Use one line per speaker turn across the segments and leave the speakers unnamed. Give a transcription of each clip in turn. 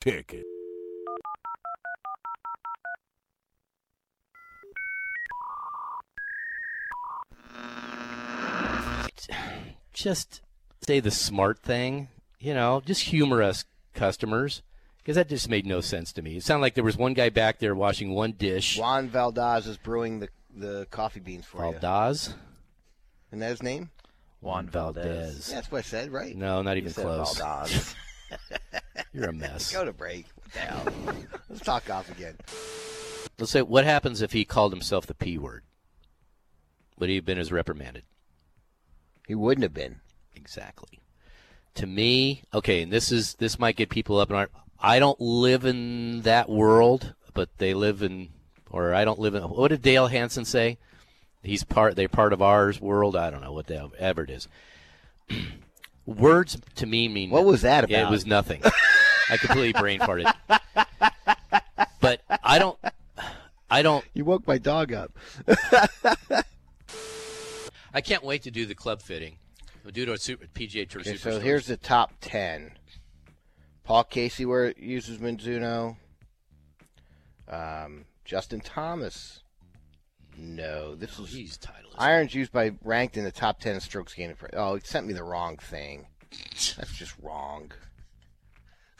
ticket.
Just say the smart thing, you know, just humor us customers. Because that just made no sense to me. It sounded like there was one guy back there washing one dish.
Juan Valdez is brewing the the coffee beans for you.
Valdez?
Isn't that his name?
Juan Valdez.
Valdez.
Yeah, that's what I said, right?
No, not even
said
close.
Valdez.
You're a mess.
Go to break. What the hell? Let's talk golf again.
Let's say, what happens if he called himself the P word? Would he have been as reprimanded?
He wouldn't have been.
Exactly. To me, okay, and this is this might get people up in our. I don't live in that world, but they live in, or I don't live in. What did Dale Hansen say? He's part. They're part of ours world. I don't know what the ever it is. Words to me mean.
What was that
Yeah, it was nothing. I completely brain farted. But I don't. I don't.
You woke my dog up.
I can't wait to do the club fitting. We'll do it at Super, PGA Tour
Okay, so here's the top ten. Paul Casey where uses Mizuno. Um, Justin Thomas. No, this is
He's titleless.
irons used by ranked in the top ten strokes gained. Oh, it sent me the wrong thing. That's just wrong.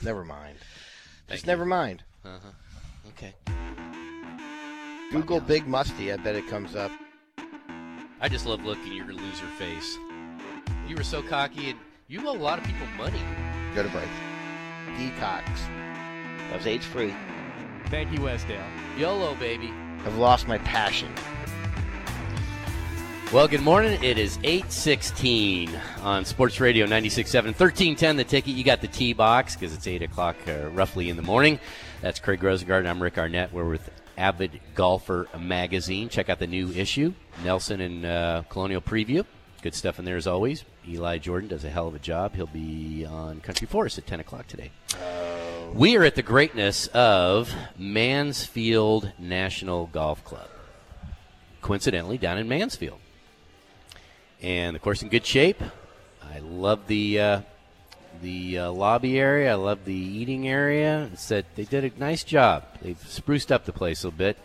Never mind.
Thank
Just
you.
never mind. Uh-huh.
Okay.
Google Big Musty. I bet it comes up.
I just love looking at your loser face. You were so cocky, and you owe a lot of people money.
Go to break. Decox. That was age free.
Thank you, Westdale.
YOLO, baby.
I've lost my passion.
Well, good morning. It is 816 on Sports Radio 96.7. 1310, the ticket. You got the T box because it's 8 o'clock uh, roughly in the morning. That's Craig Rosengard. I'm Rick Arnett. We're with Avid Golfer Magazine. Check out the new issue, Nelson and uh, Colonial Preview. Good stuff in there as always. Eli Jordan does a hell of a job. He'll be on Country Forest at 10 o'clock today. We are at the greatness of Mansfield National Golf Club. Coincidentally, down in Mansfield and of course in good shape. I love the uh, the uh, lobby area. I love the eating area. It's that they did a nice job. They've spruced up the place a little bit,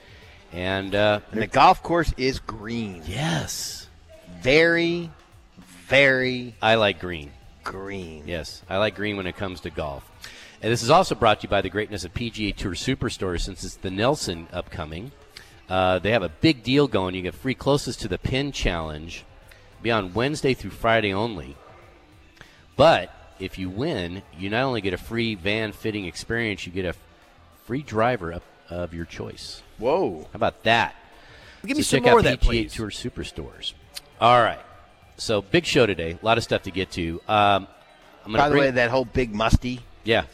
and uh,
And the golf course is green.
yes,
Very, very
I like green.
green.
Yes, I like green when it comes to golf. And this is also brought to you by the greatness of PGA Tour Superstore. Since it's the Nelson upcoming, uh, they have a big deal going. You get free closest to the pin challenge. Be on Wednesday through Friday only. But if you win, you not only get a free van fitting experience, you get a free driver up of your choice.
Whoa.
How about that?
Give me
so
some
check
more
out
of that,
PGA
please.
Tour Superstores. All right. So big show today. A lot of stuff to get to. Um, I'm gonna
By the
bring-
way, that whole big musty.
yeah.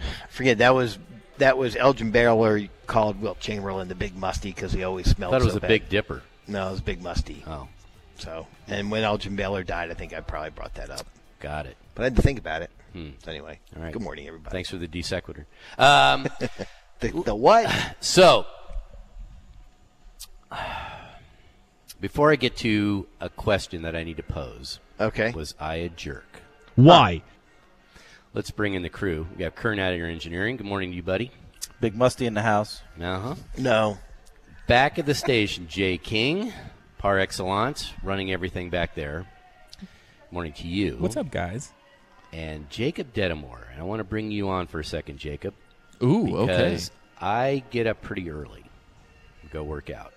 Forget that was that was Elgin Baylor called Wilt Chamberlain the big musty because he always
I
smelled.
thought it was
so
a
bad.
Big Dipper.
No, it was Big Musty.
Oh,
So, and when Elgin Baylor died, I think I probably brought that up.
got it.
But I had to think about it.
Hmm.
So anyway,
All right.
good morning, everybody.
Thanks for the de sequitur. Um,
The, the what?
so, before I get to a question that I need to pose,
Okay.
was I a jerk?
Why?
Let's bring in the crew. We got Kern out of your engineering. Good morning to you, buddy.
Big Musty in the house.
Uh huh.
No.
Back at the station, Jay King, par excellence, running everything back there. Morning to you.
What's up, guys?
And Jacob Dedamore. And I want to bring you on for a second, Jacob.
Ooh, okay.
because I get up pretty early, go work out,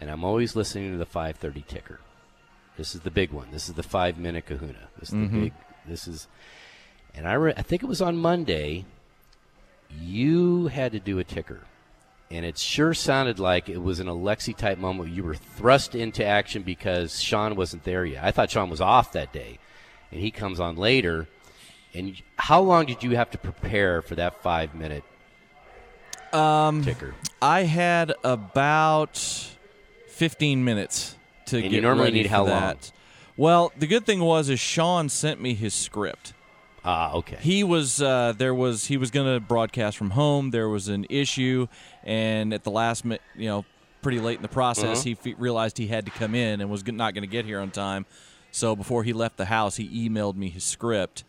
and I'm always listening to the 5:30 ticker. This is the big one. This is the five minute Kahuna. This is
Mm-hmm.
the big. This is, and I re- I think it was on Monday. You had to do a ticker, and it sure sounded like it was an Alexi type moment. You were thrust into action because Sean wasn't there yet. I thought Sean was off that day, and he comes on later. And how long did you have to prepare for that five minute
Um,
ticker?
I had about 15 minutes to
And
get
you normally
ready
need
for
how
that.
long?
Well, the good thing was is Sean sent me his script.
Ah, okay.
He was uh, there was he was going to broadcast from home. There was an issue, and at the last minute, you know, pretty late in the process,
Uh-huh.
he fe- realized he had to come in and was g- not going to get here on time. So before he left the house, he emailed me his script,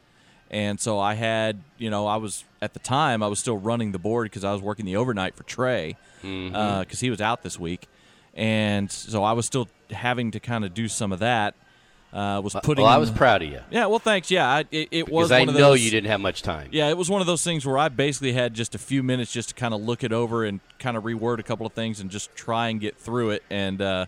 and so I had you know I was at the time I was still running the board because I was working the overnight for Trey because
Mm-hmm.
he was out this week, and so I was still having to kind of do some of that. Uh, was putting.
well, I was proud of you
Yeah, well, thanks. Yeah, I, it, it was
because I
one of
know
those,
you didn't have much time.
Yeah, it was one of those things where I basically had just a few minutes just to kind of look it over and kind of reword a couple of things and just try and get through it. And uh,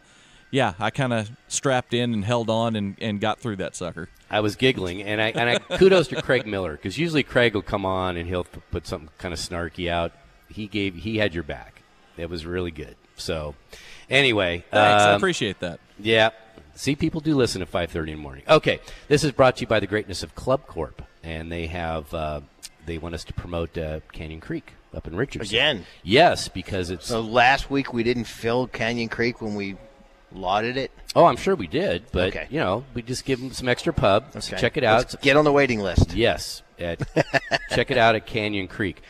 yeah, I kind of strapped in and held on and, and got through that sucker.
I was giggling, and I and I kudos to Craig Miller because usually Craig will come on and he'll put something kind of snarky out. He gave he had your back. It was really good. So, anyway,
Thanks, I
um,
appreciate that.
Yeah. See, people do listen at 5:30 in the morning. Okay, this is brought to you by the greatness of Club Corp, and they have uh, they want us to promote uh, Canyon Creek up in Richardson
Again.
Yes, because it's
So last week we didn't fill Canyon Creek when we lauded it.
oh, I'm sure we did, but
Okay.
you know, we just give them some extra pub.
Okay.
Check it out.
Let's get on the waiting list.
Yes, at, check it out at Canyon Creek.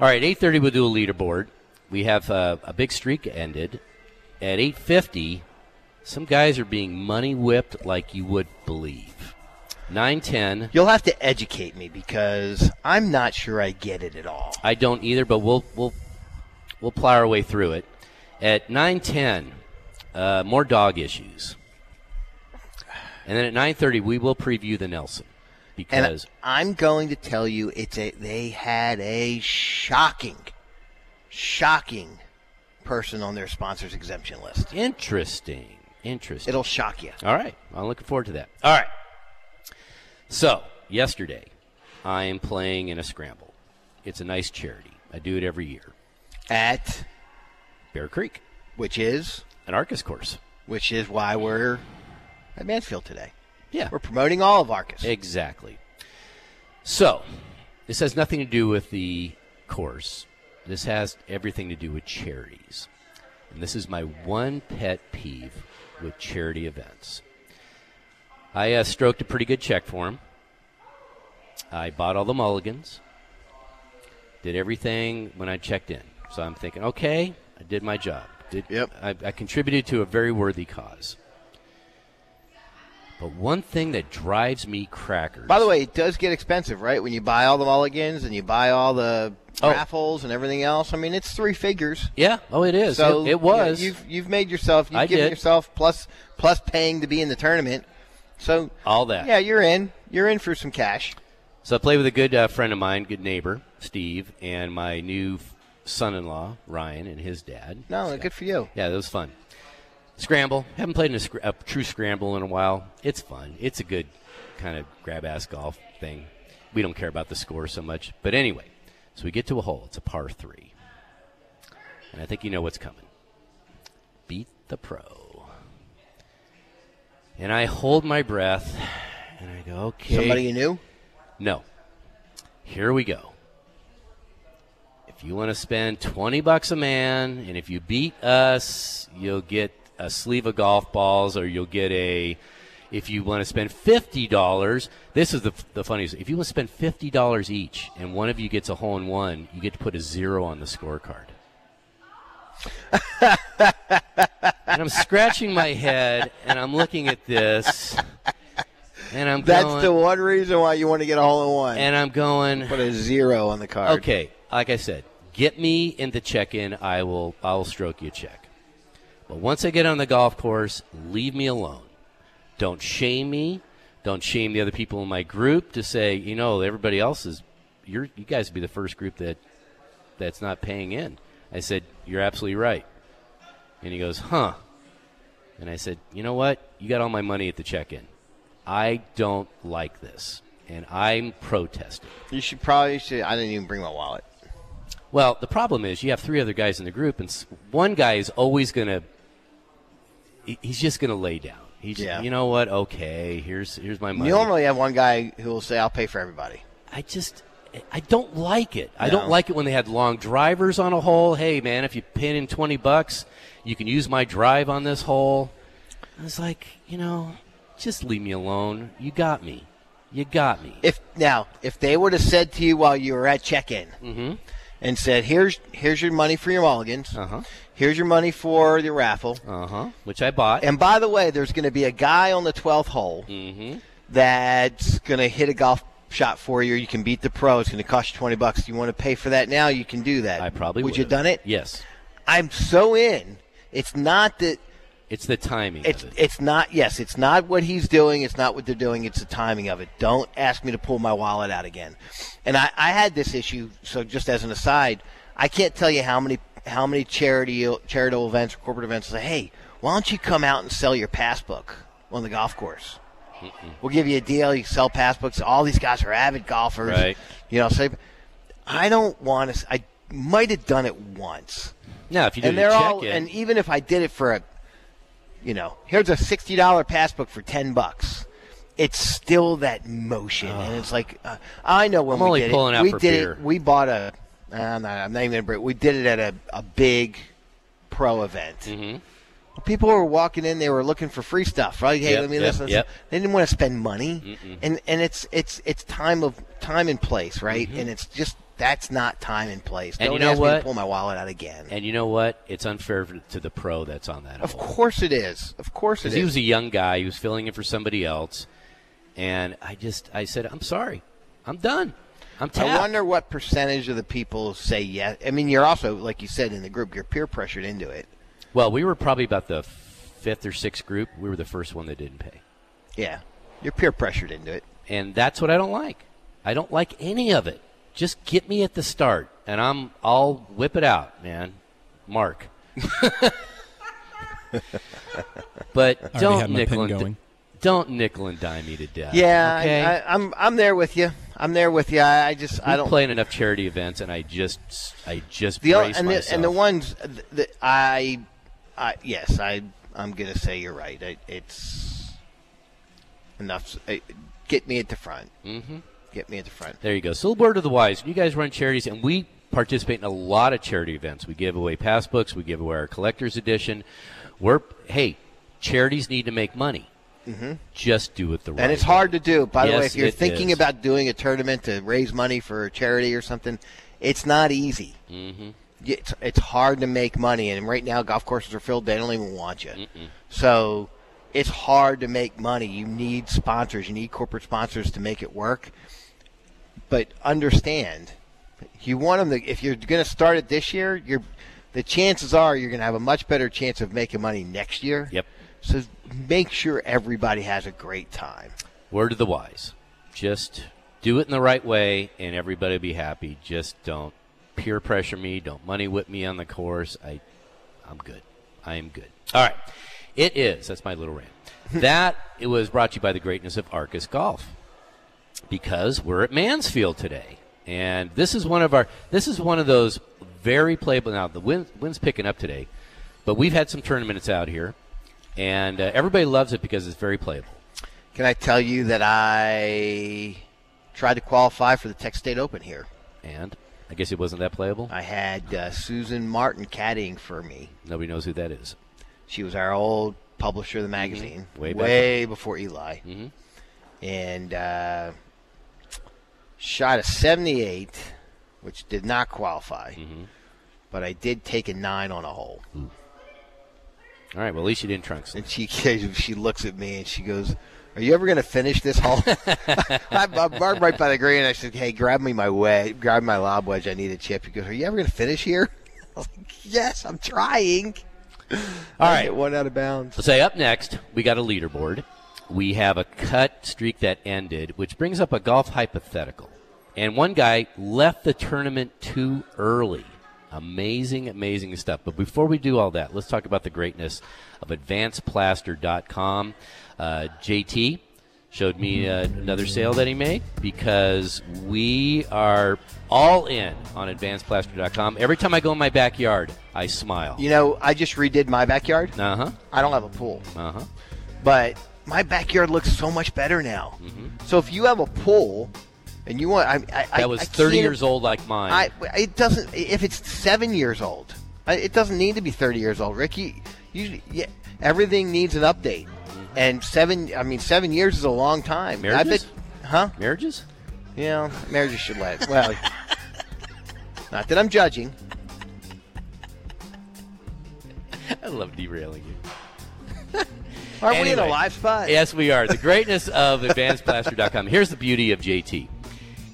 All right, eight thirty we'll do a leaderboard. We have uh, a big streak ended at eight fifty. Some guys are being money whipped like you would believe. Nine ten.
You'll have to educate me because I'm not sure I get it at all.
I don't either, but we'll we'll we'll plow our way through it. At nine ten, uh, more dog issues, and then at nine thirty we will preview the Nelson
And
because
I'm going to tell you, it's a they had a shocking, shocking person on their sponsors exemption list.
interesting, interesting.
It'll shock you.
All right. I'm looking forward to that. All right. So, yesterday, I am playing in a scramble. It's a nice charity. I do it every year.
At
Bear Creek,
which is
an Arcis course.
which is why we're at Mansfield today.
Yeah.
We're promoting all of Arcis.
Exactly. So, this has nothing to do with the course. This has everything to do with charities. And this is my one pet peeve with charity events. I uh, stroked a pretty good check for him. I bought all the mulligans. Did everything when I checked in. So I'm thinking, okay, I did my job. Did,
Yep.
I, I contributed to a very worthy cause. But one thing that drives me crackers.
By the way, it does get expensive, right? When you buy all the mulligans and you buy all the
Oh.
raffles and everything else. I mean, it's three figures.
yeah, oh, it is.
So
it, it was.
you know, you've you've made yourself. You've
I
given
did.
yourself plus plus paying to be in the tournament. So
all that.
yeah, you're in. You're in for some cash.
So I played with a good uh, friend of mine, good neighbor, Steve, and my new son-in-law, Ryan, and his dad.
No,
Scott.
good for you.
Yeah, that was fun. Scramble. Haven't played in a, a true scramble in a while. It's fun. It's a good kind of grab ass golf thing. We don't care about the score so much. But anyway, so we get to a hole. It's a par three. And I think you know what's coming. Beat the pro. And I hold my breath and I go, okay.
Somebody you knew.
No. Here we go. If you want to spend 20 bucks a man, and if you beat us, you'll get a sleeve of golf balls, or you'll get a. If you want to spend $50, this is the, the funniest. If you want to spend $50 each, and one of you gets a hole in one, you get to put a zero on the scorecard. and I'm scratching my head, and I'm looking at this, and I'm
That's
going,
the one reason why you want to get a hole in one.
and I'm going.
Put a zero on the card.
Okay, like I said, get me into check-in. I will. I will stroke you a check. But once I get on the golf course, leave me alone. Don't shame me. Don't shame the other people in my group to say, you know, everybody else is. You're, you guys would be the first group that that's not paying in. I said, you're absolutely right. And he goes, huh. And I said, you know what? You got all my money at the check-in. I don't like this, and I'm protesting.
You should probably should. I didn't even bring my wallet.
Well, the problem is you have three other guys in the group, and one guy is always going to. He's just going to lay down. He's,
Yeah.
you know what? Okay, here's here's my money.
You normally have one guy who will say, "I'll pay for everybody."
I just, I don't like it. I don't like it when they had long drivers on a hole. Hey, man, if you pin in twenty bucks, you can use my drive on this hole. I was like, you know, just leave me alone. You got me. You got me.
If now, if they would have said to you while you were at check-in
Mm-hmm.
and said, "Here's here's your money for your mulligans.
Uh huh.
Here's your money for the raffle."
Uh huh. Which I bought.
And by the way, there's going to be a guy on the 12th hole
mm-hmm.
that's going to hit a golf shot for you. You can beat the pro. It's going to cost you twenty bucks. You want to pay for that now? You can do that.
I probably
would. You
would've.
done it?
Yes.
I'm so in. It's not that.
It's the timing.
It's
of it.
it's not. Yes, it's not what he's doing. It's not what they're doing. It's the timing of it. Don't ask me to pull my wallet out again. And I, I had this issue. So just as an aside, I can't tell you how many how many charity charitable events or corporate events say, hey, why don't you come out and sell your passbook on the golf course? We'll give you a deal. You sell passbooks. All these guys are avid golfers.
Right.
You know, say, I don't want to. I might have done it once
now, if you did
and they're all
in,
and even if I did it for a you know here's a sixty dollar passbook for ten bucks it's still that motion and it's like uh, I know when
I'm
we did it we did
beer.
it we bought a I'm not, I'm not even we did it at a, a big pro event
Mhm.
people were walking in they were looking for free stuff right hey
Yep,
let me
yep,
listen
yep.
they didn't want to spend money and and it's it's it's time of time and place right Mm-hmm. and it's just that's not time and place
Mm-hmm. And
don't
you know
ask me
what?
to pull my wallet out again
and you know what? It's unfair to the pro that's on that.
Of
hole.
course it is. Of course it
because he was a young guy. He was filling in for somebody else, and I just I said, I'm sorry, I'm done. I'm tapped.
I wonder what percentage of the people say yes. I mean, you're also, like you said in the group, you're peer pressured into it.
Well, we were probably about the fifth or sixth group. We were the first one that didn't pay,
Yeah, you're peer pressured into it.
and that's what I don't like. I don't like any of it. Just get me at the start, and I'm I'll whip it out, man. Mark. but don't nickel
pen
and
going.
don't nickel and dime me to death.
Yeah,
okay?
I, I, I'm I'm there with you. I'm there with you. I, I just I don't
play in enough charity events, and I just I just
the
brace
and the,
myself.
and the ones that I, I yes I I'm gonna say you're right. I, it's enough. uh, Get me at the front.
Mm-hmm.
Get me at the front.
There you go. So, word of the wise. You guys run charities, and we participate in a lot of charity events. We give away passbooks. We give away our collector's edition. We're hey, charities need to make money. Mm-hmm. Just do it the right. Way.
And it's
way.
hard to do. By the way, if you're thinking
is.
about doing a tournament to raise money for a charity or something, it's not easy.
Mm-hmm.
It's, it's hard to make money, and right now golf courses are filled. They don't even want you. So it's hard to make money. You need sponsors. You need corporate sponsors to make it work. But understand, you want them to. If you're going to start it this year, you're the chances are you're going to have a much better chance of making money next year.
Yep.
So make sure everybody has a great time.
Word of the wise. Just do it in the right way, and everybody will be happy. Just don't peer pressure me. Don't money whip me on the course. I, I'm good. I am good. All right. It is. That's my little rant. that it was brought to you by the greatness of Arcis Golf, because we're at Mansfield today, and this is one of our. This is one of those very playable. Now the wind, wind's picking up today, but we've had some tournaments out here, and uh, everybody loves it because it's very playable.
Can I tell you that I tried to qualify for the Tech State Open here?
And I guess it wasn't that playable.
I had uh, Susan Martin caddying for me.
Nobody knows who that is.
She was our old publisher of the magazine,
Mm-hmm. Way back.
before Eli,
Mhm.
and uh, shot a 78, which did not qualify.
Mm-hmm.
But I did take a nine on a hole,
All right. Well, at least you didn't trunk sleep.
and she she looks at me and she goes. Are you ever going to finish this hole? I'm, I'm right by the green. I said, "Hey, grab me my wedge, grab my lob wedge. I need a chip." He goes, "Are you ever going to finish here?" I was like, "Yes, I'm trying."
All
I
right.
one out of bounds.
So say up next, we got a leaderboard. We have a cut streak that ended, which brings up a golf hypothetical. And one guy left the tournament too early. Amazing, amazing stuff. But before we do all that, let's talk about the greatness of advancedplaster.com. Uh, JT showed me uh, another sale that he made because we are all in on advancedplaster.com. Every time I go in my backyard, I smile.
You know, I just redid my backyard.
Uh huh.
I don't have a pool,
Uh huh.
but my backyard looks so much better now. So if you have a pool and you want, I, I.
That was
I
30 years old like mine.
I it doesn't. If it's seven years old, it doesn't need to be thirty years old. Ricky, you, yeah, everything needs an update, and seven. I mean, seven years is a long time. I
Marriages?
bet, huh?
Marriages?
Yeah, marriages should last. Well, not that I'm judging.
I love derailing you.
Aren't we in a live spot?
Yes, we are. The greatness of advancedplaster.com. Here's the beauty of JT.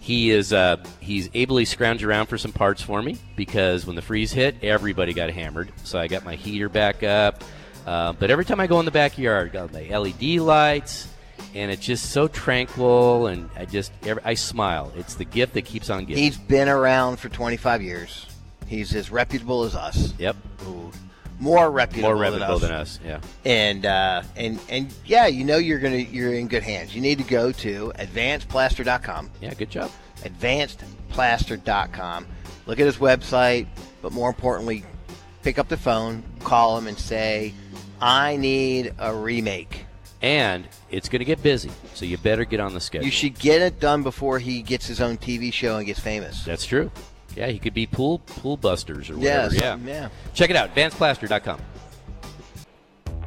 He is uh, he's ably scrounged around for some parts for me because when the freeze hit, everybody got hammered. So I got my heater back up. Uh, but every time I go in the backyard, got my LED lights, and it's just so tranquil, and I just every, I smile. It's the gift that keeps on giving.
He's been around for 25 years. He's as reputable as us.
yep,
Ooh, more reputable,
more reputable
than
than
us.
us. Yeah.
And uh, and and yeah, you know you're gonna you're in good hands. You need to go to advancedplaster.com.
Yeah, good job.
advancedplaster.com. Look at his website, but more importantly, pick up the phone, call him, and say, "I need a remake."
And it's going to get busy, so you better get on the schedule.
You should get it done before he gets his own TV show and gets famous.
That's true. Yeah, he could be pool pool busters or whatever.
Yes,
yeah.
yeah.
Check it out, advancedplaster.com.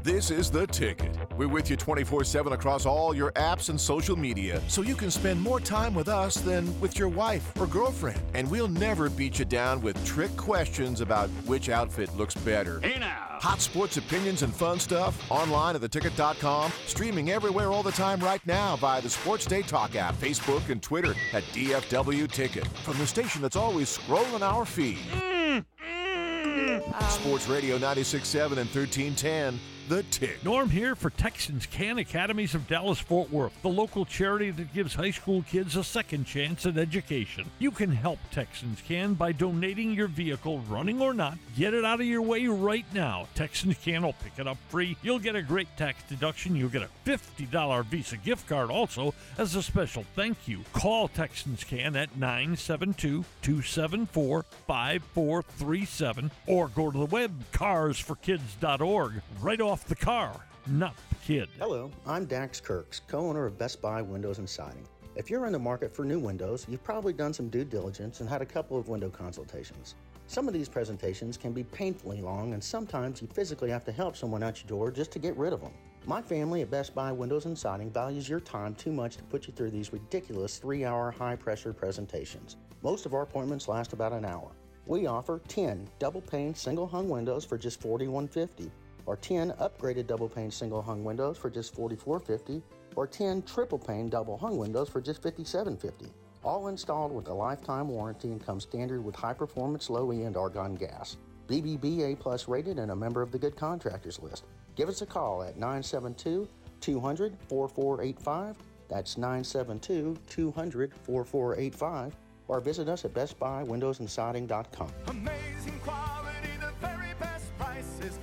This is The Ticket. We're with you 24 7 across all your apps and social media, so you can spend more time with us than with your wife or girlfriend. And we'll never beat you down with trick questions about which outfit looks better.
Hey now.
Hot sports opinions and fun stuff online at theticket.com, streaming everywhere all the time right now via the Sports Day Talk app, Facebook, and Twitter at DFW Ticket. From the station that's always scrolling our feed. Mm, mm. Sports Radio 96.7 and 1310, The Tick.
Norm here for Texans Can Academies of Dallas Fort Worth, the local charity that gives high school kids a second chance at education. You can help Texans Can by donating your vehicle, running or not. Get it out of your way right now. Texans Can will pick it up free. You'll get a great tax deduction. You'll get a $50 Visa gift card also as a special thank you. Call Texans Can at 972 274 5437 or go to the web carsforkids.org. Right off the car, not the kid.
Hello, I'm Dax Kirks, co owner of Best Buy Windows and Siding. If you're in the market for new windows, you've probably done some due diligence and had a couple of window consultations. Some of these presentations can be painfully long, and sometimes you physically have to help someone out your door just to get rid of them. My family at Best Buy Windows and Siding values your time too much to put you through these ridiculous three hour high pressure presentations. Most of our appointments last about an hour. We offer 10 double pane single hung windows for just $41.50 or 10 upgraded double pane single hung windows for just $44.50, or 10 triple pane double hung windows for just $57.50. All installed with a lifetime warranty and come standard with high performance low end argon gas. BBBA plus rated and a member of the Good Contractors list. Give us a call at 972 200 4485. That's 972 200 4485. Or visit us at bestbuywindowsandsiding.com.
Amazing quality, the very best prices.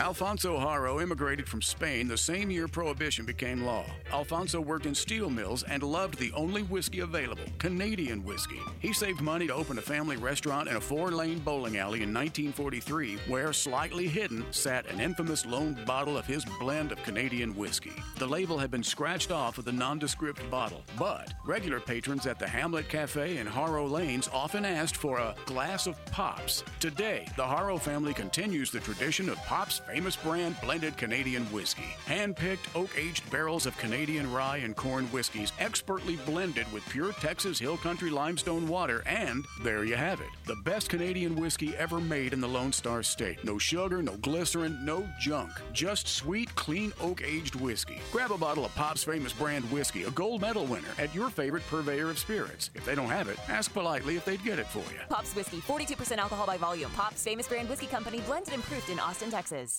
Alfonso Haro immigrated from Spain the same year Prohibition became law. Alfonso worked in steel mills and loved the only whiskey available, Canadian whiskey. He saved money to open a family restaurant in a four lane bowling alley in 1943, where, slightly hidden, sat an infamous lone bottle of his blend of Canadian whiskey. The label had been scratched off of the nondescript bottle, but regular patrons at the Hamlet Cafe in Haro Lanes often asked for a glass of Pops. Today, the Haro family continues the tradition of Pops' famous brand blended Canadian whiskey. Hand-picked oak-aged barrels of Canadian rye and corn whiskeys, expertly blended with pure Texas Hill Country limestone water, and there you have it. The best Canadian whiskey ever made in the Lone Star State. No sugar, no glycerin, no junk. Just sweet, clean oak-aged whiskey. Grab a bottle of Pop's famous brand whiskey, a gold medal winner, at your favorite purveyor of spirits. If they don't have it, ask politely if they'd get it for you.
Pop's Whiskey, 42% alcohol by volume. Pop's famous brand whiskey company, blended and proofed in Austin, Texas.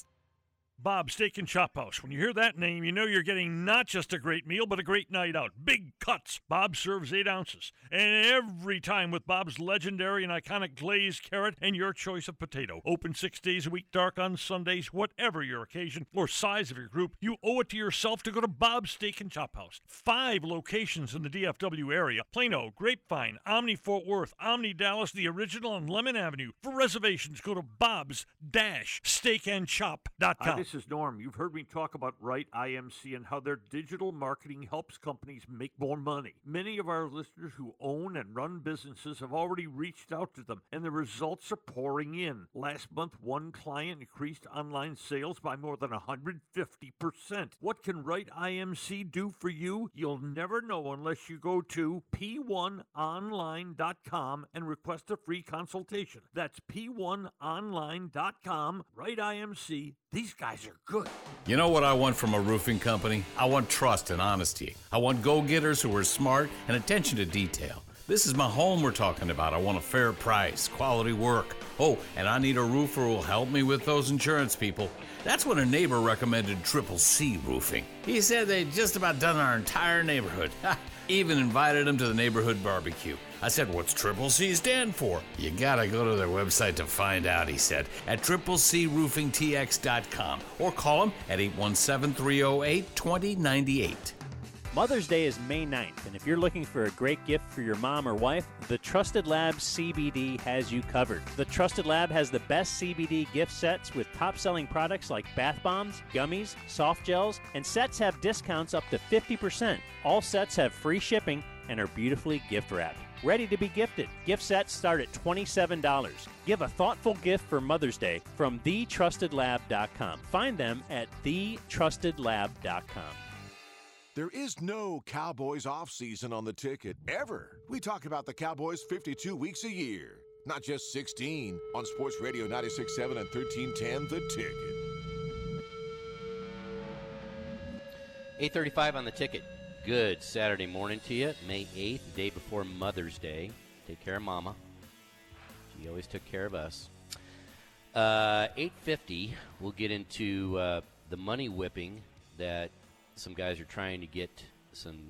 Bob Steak and Chop House. When you hear that name, you know you're getting not just a great meal, but a great night out. Big cuts. Bob serves eight ounces. And every time with Bob's legendary and iconic glazed carrot and your choice of potato. Open six days a week, dark on Sundays, whatever your occasion or size of your group, you owe it to yourself to go to Bob's Steak and Chop House. Five locations in the DFW area Plano, Grapevine, Omni Fort Worth, Omni Dallas, the original on Lemon Avenue. For reservations, go to Bob's steakandchop.com.
Hi, this is Norm. You've heard me talk about Right IMC and how their digital marketing helps companies make more money. Many of our listeners who own and run businesses have already reached out to them, and the results are pouring in. Last month, one client increased online sales by more than 150%. What can Right IMC do for you? You'll never know unless you go to p1online.com and request a free consultation. That's p1online.com. Right IMC. These guys guys are good.
You know what I want from a roofing company? I want trust and honesty. I want go getters who are smart and attention to detail. This is my home we're talking about. I want a fair price, quality work. Oh, and I need a roofer who will help me with those insurance people. That's when a neighbor recommended Triple C Roofing. He said they'd just about done our entire neighborhood. Even invited him to the neighborhood barbecue. I said, What's Triple C stand for? You gotta go to their website to find out, he said, at triplecroofingtx.com or call them at 817 308 2098.
Mother's Day is May 9th, and if you're looking for a great gift for your mom or wife, the Trusted Lab CBD has you covered. The Trusted Lab has the best CBD gift sets with top selling products like bath bombs, gummies, soft gels, and sets have discounts up to 50%. All sets have free shipping and are beautifully gift wrapped. Ready to be gifted. Gift sets start at $27. Give a thoughtful gift for Mother's Day from thetrustedlab.com. Find them at thetrustedlab.com.
There is no Cowboys offseason on the ticket, ever. We talk about the Cowboys 52 weeks a year, not just 16 on Sports Radio 96.7 and 1310 The Ticket.
8:35 on the ticket. Good Saturday morning to you. May 8th, the day before Mother's Day. Take care of Mama. She always took care of us. Uh, 8:50. We'll get into uh, the money whipping that some guys are trying to get some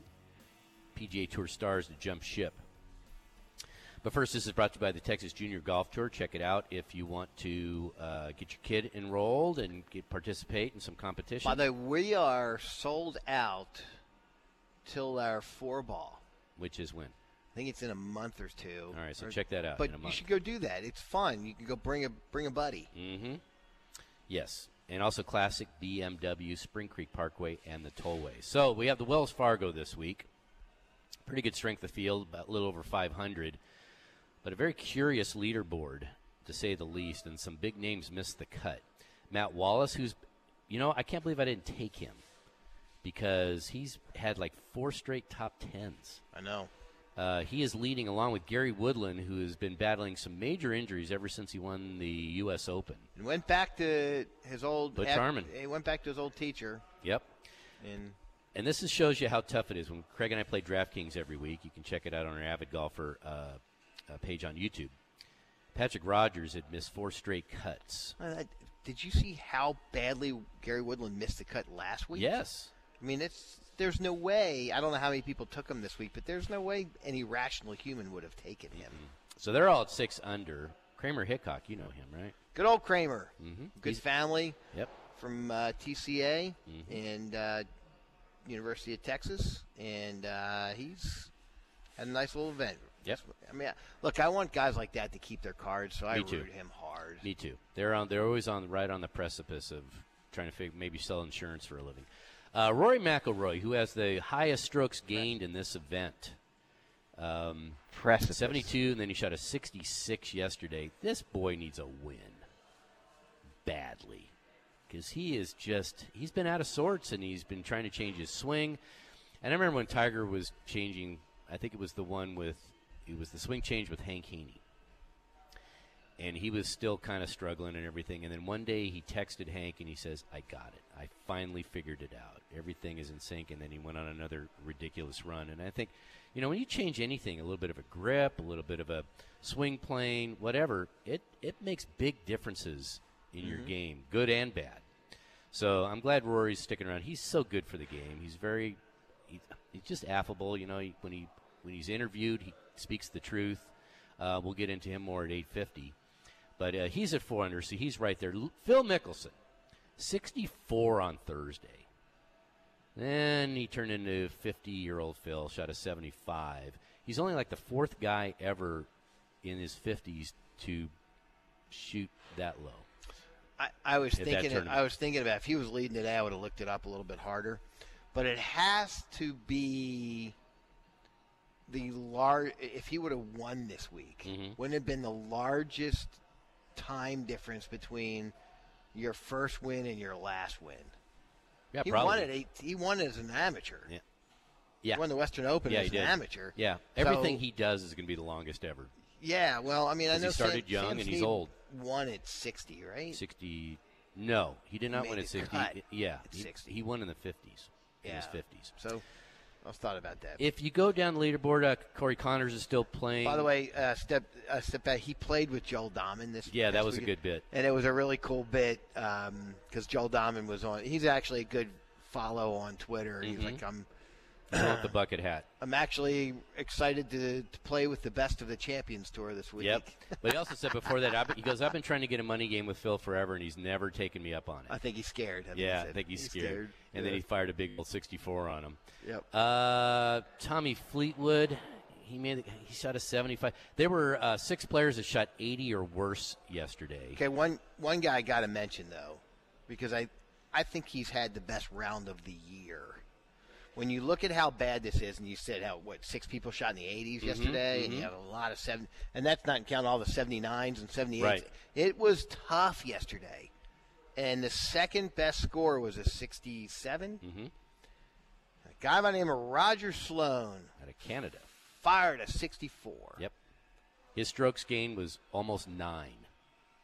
PGA Tour stars to jump ship. But first, this is brought to you by the Texas Junior Golf Tour. Check it out if you want to uh, get your kid enrolled and get, participate in some competition.
By the way, we are sold out till our four ball.
Which is when?
I think it's in a month or two.
All right, so
Or-
check that out
But
in a
you should go do that. It's fun. You can go bring a bring a buddy.
Mm-hmm. Yes, and also classic BMW, Spring Creek Parkway, and the tollway. So we have the Wells Fargo this week. Pretty good strength of field, about a little over 500, but a very curious leaderboard, to say the least, and some big names missed the cut. Matt Wallace, who's, you know, I can't believe I didn't take him because he's had like four straight top tens.
I know.
Uh, he is leading along with Gary Woodland, who has been battling some major injuries ever since he won the U.S. Open.
And went back to his old.
Butch
ac-
Harmon.
He went back to his old teacher.
Yep.
And
And this is, shows you how tough it is. When Craig and I play DraftKings every week, you can check it out on our Avid Golfer uh, uh, page on YouTube. Patrick Rodgers had missed four straight cuts.
Uh, did you see how badly Gary Woodland missed the cut last week?
Yes.
I mean, it's there's no way. I don't know how many people took him this week, but there's no way any rational human would have taken him.
So they're all at six under. Kramer Hickok, you know him, right?
Good old Kramer.
Mm-hmm.
Good family.
Yep.
From uh, TCA
Mm-hmm.
and uh, University of Texas, and uh, he's had a nice little event.
Yep.
I mean, look, I want guys like that to keep their cards, so I
too.
root him hard.
Me too. They're on. They're always on right on the precipice of trying to fig- maybe sell insurance for a living. Uh, Rory McIlroy, who has the highest strokes gained in this event, um,
Precipice.
72, and then he shot a 66 yesterday. This boy needs a win badly because he is just he's been out of sorts and he's been trying to change his swing. And I remember when Tiger was changing. I think it was the one with it was the swing change with Hank Haney and he was still kind of struggling and everything. And then one day he texted Hank and he says, "I got it. I finally figured it out. Everything is in sync." And then he went on another ridiculous run. And I think, you know, when you change anything, a little bit of a grip, a little bit of a swing plane, whatever, it it makes big differences in your
Mhm.
game, good and bad. So I'm glad Rory's sticking around. He's so good for the game. He's very, he, he's just affable. You know, he, when he when he's interviewed, he speaks the truth. Uh, we'll get into him more at 8:50, but uh, he's at 400, so he's right there. Phil Mickelson, 64 on Thursday. Then he turned into 50-year-old Phil, shot a 75. He's only like the fourth guy ever in his 50s to shoot that low.
I, I was thinking. I was thinking about if he was leading today, I would have looked it up a little bit harder. But it has to be the large. If he would have won this week,
Mm-hmm.
wouldn't it have been the largest time difference between your first win and your last win?
Yeah,
he
probably.
won it. He won as an amateur.
Yeah. Yeah.
He won the Western Open
yeah,
as an
did.
amateur.
Yeah,
So-
everything he does is going to be the longest ever.
Yeah, well, I mean, I
know he started
Sam,
young
Sam
and he's
Snead
old.
Won at sixty, right?
60, No, he did not
Made
win at 60.
cut
Yeah,
at
he,
60.
he won in the 50s. In his
Yeah.
50s.
So I was thought about that.
If you go down the leaderboard, uh, Corey Conners is still playing.
By the way, uh, step uh, step back. He played with Joel Dahmen this.
Yeah, that was a good bit.
and it was a really cool bit because Joel Dahmen was on. He's actually a good follow on Twitter. He's
Mhm.
like, I'm,
The bucket hat.
I'm actually excited to, to play with the best of the Champions Tour this week.
Yep. But he also said before that, I've he goes, I've been trying to get a money game with Phil forever, and he's never taken me up on it.
I think he's scared. I
yeah, I think he's,
He's
scared.
scared.
And then he fired a big old 64 on him.
Yep.
Uh, Tommy Fleetwood, he made he shot a 75. There were uh, six players that shot 80 or worse yesterday.
Okay, one one guy I got to mention though, because I I think he's had the best round of the year. When you look at how bad this is, and you said how what six people shot in the 80s
Mhm,
yesterday, and you have a lot of seven, and that's not counting all the 79s and 78s.
Right.
It was tough yesterday, and the second best score was a 67.
Mm-hmm.
A guy by the name of Roger Sloan
Out of Canada.
fired a 64.
Yep. His strokes gained was almost nine,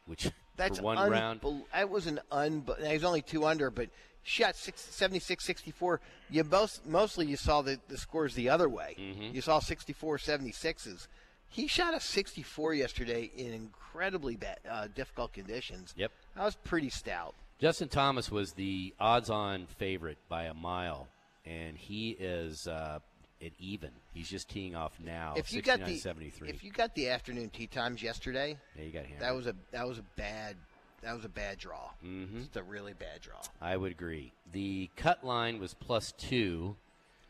which
That's
one
unbel-
round.
That was an un. He was only two under, but shot six, 76, 64. You most mostly you saw the, the scores the other way.
Mm-hmm.
You saw 64, 76s. He shot a 64 yesterday in incredibly bad, uh, difficult conditions.
Yep.
That was pretty stout.
Justin Thomas was the odds-on favorite by a mile, and he is uh, at even. He's just teeing off now.
if you got the
69-73.
if you got the afternoon tea times yesterday,
yeah, you got him.
that was a that was a bad that was a bad draw.
Mhm.
It's a really bad draw.
I would agree. The cut line was plus two.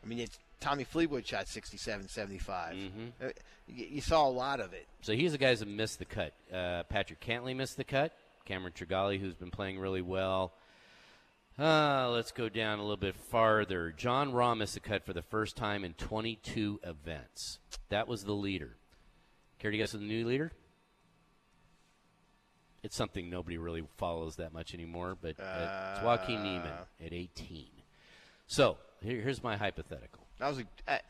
I mean, it's Tommy Fleetwood shot 67, 75.
Mhm.
Uh, You, you saw a lot of it.
So he's the guys that missed the cut. Uh, Patrick Cantlay missed the cut. Cameron Tringale, who's been playing really well. Uh, let's go down a little bit farther. Jon Rahm missed the cut for the first time in 22 events. That was the leader. Care to guess who the new leader? It's something nobody really follows that much anymore, but uh, it's Joaquin Niemann at 18. So here, here's my hypothetical.
That was I, I,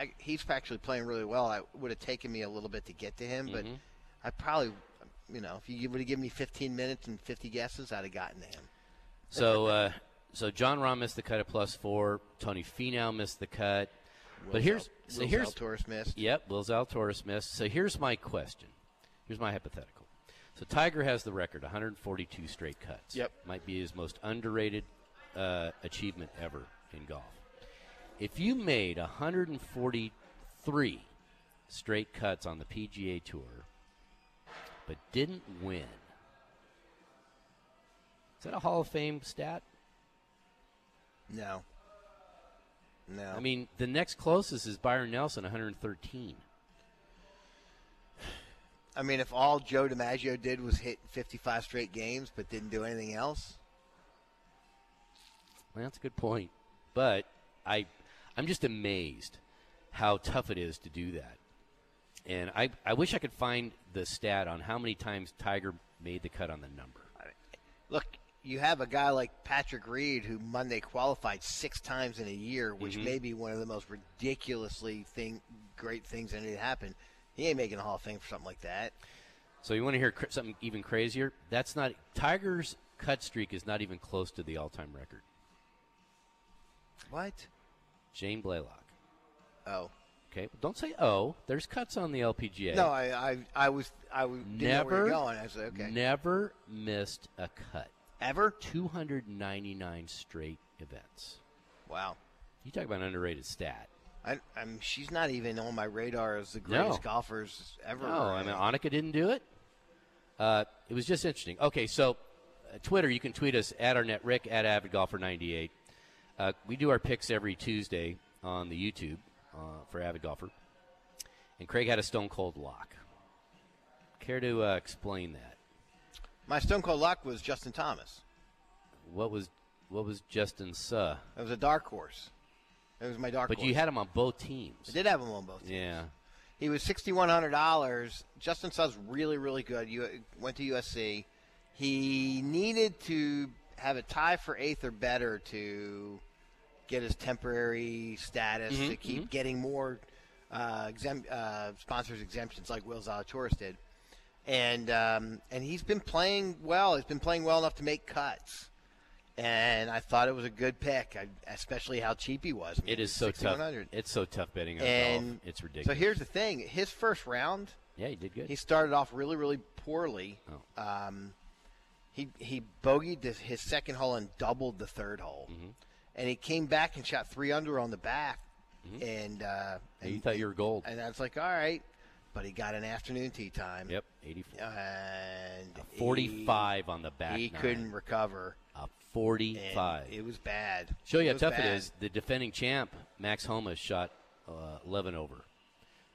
I, he's actually playing really well. I would have taken me a little bit to get to him, but
Mhm.
I probably, you know, if you would have given me 15 minutes and 50 guesses, I'd have gotten to him.
So, uh, so Jon Rahm missed the cut at plus four. Tony Finau missed the cut.
Will
but here's
Zal-
so
Will
here's
Zalatoris missed.
Yep, Will Zalatoris missed. So here's my question. Here's my hypothetical. So Tiger has the record, 142 straight cuts.
Yep.
Might be his most underrated uh, achievement ever in golf. If you made 143 straight cuts on the PGA Tour, but didn't win, is that a Hall of Fame stat?
No. No.
I mean, the next closest is Byron Nelson, 113.
I mean, if all Joe DiMaggio did was hit 55 straight games but didn't do anything else,
Well, that's a good point. But I, I'm just amazed how tough it is to do that. And I, I wish I could find the stat on how many times Tiger made the cut on the number.
look, you have a guy like Patrick Reed who Monday qualified six times in a year, which
Mhm.
may be one of the most ridiculously thing, great things that had happened. He ain't making a Hall of Fame for something like that.
So you want to hear cr- something even crazier? That's not Tiger's cut streak is not even close to the all-time record.
What?
Jane Blaylock.
Oh.
Okay, don't say oh. There's cuts on the LPGA.
No, I, I, I was, I w- didn't know
never
going. I said, okay.
Never missed a cut.
Ever?
299 straight events.
Wow.
You talk about an underrated stat.
I, I'm, she's not even on my radar as the greatest
No.
golfers ever.
No, I mean Annika didn't do it. Uh, it was just interesting. Okay, so uh, Twitter, you can tweet us at our net Rick at Avid Golfer ninety eight. Uh, we do our picks every Tuesday on the YouTube uh, for Avid Golfer, and Craig had a stone cold lock. Care to uh, explain that?
My stone cold lock was Justin Thomas.
What was what was Justin's? Uh,
It was a dark horse. It was my dark
but
horse.
you had him on both teams.
I did have him on both.
Yeah.
He was sixty one hundred dollars. Justin Suh's really, really good. You went to USC. He needed to have a tie for eighth or better to get his temporary status
Mhm,
to keep
mhm.
getting more uh, exempt, uh, sponsors exemptions like Will Zalatoris did. and um, and he's been playing well. He's been playing well enough to make cuts. And I thought it was a good pick, especially how cheap he was. I mean,
It is so tough. It's so tough betting on
And
golf. It's ridiculous.
So here's the thing: his first round,
yeah, he did good.
he started off really, really poorly.
Oh.
Um, he he bogeyed this, his second hole and doubled the third hole,
Mm-hmm.
and he came back and shot three under on the back, and uh,
Yeah, you
and-
thought you were gold.
And I was like, all right, but he got an afternoon tee time.
Yep, 84.
And
A 45 on the back
He couldn't recover.
A 45.
And it was bad.
Show you
It
how tough
bad.
it is. The defending champ, Max Homa, shot uh, 11 over.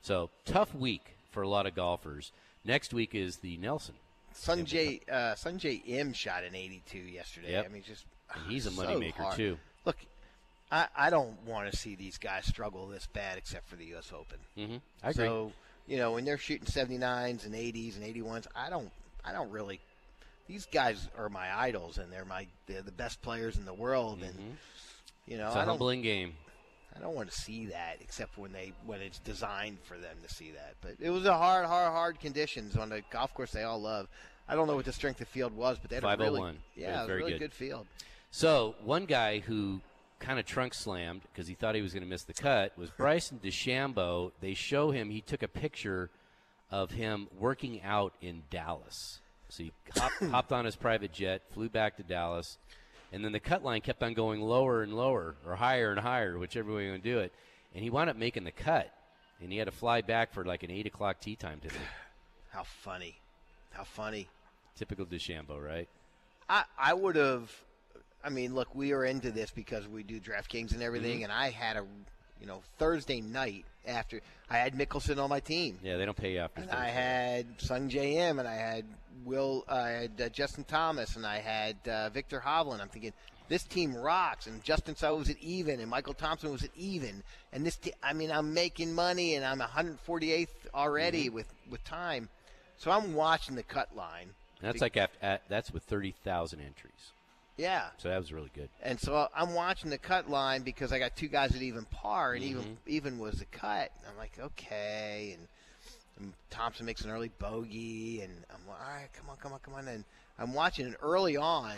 So tough week for a lot of golfers. Next week is the Nelson.
Sunjay uh, Sungjae Im shot an 82 yesterday.
Yep.
I mean, just
And he's a
so
moneymaker,
hard.
too.
Look, I, I don't want to see these guys struggle this bad, except for the U.S. Open.
Mm-hmm. I agree.
So you know, when they're shooting 79s and 80s and 81s, I don't, I don't really. These guys are my idols, and they're my they're the best players in the world, and you know,
Mm-hmm. it's a
I
humbling game.
I don't want to see that, except when they when it's designed for them to see that. But it was a hard, hard, hard conditions on the golf course they all love. I don't know what the strength of field was, but they had a really
501.
yeah,
It was
a really
good.
good field.
So one guy who kind of trunk slammed because he thought he was going to miss the cut was Bryson DeChambeau. They show him he took a picture of him working out in Dallas. So he hop, hopped on his private jet, flew back to Dallas, and then the cut line kept on going lower and lower, or higher and higher, whichever way you want to do it. And he wound up making the cut, and he had to fly back for like an eight o'clock tea time today.
How funny, how funny.
Typical DeChambeau, right?
I I would have. I mean, look, we are into this because we do DraftKings and everything,
Mhm.
and I had a, you know, Thursday night after I had Mickelson on my team.
Yeah, they don't pay you after.
And I had Sungjae Im, and I had Will, I had uh, Justin Thomas, and I had uh, Viktor Hovland. I'm thinking this team rocks, and Justin So was at even, and Michael Thompson was at even, and this. Te- I mean, I'm making money, and I'm 148th already
Mm-hmm.
with with time, so I'm watching the cut line.
That's
Be-
like after, at, that's with thirty thousand entries.
yeah.
So that was really good.
And so I'm watching the cut line because I got two guys at even par, and even
Mhm.
even was the cut. I'm like, okay, and, and Thompson makes an early bogey, and I'm like, all right, come on, come on, come on, and I'm watching and early on.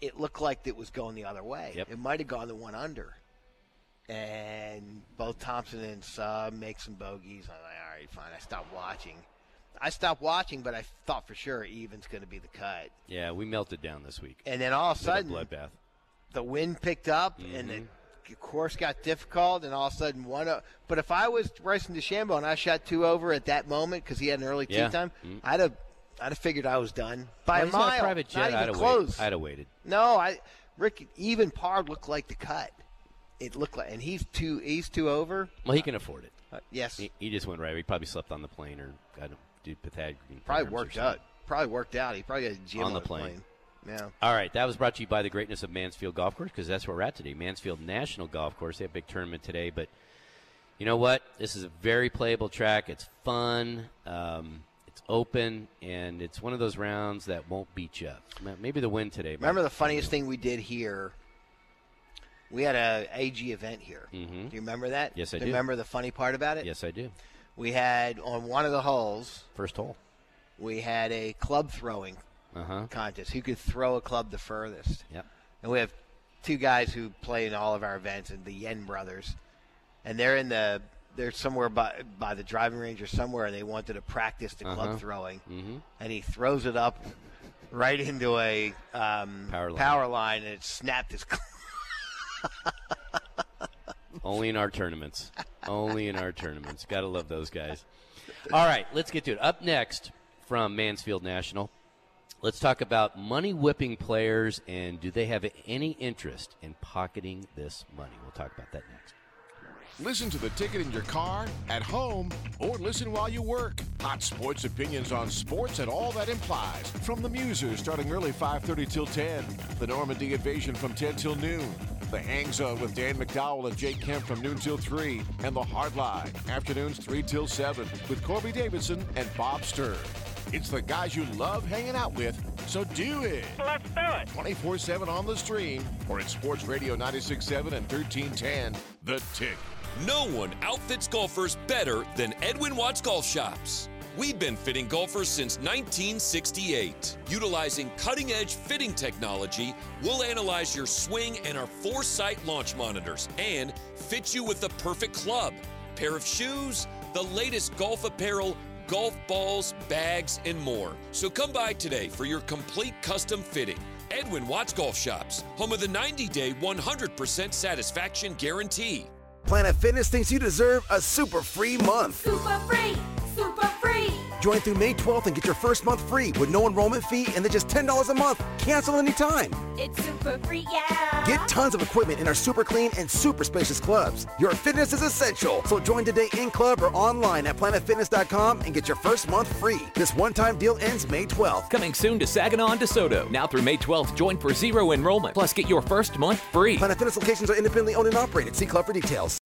It looked like it was going the other way.
Yep.
It might have gone the one under, and both Thompson and Sub make some bogeys. I'm like, all right, fine. I stopped watching. I stopped watching, but I thought for sure even's going to be the cut.
Yeah, we melted down this week.
And then all of a sudden,
bloodbath.
the wind picked up and the course got difficult, and all of a sudden one. o- But if I was Bryson DeChambeau and I shot two over at that moment because he had an early tee
Yeah.
time,
Mhm.
I'd have I'd have figured I was done by
Well,
a mile.
private jet.
Not
I'd
even
have
close.
waited. I'd have waited.
No, I Rick even par looked like the cut. It looked like, and he's two. He's two over.
Well, he can afford it.
Uh, yes,
He, he just went right. He probably slept on the plane or got a dude Pythagorean.
probably worked out. Probably worked out. He probably got a gym
On the
his
plane.
Yeah.
All right, that was brought to you by the greatness of Mansfield Golf Course because that's where we're at today. Mansfield National Golf Course. They have a big tournament today, but you know what? This is a very playable track. It's fun. Um, it's open, and it's one of those rounds that won't beat you up. Maybe the win today.
Remember the funniest thing we did here? We had a AG event here.
Mhm.
Do you remember that?
Yes, I
Do
do.
you Remember the funny part about it?
Yes, I do.
We had on one of the holes.
First hole.
We had a club throwing
Uh huh.
contest. Who could throw a club the furthest?
Yep.
And we have two guys who play in all of our events, and the Yen brothers, and they're in the they're somewhere by by the driving range or somewhere, and they wanted to practice the
Uh-huh.
club throwing.
Mm-hmm.
And he throws it up right into a um,
Power line.
power line, and it snapped his. Club.
Only in our tournaments. Only in our tournaments. Gotta love those guys. All right, let's get to it. Up next from Mansfield National, let's talk about money whipping players and do they have any interest in pocketing this money? We'll talk about that next.
Listen to the ticket in your car, at home, or listen while you work. Hot sports opinions on sports and all that implies. From the Musers starting early 5:30 till 10, the Normandy Invasion from 10 till noon, the Hang Zone with Dan McDowell and Jake Kemp from noon till 3, and the Hard Line afternoons 3 till 7 with Corby Davidson and Bob Sturm. It's the guys you love hanging out with, so do it.
Let's do it.
24 7 on the stream or at Sports Radio 96.7 and 1310. The Tick.
No one outfits golfers better than Edwin Watts Golf Shops.
We've been fitting golfers since 1968. Utilizing cutting edge fitting technology, we'll analyze your swing and our Foresight launch monitors and fit you with the perfect club, pair of shoes, the latest golf apparel, golf balls, bags, and more. So come by today for your complete custom fitting. Edwin Watts Golf Shops, home of the 90 day 100% satisfaction guarantee.
Planet Fitness thinks you deserve a super free month.
Super free, super free.
Join through May 12th and get your first month free with no enrollment fee and then just $10 a month. Cancel anytime.
It's super free, yeah.
Get tons of equipment in our super clean and super spacious clubs. Your fitness is essential. So join today in club or online at planetfitness.com and get your first month free. This one time deal ends May 12th.
Coming soon to Saginaw and DeSoto. Now through May 12th, join for zero enrollment. Plus, get your first month free.
Planet Fitness locations are independently owned and operated. See club for details.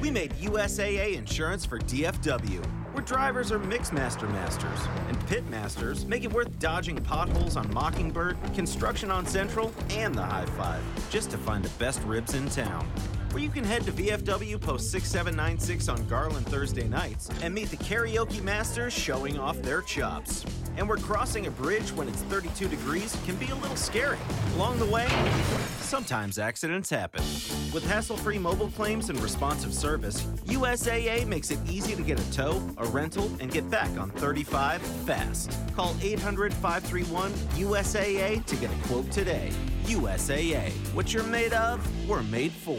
We made USAA insurance for DFW, where drivers are Mixmaster masters and pit masters make it worth dodging potholes on Mockingbird, construction on Central, and the High Five just to find the best ribs in town. Where you can head to VFW Post 6796 on Garland Thursday nights and meet the karaoke masters showing off their chops. And where crossing a bridge when it's 32 degrees can be a little scary. Along the way, sometimes accidents happen. With hassle free mobile claims and responsive service, USAA makes it easy to get a tow, a rental, and get back on 35 fast. Call 800 531 USAA to get a quote today. USAA. What you're made of, we're made for.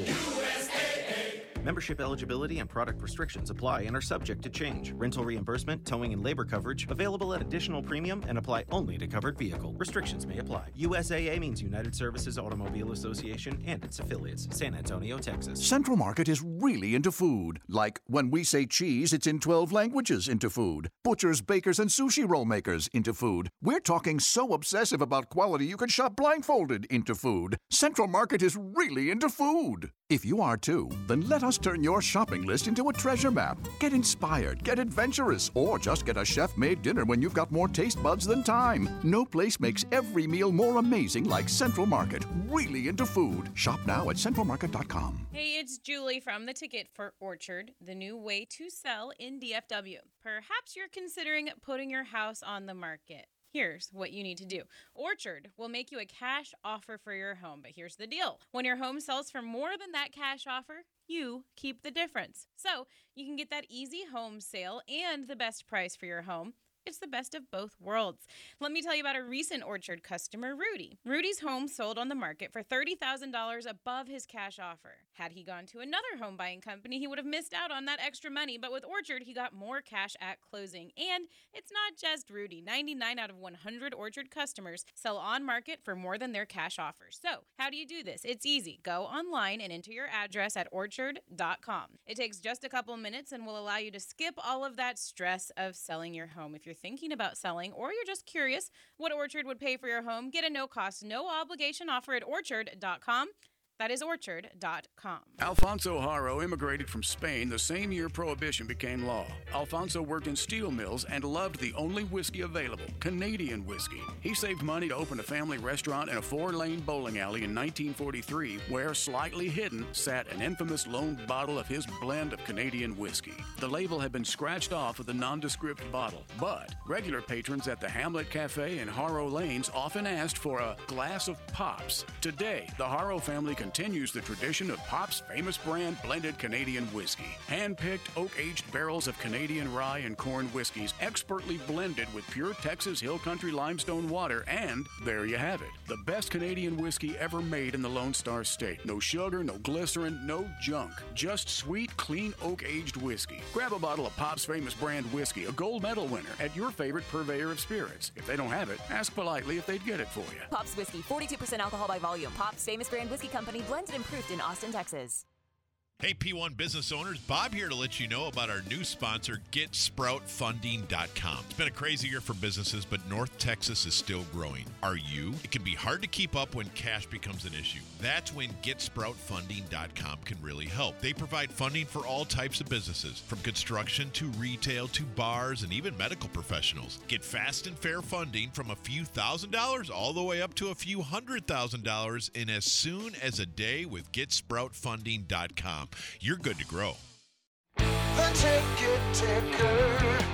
Membership eligibility and product restrictions apply and are subject to change. Rental reimbursement, towing, and labor coverage available at additional premium and apply only to covered vehicle. Restrictions may apply. USAA means United Services Automobile Association and its affiliates, San Antonio, Texas.
Central Market is really into food. Like when we say cheese, it's in 12 languages into food. Butchers, bakers, and sushi roll makers into food. We're talking so obsessive about quality you can shop blindfolded into food. Central Market is really into food. If you are too, then let us turn your shopping list into a treasure map. Get inspired, get adventurous, or just get a chef made dinner when you've got more taste buds than time. No place makes every meal more amazing like Central Market. Really into food. Shop now at centralmarket.com.
Hey, it's Julie from the Ticket for Orchard, the new way to sell in DFW. Perhaps you're considering putting your house on the market. Here's what you need to do. Orchard will make you a cash offer for your home, but here's the deal. When your home sells for more than that cash offer, you keep the difference. So you can get that easy home sale and the best price for your home. It's the best of both worlds. Let me tell you about a recent Orchard customer, Rudy. Rudy's home sold on the market for $30,000 above his cash offer. Had he gone to another home buying company, he would have missed out on that extra money, but with Orchard, he got more cash at closing. And it's not just Rudy. 99 out of 100 Orchard customers sell on market for more than their cash offers. So, how do you do this? It's easy. Go online and enter your address at orchard.com. It takes just a couple minutes and will allow you to skip all of that stress of selling your home. If you're thinking about selling or you're just curious what Orchard would pay for your home, get a no cost, no obligation offer at orchard.com. That is orchard.com.
Alfonso Haro immigrated from Spain the same year Prohibition became law. Alfonso worked in steel mills and loved the only whiskey available, Canadian whiskey. He saved money to open a family restaurant in a four lane bowling alley in 1943, where, slightly hidden, sat an infamous lone bottle of his blend of Canadian whiskey. The label had been scratched off of the nondescript bottle, but regular patrons at the Hamlet Cafe in Haro Lanes often asked for a glass of Pops. Today, the Haro family continues the tradition of Pop's famous brand blended Canadian whiskey. Hand-picked oak-aged barrels of Canadian rye and corn whiskeys expertly blended with pure Texas Hill Country limestone water and there you have it. The best Canadian whiskey ever made in the Lone Star State. No sugar, no glycerin, no junk. Just sweet, clean oak-aged whiskey. Grab a bottle of Pop's famous brand whiskey, a gold medal winner at your favorite purveyor of spirits. If they don't have it, ask politely if they'd get it for you.
Pops Whiskey, 42% alcohol by volume. Pops, famous brand whiskey company, blended and proofed in Austin, Texas.
Hey, P1 business owners, Bob here to let you know about our new sponsor, GetSproutFunding.com. It's been a crazy year for businesses, but North Texas is still growing. Are you? It can be hard to keep up when cash becomes an issue. That's when GetSproutFunding.com can really help. They provide funding for all types of businesses, from construction to retail to bars and even medical professionals. Get fast and fair funding from a few thousand dollars all the way up to a few hundred thousand dollars in as soon as a day with GetSproutFunding.com. You're good to grow.
The ticket ticker.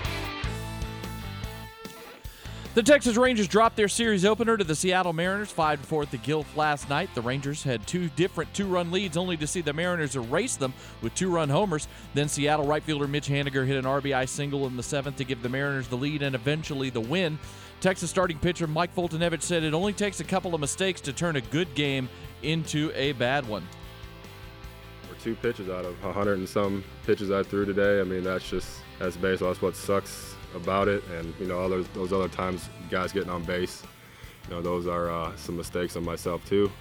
The Texas Rangers dropped their series opener to the Seattle Mariners 5 4 at the Gilf last night. The Rangers had two different two run leads, only to see the Mariners erase them with two run homers. Then Seattle right fielder Mitch Haniger hit an RBI single in the seventh to give the Mariners the lead and eventually the win. Texas starting pitcher Mike Foltynewicz said it only takes a couple of mistakes to turn a good game into a bad one.
Two pitches out of 100 and some pitches I threw today. I mean, that's just that's baseball. That's what sucks about it. And you know, others those other times, guys getting on base, you know, those are uh, some mistakes on myself too.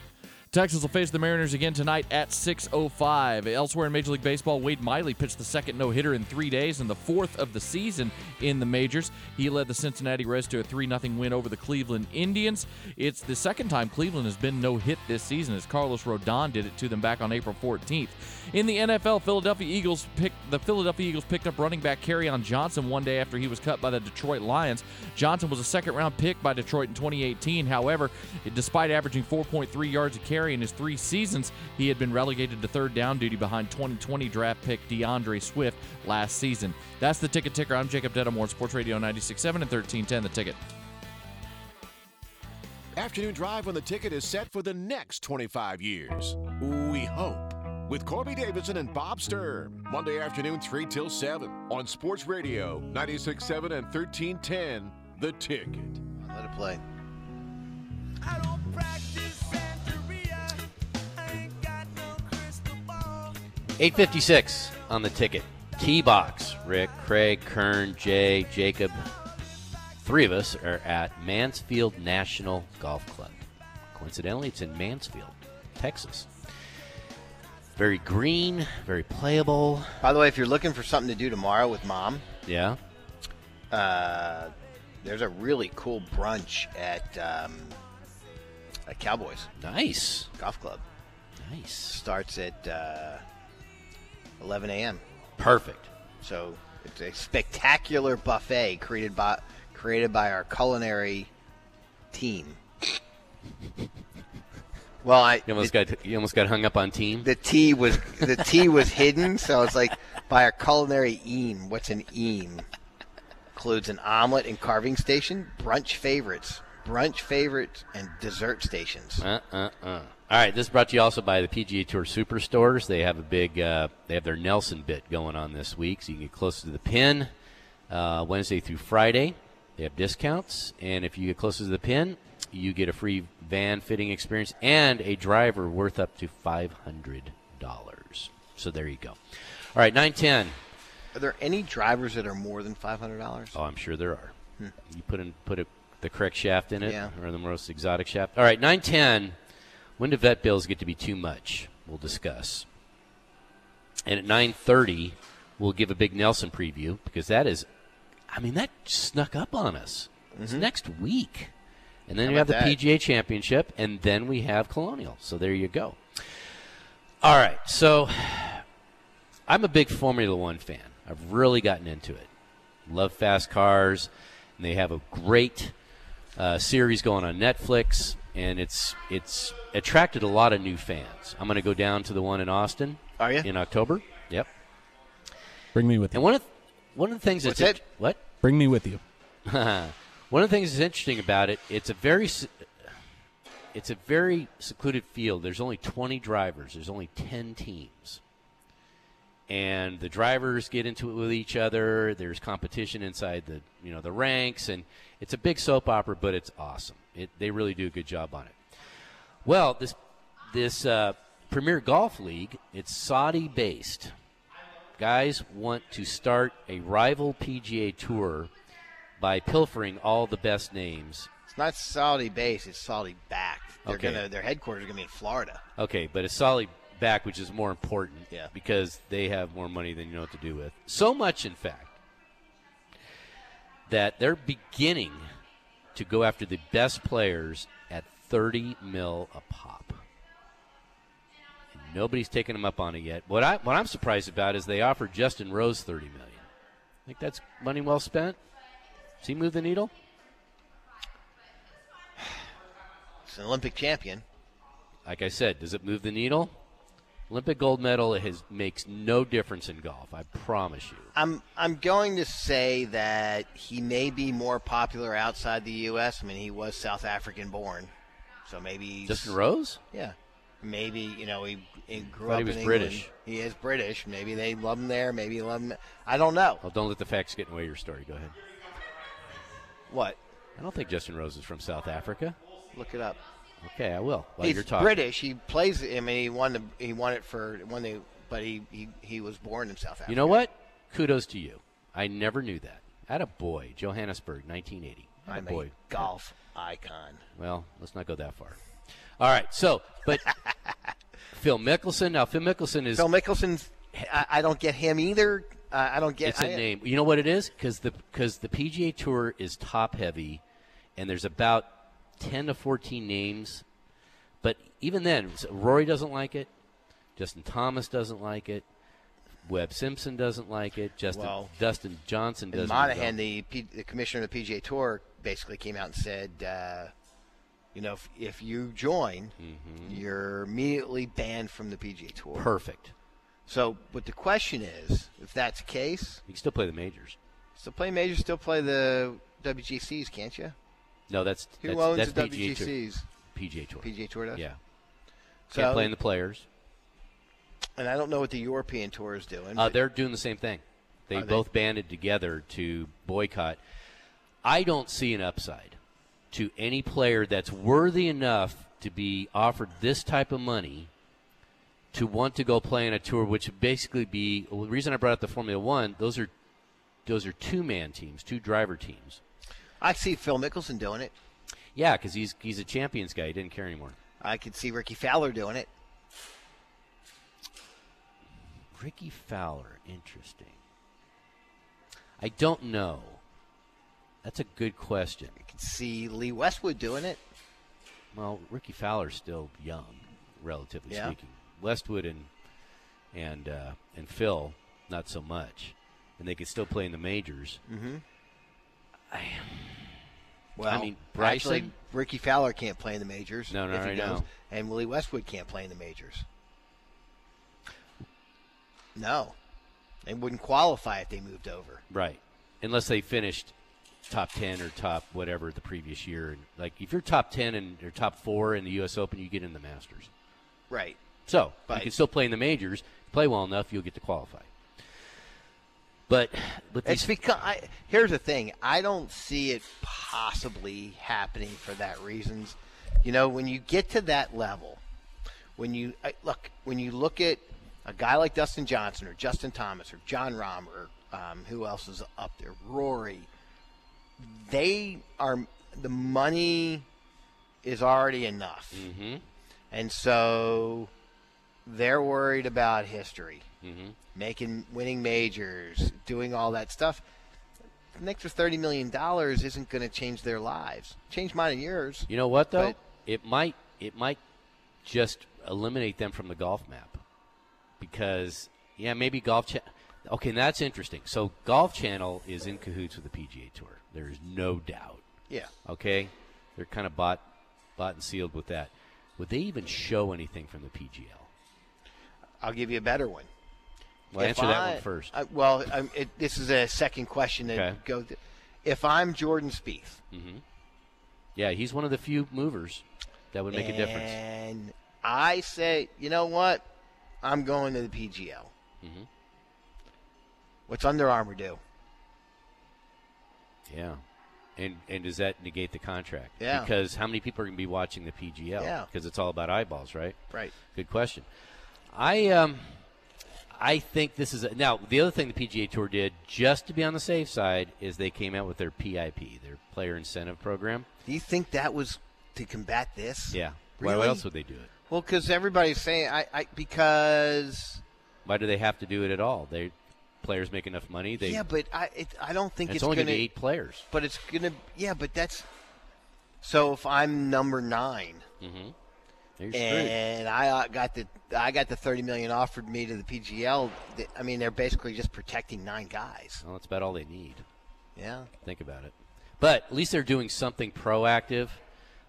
Texas will face the Mariners again tonight at 6:05. Elsewhere in Major League Baseball, Wade Miley pitched the second no-hitter in three days and the fourth of the season in the majors. He led the Cincinnati Reds to a 3-0 win over the Cleveland Indians. It's the second time Cleveland has been no-hit this season, as Carlos Rodon did it to them back on April 14th. In the NFL, Philadelphia Eagles picked the Philadelphia Eagles picked up running back on Johnson one day after he was cut by the Detroit Lions. Johnson was a second-round pick by Detroit in 2018. However, despite averaging 4.3 yards a carry in his three seasons, he had been relegated to third down duty behind 2020 draft pick D'Andre Swift last season. That's the ticket ticker. I'm Jacob Dedamore, Sports Radio 96.7 and 1310 The Ticket.
Afternoon Drive on the ticket is set for the next 25 years. We hope. With Corby Davidson and Bob Sturm. Monday afternoon, 3 till 7 on Sports Radio 96.7 and 1310 The Ticket.
Let it play.
856 on the ticket. T box. Rick, Craig, Kern, Jay, Jacob. Three of us are at Mansfield National Golf Club. Coincidentally, it's in Mansfield, Texas. Very green, very playable.
By the way, if you're looking for something to do tomorrow with mom,
Yeah.
uh, there's a really cool brunch at um, at Cowboys.
Nice
golf club.
Nice.
Starts at uh, 11 a.m.
Perfect.
So it's a spectacular buffet created by created by our culinary team. Well, I
You almost got you almost got hung up on team.
the tea was the tea was hidden, so it's like by our culinary eam. What's an eam? Includes an omelet and carving station, brunch favorites, brunch favorites, and dessert stations.
Uh, uh, uh. All right, this is brought to you also by the PGA Tour Superstores. They have a big, uh, they have their Nelson bit going on this week, so you can get closer to the pin uh, Wednesday through Friday. They have discounts, and if you get closer to the pin, you get a free van fitting experience and a driver worth up to five hundred dollars. So there you go. All right, nine ten.
Are there any drivers that are more than five hundred dollars?
Oh, I'm sure there are.
Hmm.
You put in put a, the correct shaft in it,
Yeah.
or the most exotic shaft. All right, nine ten. When do vet bills get to be too much? We'll discuss. And at nine thirty, we'll give a big Nelson preview because that is, I mean, that snuck up on us. It's next week, and then
Mm-hmm. How
you have the
that?
PGA Championship, and then we have Colonial. So there you go. All right, so I'm a big Formula One fan. I've really gotten into it. Love fast cars, and they have a great uh, series going on Netflix, and it's it's attracted a lot of new fans. I'm going to go down to the one in Austin.
Are you
in October? Yep.
Bring me with you.
And one of one of the things
What's
that's
it?
what
Bring me with you.
one of the things that's interesting about it, it's a very it's a very secluded field. There's only 20 drivers. There's only 10 teams. And the drivers get into it with each other. There's competition inside the, you know, the ranks and it's a big soap opera, but it's awesome. It, they really do a good job on it. Well, this this uh, Premier Golf League, it's Saudi based. Guys want to start a rival PGA Tour by pilfering all the best names.
It's not Saudi based; it's Saudi backed. They're
Okay.
gonna their headquarters are gonna be in Florida.
Okay, but it's Saudi back, which is more important.
Yeah.
Because they have more money than you know what to do with. So much, in fact, that they're beginning to go after the best players at 30 mil a pop. And nobody's taken them up on it yet. What I what I'm surprised about is they offered Justin Rose 30 million. I Think that's money well spent? Does he move the needle?
He's an Olympic champion.
Like I said, does it move the needle? Olympic gold medal has makes no difference in golf. I promise you.
I'm I'm going to say that he may be more popular outside the U.S. I mean, he was South African born, so maybe he's,
Justin Rose?
Yeah, maybe you know he, he grew up
he was
in
British.
He is British. Maybe they love him there. Maybe love him. I don't know.
Well, don't let the facts get in the way of your story. Go ahead.
What?
I don't think Justin Rose is from South Africa.
Look it up.
Okay, I will. While
He's
you're talking.
British. He plays. I mean, he won the he won it for won the, but he, he he was born in South Africa.
You know what? Kudos to you. I never knew that. At a boy, Johannesburg, 1980.
I'm
boy.
a golf icon.
Well, let's not go that far. All right. So, but Phil Mickelson. Now, Phil Mickelson is
Phil Mickelson. I, I don't get him either. Uh, I don't get.
It's a
I-
name. You know what it is? Because the because the PGA Tour is top heavy, and there's about ten to fourteen names. But even then, Rory doesn't like it. Justin Thomas doesn't like it. Webb Simpson doesn't like it. Justin
Well,
Dustin Johnson doesn't.
Monahan, the, P, the commissioner of the PGA Tour, basically came out and said, uh, you know, if, if you join, you're immediately banned from the PGA Tour.
Perfect.
So, but the question is, if that's the case,
You can still play the majors.
still play majors, still play the WGCs, can't you?
No, that's
Who
that's,
owns
that's
the
PGA Tour.
WGCs?
PGA Tour.
PGA Tour does.
Yeah.
So,
Can't play in the players.
and I don't know what the European Tour is doing.
Uh, they're doing the same thing. They
Are they?
both banded together to boycott. I don't see an upside to any player that's worthy enough to be offered this type of money to want to go play on a tour, which would basically be well, the reason I brought up the Formula One. Those are those are two man teams, two driver teams.
I see Phil Mickelson doing it.
Yeah, because he's he's a champions guy. He didn't care anymore.
I could see Rickie Fowler doing it.
Rickie Fowler, interesting. I don't know. That's a good question.
I could see Lee Westwood doing it.
Well, Rickie Fowler's still young, relatively
Yeah.
speaking. Westwood and and uh, and Phil, not so much, and they could still play in the majors.
Mm-hmm. Well,
I mean, Bryson.
actually, Rickie Fowler can't play in the majors.
No, no,
if he goes,
know.
And Willie Westwood can't play in the majors. No, they wouldn't qualify if they moved over.
Right. Unless they finished top 10 or top whatever the previous year. And like if you're top 10 and or top 4 in the US Open, you get in the Masters.
Right.
So,
But-
you can still play in the majors. Play well enough, you'll get to qualify. But with
It's
these
because I, here's the thing: I don't see it possibly happening for that reasons. You know, when you get to that level, when you I, look, when you look at a guy like Dustin Johnson or Justin Thomas or Jon Rahm or um, who else is up there, Rory, they are the money is already enough,
mm-hmm.
and so they're worried about history
Mm-hmm.
making winning majors, doing all that stuff. An extra thirty million dollars isn't going to change their lives. Change mine and yours.
You know what though? It might it might just eliminate them from the golf map because yeah, maybe golf. Cha- okay, that's interesting. So Golf Channel is in cahoots with the PGA Tour. There is no doubt.
Yeah.
Okay, they're kind of bought bought and sealed with that. Would they even show anything from the PGL?
I'll give you a better one.
Well, answer that one first.
I, well, it, this is a second question that
Okay.
goes. If I'm Jordan Spieth,
hmm Yeah, he's one of the few movers that would make a difference.
and I say, you know what, I'm going to the PGL.
Mhm.
What's Under Armour do?
Yeah. And and does that negate the contract?
Yeah.
Because how many people are going to be watching the PGL?
Yeah.
Because it's all about eyeballs, right?
Right.
Good question. I um, I think this is a, now the other thing the PGA Tour did just to be on the safe side is they came out with their PIP, their Player Incentive Program.
Do you think that was to combat this?
Yeah. Why,
Really?
why else would they do it?
Well, because everybody's saying I, I because
Why do they have to do it at all? They players make enough money. They
yeah, but I it, I don't think
it's,
it's,
only
going
going to be eight players.
But it's going to yeah, but that's so if I'm number 9
Mm-hmm. You're
and I uh, got the I got the 30 million offered me to the PGL. I mean, they're basically just protecting nine guys.
Well, that's about all they need.
Yeah.
Think about it. But at least they're doing something proactive.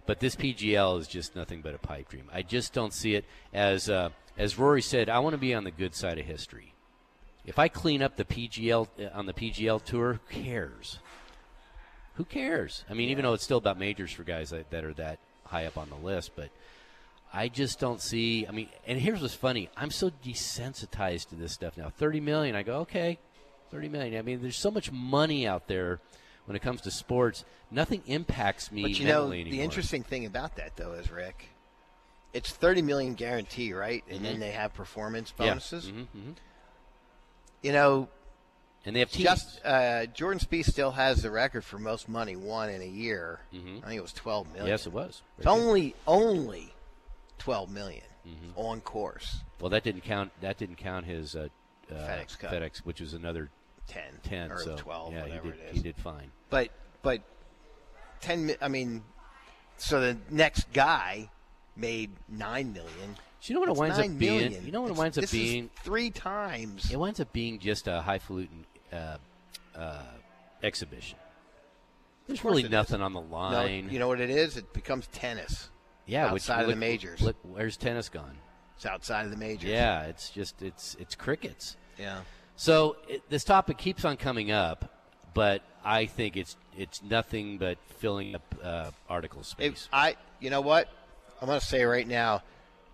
But this PGL is just nothing but a pipe dream. I just don't see it as uh, as Rory said, I want to be on the good side of history. If I clean up the PGL uh, on the PGL tour, who cares? Who cares? I mean, even though it's still about majors for guys that, that are that high up on the list, but I just don't see. I mean, and here's what's funny: I'm so desensitized to this stuff now. Thirty million, I go okay, thirty million. I mean, there's so much money out there when it comes to sports. Nothing impacts me
But you know, the
anymore.
interesting thing about that though is Rick, it's thirty million guarantee, right? And
Mhm.
then they have performance
Yeah.
bonuses.
Mhm, mhm.
You know,
and they have teams.
just uh, Jordan Spieth still has the record for most money won in a year. I think it was twelve million.
Mm-hmm. Yes, it was.
It's
good.
only only twelve million
Mhm.
on course.
Well, that didn't count. That didn't count his uh, uh,
FedEx Cup.
FedEx, which was another
10,
ten
or
so,
12,
Yeah,
whatever
he did.
it is.
He did fine.
But but ten. I mean, so the next guy made nine million.
Do you know what
That's
it winds up
nine
being? You know what it winds up being?
three times.
It winds up being just a highfalutin uh, uh, exhibition. There's really
it is.
nothing on the
No,
line.
you know what it is? It becomes tennis.
Yeah, which,
outside of the majors.
Look, where's tennis gone?
It's outside of the majors.
Yeah, it's just it's it's crickets.
Yeah.
So it, this topic keeps on coming up, but I think it's it's nothing but filling up uh, article space.
If I, you know what? I'm going to say right now,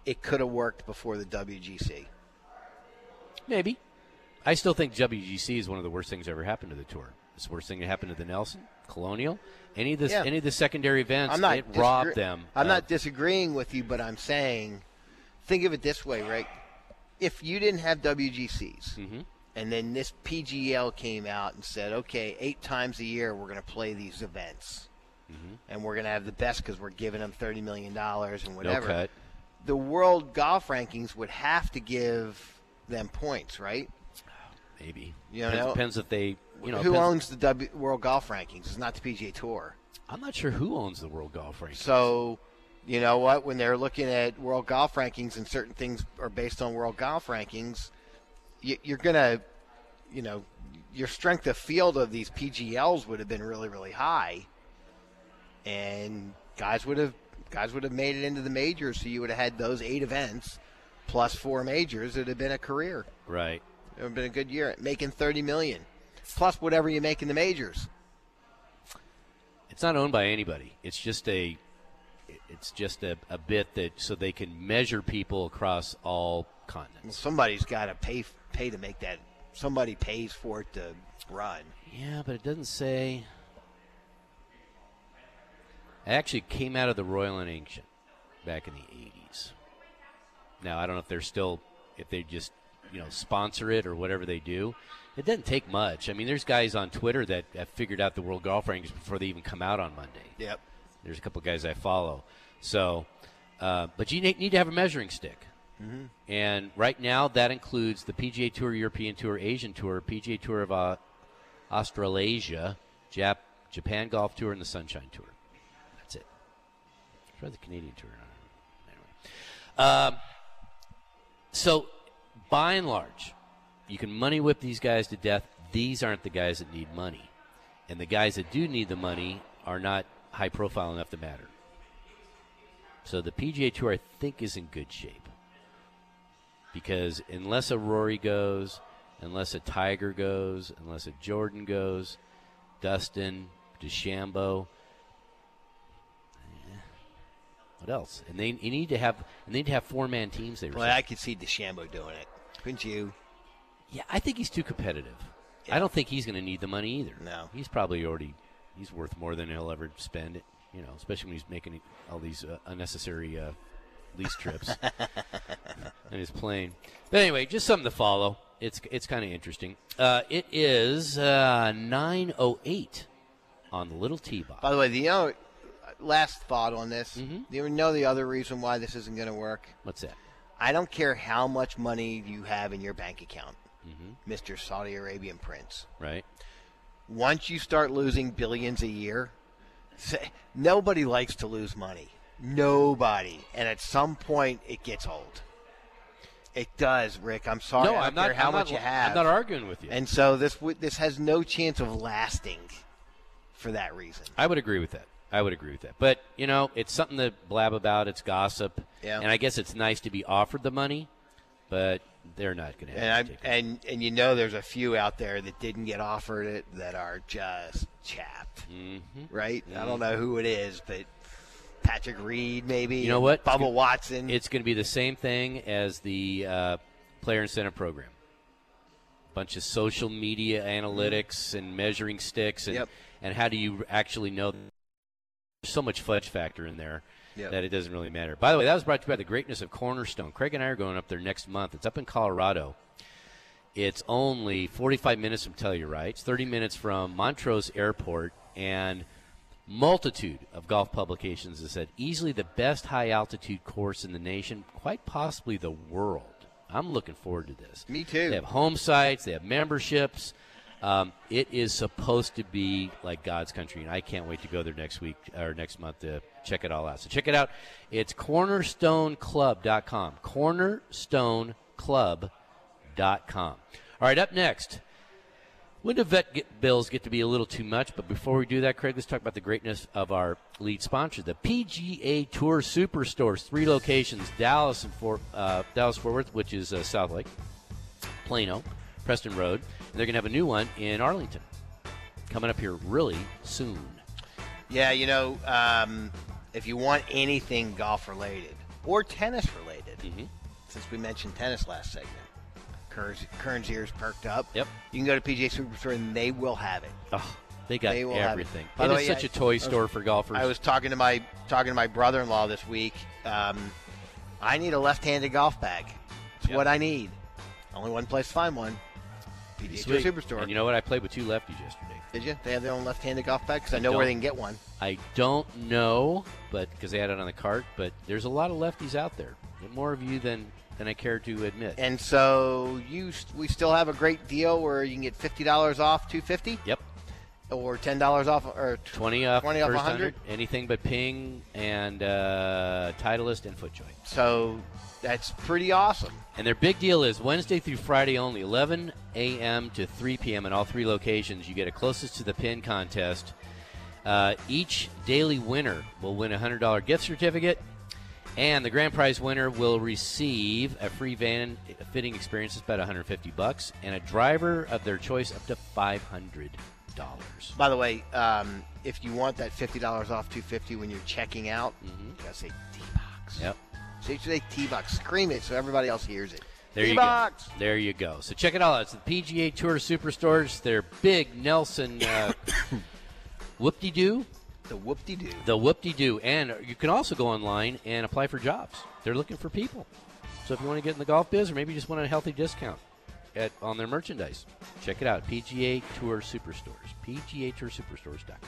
it could have worked before the WGC.
Maybe. I still think WGC is one of the worst things that ever happened to the tour. It's the worst thing that happened to the Nelson, Colonial, any of the
Yeah.
any of the secondary events.
I'm not
it robbed them.
I'm not disagreeing with you, but I'm saying, think of it this way, right? If you didn't have WGCs,
Mm-hmm.
and then this PGL came out and said, okay, eight times a year we're going to play these events,
Mm-hmm.
and we're going to have the best because we're giving them thirty million dollars and whatever.
cut.
The world golf rankings would have to give them points, right?
Maybe.
You
depends,
know,
depends if they. You know,
who
depends-
owns the w, World Golf Rankings? It's not the PGA Tour.
I'm not sure who owns the World Golf Rankings.
So, you know what? When they're looking at World Golf Rankings and certain things are based on World Golf Rankings, you, you're gonna, you know, your strength of field of these PGLs would have been really, really high, and guys would have guys would have made it into the majors. So you would have had those eight events plus four majors. It would have been a career.
Right.
It would have been a good year, making thirty million, plus whatever you make in the majors.
It's not owned by anybody. It's just a. It's just a, a bit that so they can measure people across all continents.
Well, somebody's got to pay pay to make that. Somebody pays for it to run.
Yeah, but it doesn't say. It actually came out of the Royal and Ancient back in the 80s. Now, I don't know if they're still, if they just, you know, sponsor it or whatever they do. It doesn't take much. I mean, there's guys on Twitter that have figured out the World Golf Rankings before they even come out on Monday.
Yep.
There's a couple guys I follow. So, uh, but you need to have a measuring stick.
Mhm.
And right now, that includes the PGA Tour, European Tour, Asian Tour, PGA Tour of uh, Australasia, Jap- Japan Golf Tour, and the Sunshine Tour. That's it. Try the Canadian Tour. Anyway. Um, so, by and large, you can money whip these guys to death. These aren't the guys that need money. And the guys that do need the money are not high profile enough to matter. So the PGA Tour, I think, is in good shape. Because unless a Rory goes, unless a Tiger goes, unless a Jordan goes, Dustin, DeChambeau, eh, what else? And they you need to have and they need to have four man teams. They were
Well. I could see DeChambeau doing it. Couldn't you?
Yeah, I think he's too competitive. I don't think he's going to need the money either.
No,
he's probably already he's worth more than he'll ever spend. It, you know, especially when he's making all these uh, unnecessary uh, lease trips and his plane. But anyway, just something to follow. It's it's kind of interesting. Uh, it is uh, nine oh eight on the little tee box.
By the way, the other, last thought on this.
Mm-hmm.
Do you know the other reason why this isn't going to work?
What's that?
I don't care how much money you have in your bank account,
Mm-hmm.
Mr. Saudi Arabian Prince.
Right.
Once you start losing billions a year, say, nobody likes to lose money. Nobody. And at some point, it gets old. It does, Rick. I'm sorry.
No,
I don't
I'm not-
how
I'm
much
not-
you have.
I'm not arguing with you.
And so this this has no chance of lasting for that reason.
I would agree with that. I would agree with that. But you know, it's something to blab about. It's gossip.
Yeah.
And I guess it's nice to be offered the money. but they're not going to have
And and and you know there's a few out there that didn't get offered it that are just chapped,
Mm-hmm.
right? I don't know who it is, but Patrick Reed maybe.
You know what? It's
Bubba
gonna-
Watson.
It's going to be the same thing as the uh, player incentive program. Bunch of social media analytics and measuring sticks, and
Yep.
and how do you actually know? There's so much fudge factor in there
Yep.
that it doesn't really matter. By the way, that was brought to you by the greatness of Cornerstone. Craig and I are going up there next month. It's up in Colorado. It's only 45 minutes from Telluride. It's 30 minutes from Montrose Airport, and multitude of golf publications have said easily the best high altitude course in the nation, quite possibly the world. I'm looking forward to this.
Me too.
They have home sites, they have memberships. Um, it is supposed to be like God's country, and I can't wait to go there next week or next month to check it all out. So check it out. It's cornerstoneclub.com. Cornerstoneclub.com. All right, up next. When do vet get bills get to be a little too much? But before we do that, Craig, let's talk about the greatness of our lead sponsor, the PGA Tour Superstores. Three locations: Dallas and Fort uh, Dallas Fort Worth, which is uh, Southlake, Plano, Preston Road, and they're going to have a new one in Arlington coming up here really soon.
Yeah, you know, um, if you want anything golf related or tennis related,
Mm-hmm.
since we mentioned tennis last segment, Kern's, Kern's ears perked up.
Yep.
You can go to PGA Superstore and they will have it.
Oh, they got
They it.
everything. It
the way,
such
I-
a toy
was-
store for golfers.
I was talking to my talking to my brother-in-law this week. Um, I need a left-handed golf bag. It's
Yep.
what I need. Only one place to find one. PGA Superstore.
And you know what? I played with two lefties yesterday.
Did you? They have their own left-handed golf bag because I
I
know where they can get one.
I don't know, but because they had it on the cart, but there's a lot of lefties out there. More of you than than I care to admit.
And so you, we still have a great deal where you can get fifty dollars off two fifty.
Yep.
Or ten dollars off, or tw-
20 off,
twenty off a hundred.
anything but ping and uh, Titleist and FootJoy.
So that's pretty awesome.
And their big deal is Wednesday through Friday only, 11 a.m. to 3 p.m. in all three locations. You get a closest to the pin contest. Uh, each daily winner will win a $100 gift certificate, and the grand prize winner will receive a free van fitting experience. It's about 150 bucks, and a driver of their choice up to 500 dollars.
By the way, um, if you want that fifty dollars off two fifty when you're checking out,
Mm-hmm.
you gotta say D box.
Yep.
So you should say T box. Scream it so everybody else hears it.
There you
T-Box.
go. There you go. So check it all out. It's the PGA Tour Superstores. Their big Nelson uh, whoop-de-doo.
The whoop-de-doo.
The whoop-de-doo. And you can also go online and apply for jobs. They're looking for people. So if you want to get in the golf biz or maybe you just want a healthy discount at, on their merchandise, check it out. PGA Tour Superstores. PGA Tour Superstores.com.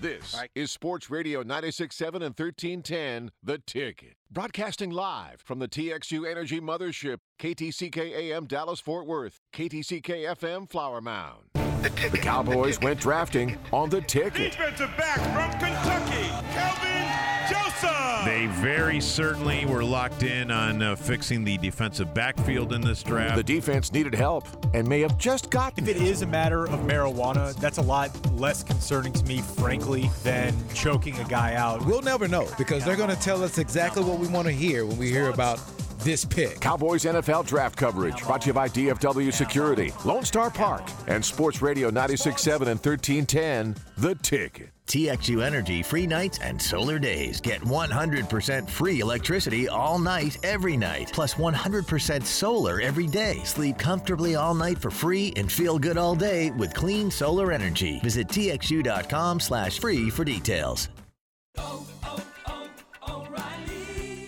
This is Sports Radio 96.7 and 1310, The Ticket. Broadcasting live from the TXU Energy Mothership, KTCK AM Dallas Fort Worth, KTCK FM Flower Mound. The, Cowboys went drafting on The Ticket.
Defensive back from Kentucky, Kelvin Joseph.
They very certainly were locked in on uh, fixing the defensive backfield in this draft.
The defense needed help and may have just gotten
If it is a matter of marijuana, that's a lot less concerning to me, frankly, than choking a guy out.
We'll never know because they're going to tell us exactly what we want to hear when we hear about this pick.
Cowboys NFL draft coverage brought to you by DFW Security, Lone Star Park, and Sports Radio 96.7 and 1310, The Ticket.
TXU Energy free nights and solar days. Get 100% free electricity all night, every night, plus 100% solar every day. Sleep comfortably all night for free and feel good all day with clean solar energy. Visit txu.com slash free for details.
Oh, oh,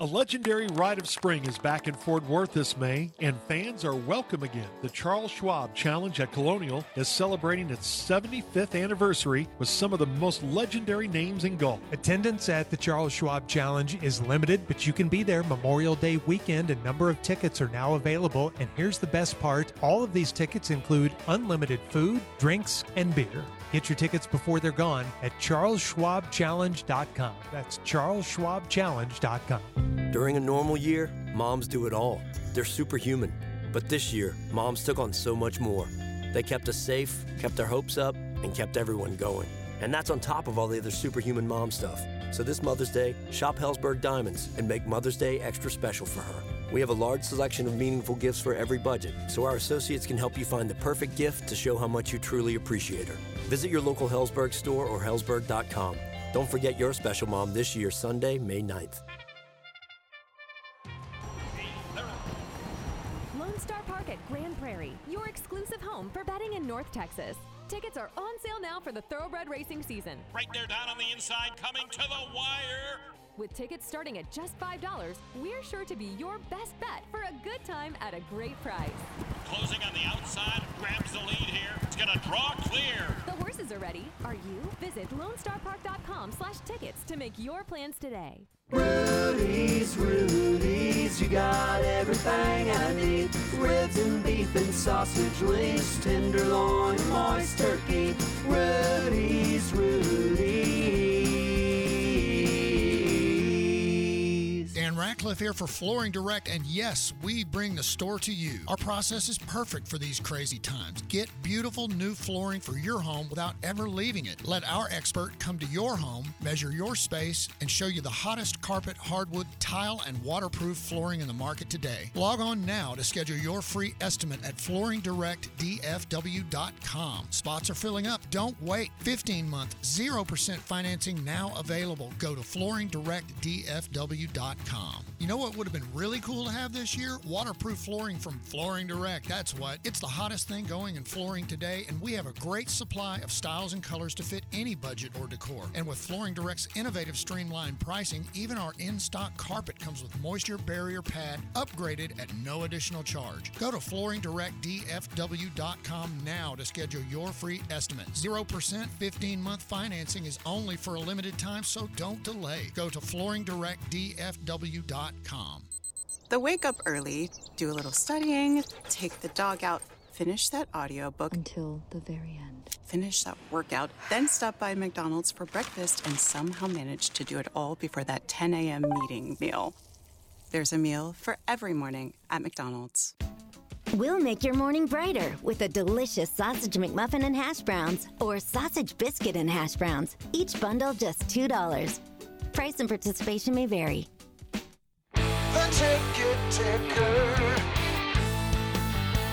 A legendary ride of Spring is back in Fort Worth this May, and fans are welcome again. The Charles Schwab Challenge at Colonial is celebrating its 75th anniversary with some of the most legendary names in golf.
Attendance at the Charles Schwab Challenge is limited, but you can be there Memorial Day weekend. A number of tickets are now available, and here's the best part all of these tickets include unlimited food, drinks, and beer. Get your tickets before they're gone at charlesschwabchallenge.com. That's charlesschwabchallenge.com.
During a normal year, moms do it all. They're superhuman. But this year, moms took on so much more. They kept us safe, kept our hopes up, and kept everyone going. And that's on top of all the other superhuman mom stuff. So this Mother's Day, shop Helzberg Diamonds and make Mother's Day extra special for her. We have a large selection of meaningful gifts for every budget, so our associates can help you find the perfect gift to show how much you truly appreciate her. Visit your local Helzberg store or helzberg.com. Don't forget your special mom this year, Sunday, May 9th.
Lone Star Park at Grand Prairie, your exclusive home for betting in North Texas. Tickets are on sale now for the Thoroughbred racing season.
Right there down on the inside, coming to the wire.
With tickets starting at just $5, we're sure to be your best bet for a good time at a great price.
Closing on the outside, grabs the lead here. It's gonna draw clear.
The horses are ready. Are you? Visit LoneStarPark.com slash tickets to make your plans today.
Rudy's, Rudy's, you got everything I need. Ribs and beef and sausage links, tenderloin, moist turkey. Rudy's, Rudy's.
Ratcliffe here for Flooring Direct, and yes, we bring the store to you. Our process is perfect for these crazy times. Get beautiful new flooring for your home without ever leaving it. Let our expert come to your home, measure your space, and show you the hottest carpet, hardwood, tile, and waterproof flooring in the market today. Log on now to schedule your free estimate at flooringdirectdfw.com. Spots are filling up. Don't wait. 15 month, 0% financing now available. Go to flooringdirectdfw.com. You know what would have been really cool to have this year? Waterproof flooring from Flooring Direct. That's what. It's the hottest thing going in flooring today, and we have a great supply of styles and colors to fit any budget or decor. And with Flooring Direct's innovative streamlined pricing, even our in stock carpet comes with moisture barrier pad upgraded at no additional charge. Go to flooringdirectdfw.com now to schedule your free estimate. 0% 15 month financing is only for a limited time, so don't delay. Go to flooringdirectdfw.com.
The wake up early, do a little studying, take the dog out, finish that audiobook until the very end. Finish that workout, then stop by McDonald's for breakfast and somehow manage to do it all before that 10 a.m. meeting meal. There's a meal for every morning at McDonald's.
We'll make your morning brighter with a delicious sausage McMuffin and hash browns or sausage biscuit and hash browns. Each bundle just $2. Price and participation may vary.
The.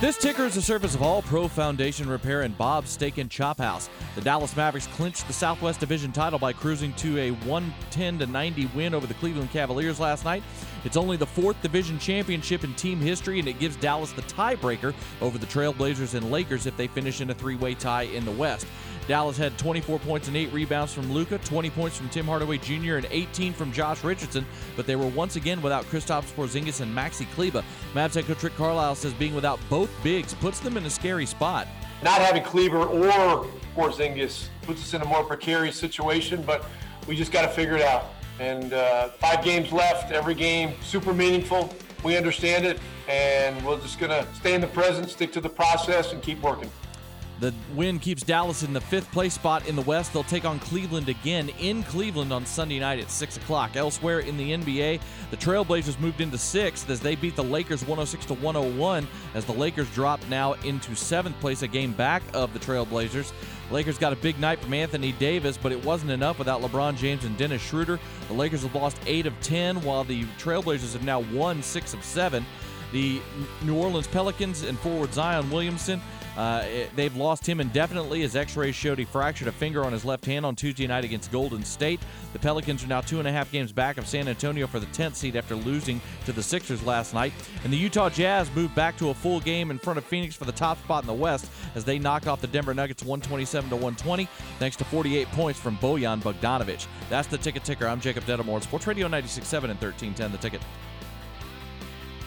This ticker is a service of All Pro Foundation Repair and Bob's Steak and Chop House. The Dallas Mavericks clinched the Southwest Division title by cruising to a 110 to 90 win over the Cleveland Cavaliers last night. It's only the fourth division championship in team history, and it gives Dallas the tiebreaker over the Trailblazers and Lakers if they finish in a three-way tie in the West. Dallas had 24 points and 8 rebounds from Luka, 20 points from Tim Hardaway Jr., and 18 from Josh Richardson, but they were once again without Kristaps Porzingis and Maxi Kleber. Mavs head coach Rick Carlisle says being without both bigs puts them in a scary spot.
Not having Kleber or Porzingis puts us in a more precarious situation, but we just got to figure it out. And uh, five games left, every game super meaningful. We understand it, and we're just going to stay in the present, stick to the process, and keep working.
The win keeps Dallas in the fifth place spot in the West. They'll take on Cleveland again in Cleveland on Sunday night at 6 o'clock. Elsewhere in the NBA, the Trailblazers moved into sixth as they beat the Lakers 106 to 101 as the Lakers drop now into seventh place, a game back of the Trailblazers. Lakers got a big night from Anthony Davis, but it wasn't enough without LeBron James and Dennis Schroeder. The Lakers have lost 8 of 10, while the Trailblazers have now won 6 of 7. The New Orleans Pelicans and forward Zion Williamson Uh, it- they've lost him indefinitely as X-rays showed he fractured a finger on his left hand on Tuesday night against Golden State. The Pelicans are now two and a half games back of San Antonio for the 10th seed after losing to the Sixers last night. And the Utah Jazz moved back to a full game in front of Phoenix for the top spot in the West as they knocked off the Denver Nuggets 127 to 120 thanks to 48 points from Bojan Bogdanovic. That's the ticket ticker. I'm Jacob Dedamore, Sports Radio 96.7 and 1310 The Ticket.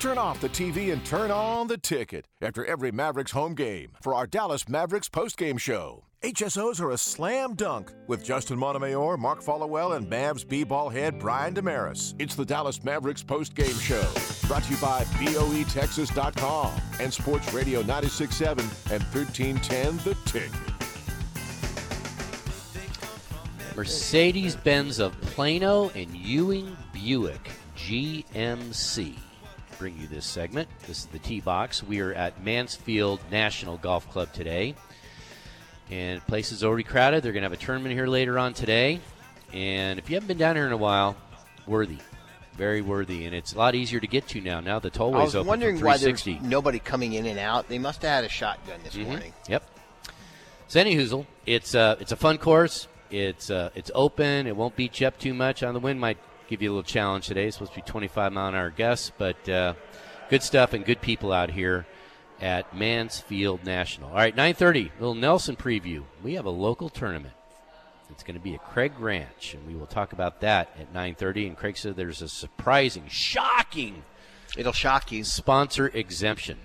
Turn off the TV and turn on the ticket after every Mavericks home game for our Dallas Mavericks postgame show. HSOs are a slam dunk with Justin Montemayor, Mark Followill, and Mavs B-ball head Brian Dameris. It's the Dallas Mavericks postgame show, brought to you by BOETexas.com and Sports Radio 96.7 and 1310 The Ticket.
Mercedes Benz of Plano and Ewing Buick GMC bring you this segment. This is the T Box. We are at Mansfield National Golf Club today. And place is already crowded. They're going to have a tournament here later on today. And if you haven't been down here in a while, worthy. Very worthy. And it's a lot easier to get to now. Now the
I
tollway's
was
open
wondering
for
why there's
360.
nobody coming in and out. They must have had a shotgun this
Mhm.
morning.
Yep. So anyhoozle, it's uh, it's a fun course. It's uh, it's open. It won't beat you up too much. On the wind might give you a little challenge today. It's supposed to be 25 mile an hour gusts, but uh, good stuff and good people out here at Mansfield National. All right, 9:30, little Nelson preview. We have a local tournament. It's going to be at Craig Ranch, and we will talk about that at 9:30. And Craig said there's a surprising, shocking,
it'll shock you
sponsor exemption.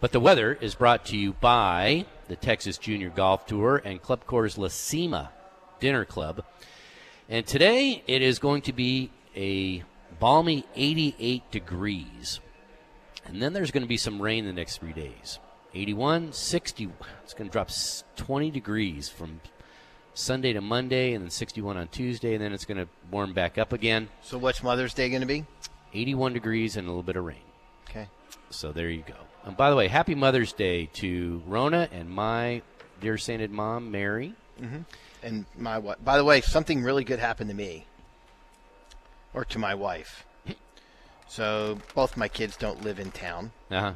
But the weather is brought to you by the Texas Junior Golf Tour and Club Corps La Cima Dinner Club. And today it is going to be a balmy 88 degrees. And then there's going to be some rain the next three days. 81, 60. It's going to drop 20 degrees from Sunday to Monday, and then 61 on Tuesday, and then it's going to warm back up again.
So what's Mother's Day going to be?
81 degrees and a little bit of rain.
Okay.
So there you go. And by the way, happy Mother's Day to Rona and my dear sainted mom, Mary.
hmm And my wife. By the way, something really good happened to me, or to my wife. So both my kids don't live in town,
Uh-huh.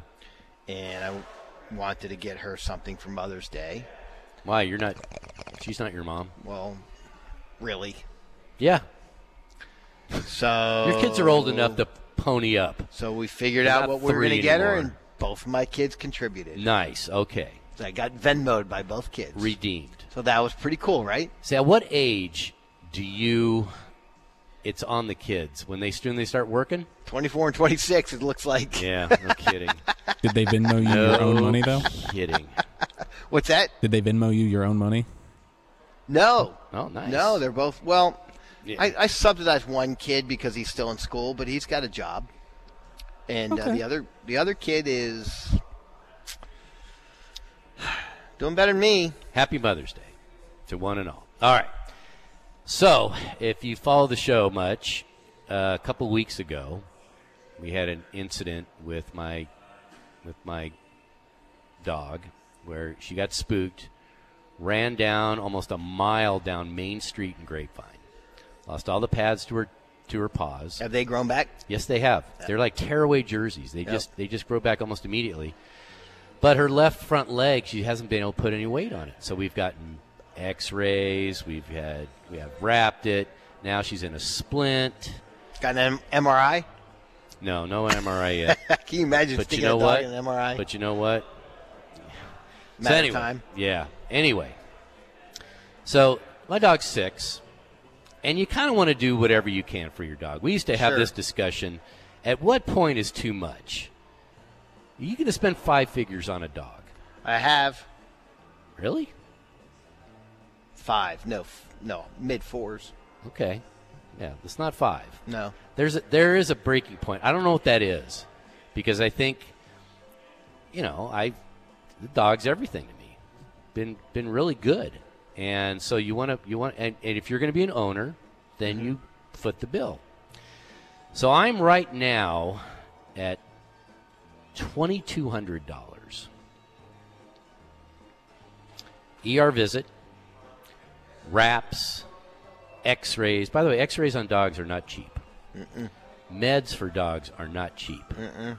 and I wanted to get her something for Mother's Day.
Why you're not? She's not your mom.
Well, really.
Yeah.
So
Your kids are old enough to pony up.
So we figured
They're
out what we were going to get her, and both of my kids contributed.
Nice. Okay.
So I got Venmoed by both kids.
Redeemed.
So that was pretty cool, right?
See, at what age do you? It's on the kids when they when they start working.
24 and 26, it looks like.
Yeah, no kidding.
Did they Venmo you your own money though?
Kidding.
What's that?
Did they Venmo you your own money?
No.
Oh, nice.
No, they're both. Well,
Yeah.
I, I subsidized one kid because he's still in school, but he's got a job, and uh, the other the other kid is doing better than me.
Happy Mother's Day to one and all. All right. So, if you follow the show much, uh, a couple weeks ago, we had an incident with my with my dog where she got spooked, ran down almost a mile down Main Street in Grapevine, lost all the pads to her to her paws.
Have they grown back?
Yes, they have. They're like tearaway jerseys. They
Yep.
just they just grow back almost immediately. But her left front leg, she hasn't been able to put any weight on it. So we've gotten X-rays. We've had we have wrapped it. Now she's in a splint.
Got an M- MRI?
No, no MRI yet.
Can you imagine
but
sticking
you know
a dog
what?
in an MRI?
But you know what? So
Matter of
anyway,
time.
Yeah. Anyway, so my dog's six, and you kind of want to do whatever you can for your dog. We used to have
Sure.
this discussion. At what point is too much? Are you going to spend five figures on a dog?
I have
Really?
five. No, no, mid fours.
Okay. Yeah, it's not five.
No.
There's a, there is a breaking point. I don't know what that is, because I think, you know, I the dog's everything to me. Been been really good, and so you want to you want and, and if you're going to be an owner, then you foot the bill. So I'm right now at twenty two hundred dollars. ER visit, wraps, X-rays. By the way, X-rays on dogs are not cheap.
Mm-mm.
Meds for dogs are not cheap.
Mm-mm.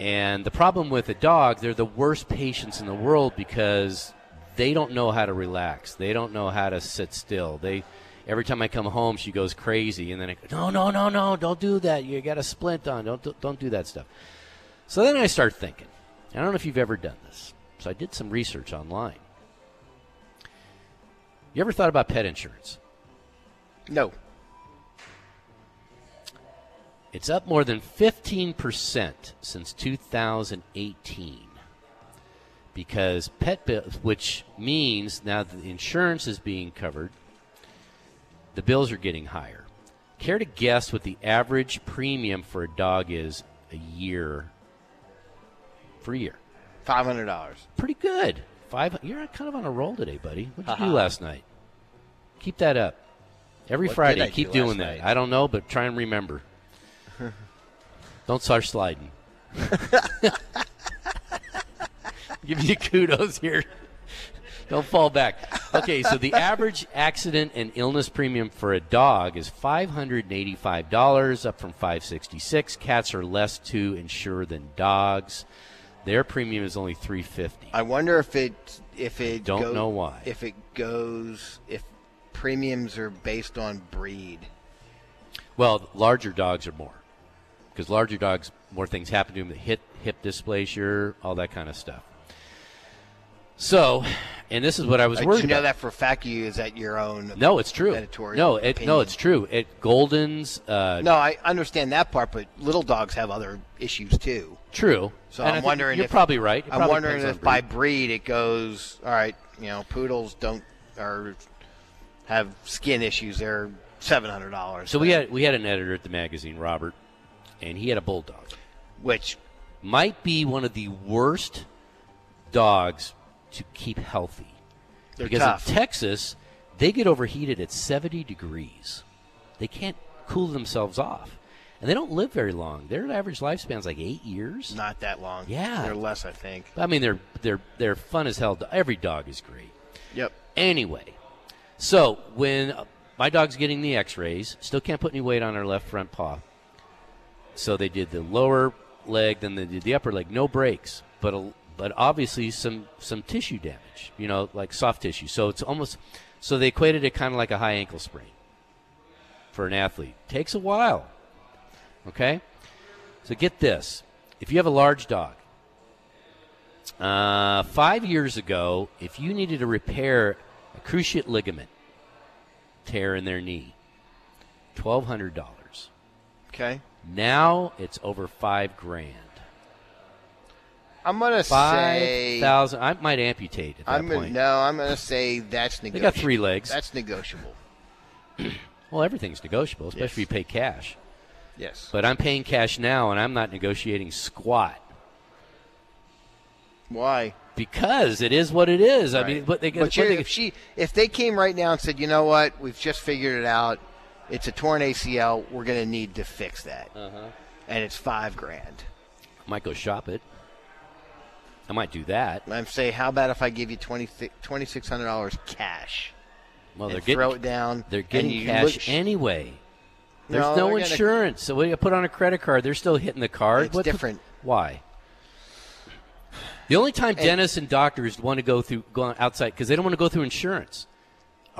And the problem with a dog, they're the worst patients in the world because they don't know how to relax. They don't know how to sit still. They every time I come home, she goes crazy, and then I go, no, no, no, no, don't do that. You got a splint on. Don't don't do that stuff. So then I start thinking. I don't know if you've ever done this. So I did some research online. You ever thought about pet insurance?
No.
It's up more than 15% since 2018 because pet bills, which means now that the insurance is being covered, the bills are getting higher. Care to guess what the average premium for a dog is a year? For a year,
Five hundred dollars.
pretty good. Five. You're kind of on a roll today, buddy. What'd you do last night? Keep that up. Every
What
Friday, keep
do
doing that.
night?
I don't know, but try and remember. don't start sliding. Give you kudos here. Don't fall back. Okay, so the average accident and illness premium for a dog is five hundred and eighty-five dollars, up from five sixty-six. Cats are less to insure than dogs. Their premium is only three fifty.
I wonder if it if it
Don't
go-
know why.
If it goes if premiums are based on breed.
Well, larger dogs are more because larger dogs more things happen to them. the Hip hip dysplasia, all that kind of stuff. So, and this is what I was
Uh,
worried
you know
about.
that for a fact? You use that your own.
No, it's true.
editorial
No, it, no, it's true. It Golden's. Uh,
No, I understand that part, but little dogs have other issues too.
True.
So
And
I'm wondering.
you're
if,
probably right. It
I'm
probably
wondering if by breed it goes. All right, you know, poodles don't or have skin issues. They're seven hundred dollars.
So we had we had an editor at the magazine, Robert, and he had a bulldog,
which
might be one of the worst dogs to keep healthy.
They're
because
tough.
in Texas, they get overheated at 70 degrees. They can't cool themselves off. And they don't live very long. Their average lifespan's like 8 years.
Not that long.
Yeah.
they're less, I think.
I mean, they're they're they're fun as hell. Every dog is great.
Yep.
Anyway, so when uh, my dog's getting the X-rays, still can't put any weight on her left front paw. So they did the lower leg, then they did the upper leg. No breaks, but a, but obviously some some tissue damage. You know, like soft tissue. So it's almost so they equated it kind of like a high ankle sprain for an athlete. Takes a while. Okay, so get this: if you have a large dog, uh, five years ago, if you needed to repair a cruciate ligament tear in their knee, twelve hundred dollars.
Okay.
Now it's over five grand.
I'm gonna
Five
say
thousand. I might amputate at that
I'm gonna,
point.
no. I'm gonna say that's negotiable.
They got three legs.
That's negotiable.
Well, everything's negotiable, especially
Yes.
if you pay cash.
Yes.
But I'm paying cash now, and I'm not negotiating squat
Why?
because it is what it is. I mean, but they get.
But
they-
if she, if they came right now and said, you know what, we've just figured it out, it's a torn ACL, we're going to need to fix that,
Uh-huh.
and it's five grand.
I might go shop it. I might do that.
I'm saying, how about if I give you twenty twenty six hundred dollars cash?
Well, they're getting
throw it down.
They're getting cash
look-
anyway. There's
No,
no,
they're gonna-
insurance. So when you put on a credit card, they're still hitting the card.
It's
What the-
different.
why? The only time
And-
dentists and doctors want to go through go outside because they don't want to go through insurance.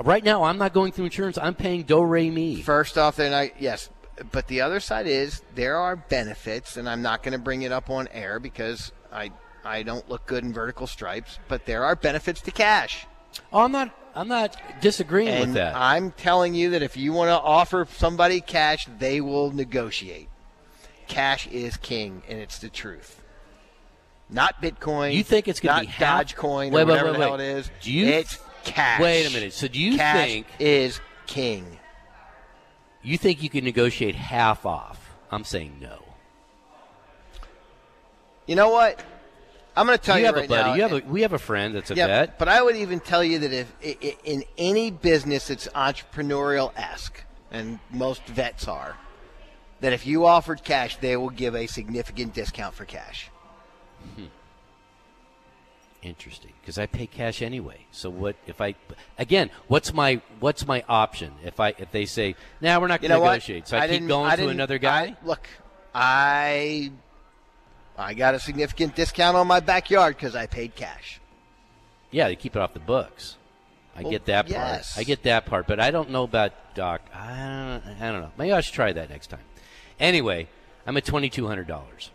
Right now, I'm not going through insurance. I'm paying do re mi.
First off, they're. Yes, but the other side is there are benefits, and I'm not going to bring it up on air because I I don't look good in vertical stripes. But there are benefits to cash.
Oh, I'm not. I'm not disagreeing
and
with that.
I'm telling you that if you want to offer somebody cash, they will negotiate. Cash is king, and it's the truth. Not Bitcoin.
You think it's going to be half-
Dogecoin
Wait,
or
wait,
whatever
wait,
the hell it is?
Do you-
It's cash.
Wait a minute. So do you
cash
think
is king?
you think you can negotiate half off? I'm saying no.
You know what? I'm going to tell
you
you,
have
right
a buddy.
now.
you have a we have a friend that's a
yeah,
vet.
but I would even tell you that if i- i- in any business that's entrepreneurial esque, and most vets are, that if you offered cash, they will give a significant discount for cash.
Hmm. Interesting, because I pay cash anyway. So what if I again? What's my what's my option if I if they say now we're not going to negotiate? So I, keep
didn't-
going
I
to another guy.
I- look, I I got a significant discount on my backyard because I paid cash.
Yeah, they keep it off the books. I
Well,
get that part. I get that part, but I don't know about Doc. I don't, I don't know. Maybe I should try that next time. Anyway, I'm at twenty two hundred dollars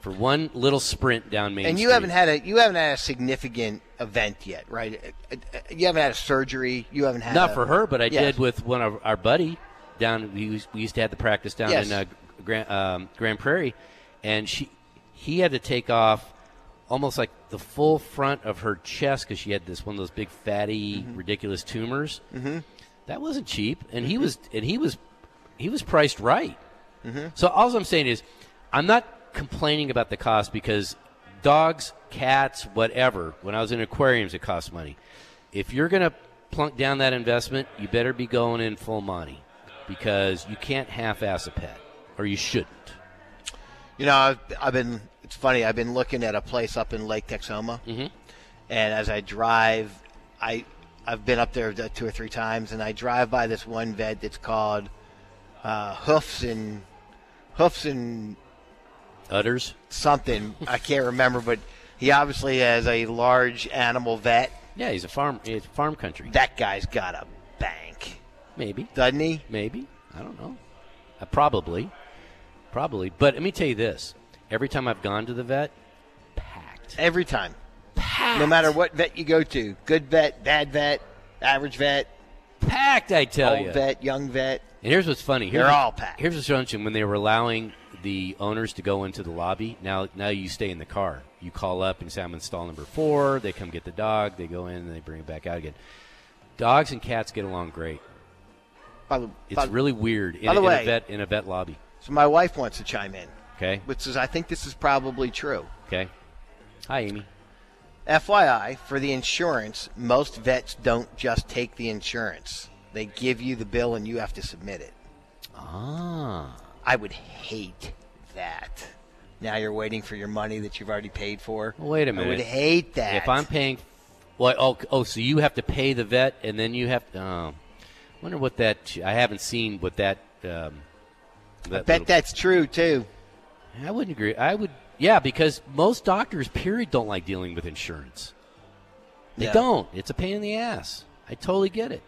for one little sprint down Main
and you
Street.
haven't had a you haven't had a significant event yet, right? Uh, uh, You haven't had a surgery. You haven't had
not
a-
for her, but I
Yes.
did with one of our buddy down. We used, we used to have the practice down
Yes.
in uh, Grand, um, Grand Prairie, and she he had to take off almost like the full front of her chest because she had this one of those big fatty ridiculous tumors.
Mm-hmm.
That wasn't cheap, and he was and he was he was priced right.
Mhm.
So all I'm saying is, I'm not complaining about the cost because dogs, cats, whatever. When I was in aquariums, it cost money. If you're gonna plunk down that investment, you better be going in full money because you can't half-ass a pet, or you shouldn't.
You know, I've, I've been. It's funny. I've been looking at a place up in Lake Texoma,
Mhm.
and as I drive, I I've been up there two or three times, and I drive by this one vet that's called uh, Hoofs and Hoofs and
Udders.
something. I can't remember, but he obviously has a large animal vet.
Yeah, he's a farm. It's farm country.
That guy's got a bank,
Maybe.
doesn't he?
Maybe. I don't know. Uh, probably. Probably. But let me tell you this: every time I've gone to the vet, packed.
Every time. Packed. No matter what vet you go to, good vet, bad vet, average vet,
packed. I tell
old
you.
Old vet, young vet.
And here's what's funny. Here's
They're all packed.
Here's what's interesting. When they were allowing the owners to go into the lobby, now now you stay in the car. You call up and say, I'm install number four. They come get the dog. They go in and they bring it back out again. Dogs and cats get along great.
By the,
It's
by-
really weird in,
by the
in a
way-
vet in a vet lobby.
So my wife wants to chime in,
Okay.
which is I think this is probably true.
Okay. Hi, Amy.
FYI, for the insurance, most vets don't just take the insurance. They give you the bill and you have to submit it.
Ah.
I would hate that. Now you're waiting for your money that you've already paid for.
Well, wait a
I
minute.
I would hate that.
If I'm paying, well, oh, oh, so you have to pay the vet, and then you have to. Oh, wonder what that. I haven't seen what that. Um,
I bet
little-
that's true too.
I wouldn't agree. I would. Yeah, because most doctors, period, don't like dealing with insurance. They
Yeah.
don't. It's a pain in the ass. I totally get it.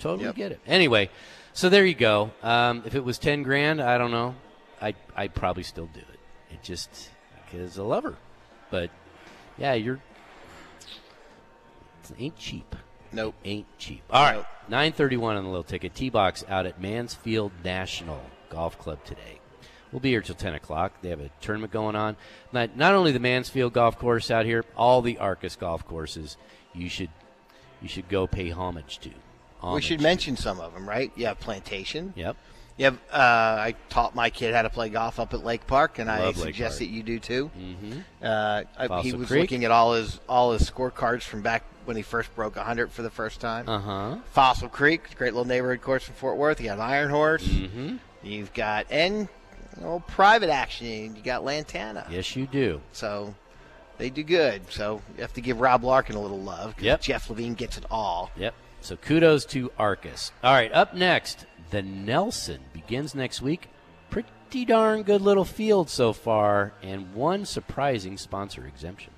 Totally get it. Anyway, so there you go. Um, if it was ten grand, I don't know. I I'd probably still do it. It just because I love her. But yeah, you're. It ain't cheap.
Nope.
Ain't cheap. All right. Nine thirty one on the little ticket. T box out at Mansfield National Golf Club today. We'll be here till ten o'clock. They have a tournament going on. Not not only the Mansfield Golf Course out here, all the Arcis golf courses. You should you should go pay homage to.
We
Homage.
should mention some of them, right? You have Plantation.
Yep.
You have. Uh, I taught my kid how to play golf up at Lake Park, and I
Lake
suggest
Park.
that you do too.
Mm-hmm.
Uh, I- he was
Creek.
looking at all his all his scorecards from back when he first broke 100 for the first time.
Uh huh.
Fossil Creek, great little neighborhood course in Fort Worth. You got Iron Horse.
Mhm.
You've got and oh, private action. You got Lantana.
Yes, you do.
So they do good. So you have to give Rob Larkin a little love. 'cause
Yep.
Jeff Levine gets it all.
Yep. So kudos to Arcis. All right, up next, the Nelson begins next week. Pretty darn good little field so far, and one surprising sponsor exemption.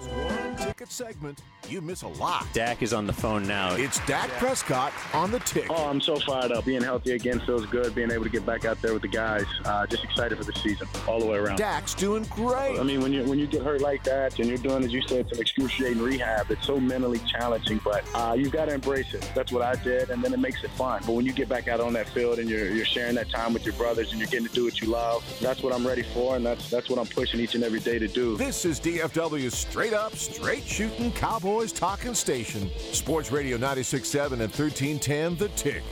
One ticket segment, you miss a lot.
Dak is on the phone now.
It's Dak Prescott on the tick.
Oh, I'm so fired up. Being healthy again feels good. Being able to get back out there with the guys, uh, just excited for the season all the way around.
Dak's doing great.
I mean, when you when you get hurt like that and you're doing, as you said, some excruciating rehab, it's so mentally challenging. But uh, you've got to embrace it. That's what I did, and then it makes it fun. But when you get back out on that field and you're, you're sharing that time with your brothers and you're getting to do what you love, that's what I'm ready for, and that's that's what I'm pushing each and every day to do.
This is DFW straight up, straight shooting Cowboys talking station. Sports Radio 96.7 and 1310 The Tick.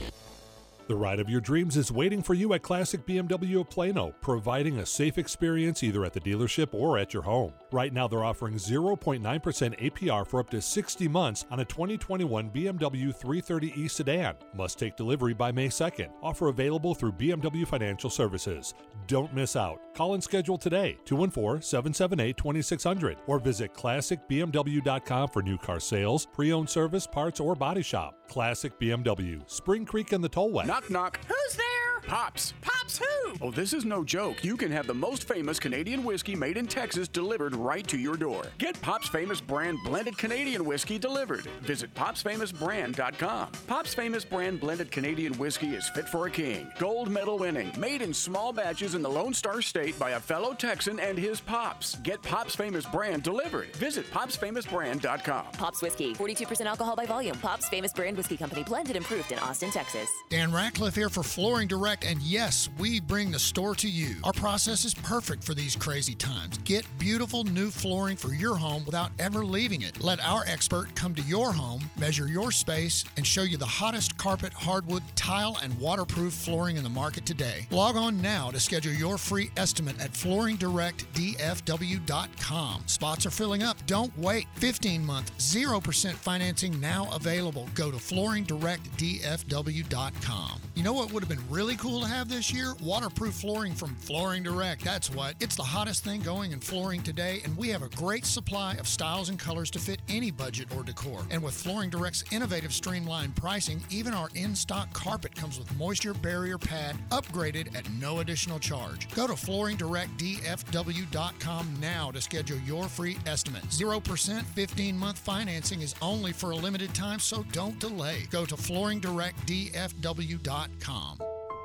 The ride of your dreams is waiting for you at Classic BMW of Plano, providing a safe experience either at the dealership or at your home. Right now, they're offering 0.9% APR for up to 60 months on a 2021 BMW 330e sedan. Must take delivery by May 2nd. Offer available through BMW Financial Services. Don't miss out. Call and schedule today, 214 778 2600, or visit classicbmw.com for new car sales, pre owned service, parts, or body shop. Classic BMW, Spring Creek and the Tollway.
Knock, knock. Who's there? Pops. Pops who?
Oh, this is no joke. You can have the most famous Canadian whiskey made in Texas delivered right to your door. Get Pop's Famous brand blended Canadian whiskey delivered. Visit popsfamousbrand.com. Pop's Famous brand blended Canadian whiskey is fit for a king. Gold medal winning, made in small batches in the Lone Star State by a fellow Texan and his Pops. Get Pop's Famous brand delivered. Visit popsfamousbrand.com.
Pops Whiskey, 42% alcohol by volume. Pops Famous Brand Whiskey Company, blended and proofed in Austin, Texas.
Dan Ratcliffe here for Flooring Direct, and yes, we bring the store to you. Our process is perfect for these crazy times. Get beautiful new flooring for your home without ever leaving it. Let our expert come to your home, measure your space, and show you the hottest carpet, hardwood, tile, and waterproof flooring in the market today. Log on now to schedule your free estimate at flooringdirectdfw.com. Spots are filling up. Don't wait. 15 month, 0% financing now available. Go to flooringdirectdfw.com. Now. You know what would have been really cool to have this year? Waterproof flooring from Flooring Direct. That's what. It's the hottest thing going in flooring today, and we have a great supply of styles and colors to fit any budget or decor. And with Flooring Direct's innovative streamlined pricing, even our in stock carpet comes with moisture barrier pad upgraded at no additional charge. Go to flooringdirectdfw.com now to schedule your free estimate. 0% 15 month financing is only for a limited time, so don't delay. Go to flooringdirectdfw.com.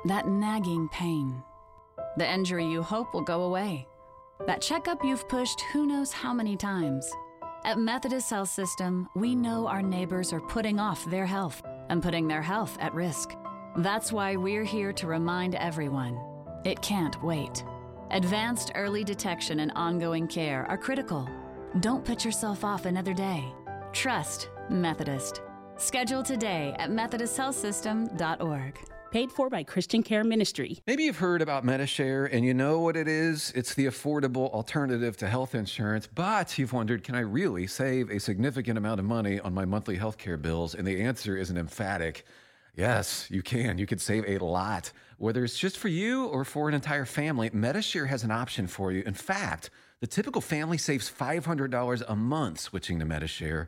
That nagging pain. The injury you hope will go away. That checkup you've pushed who knows how many times. At Methodist Health System, we know our neighbors are putting off their health and putting their health at risk. That's why we're here to remind everyone it can't wait. Advanced early detection and ongoing care are critical. Don't put yourself off another day. Trust Methodist. Schedule today at MethodistHealthSystem.org.
Paid for by Christian Care Ministry.
Maybe you've heard about Medi-Share and you know what it is. It's the affordable alternative to health insurance, but you've wondered can I really save a significant amount of money on my monthly healthcare bills? And the answer is an emphatic yes, you can. You could save a lot. Whether it's just for you or for an entire family, Medi-Share has an option for you. In fact, the typical family saves $500 a month switching to Medi-Share.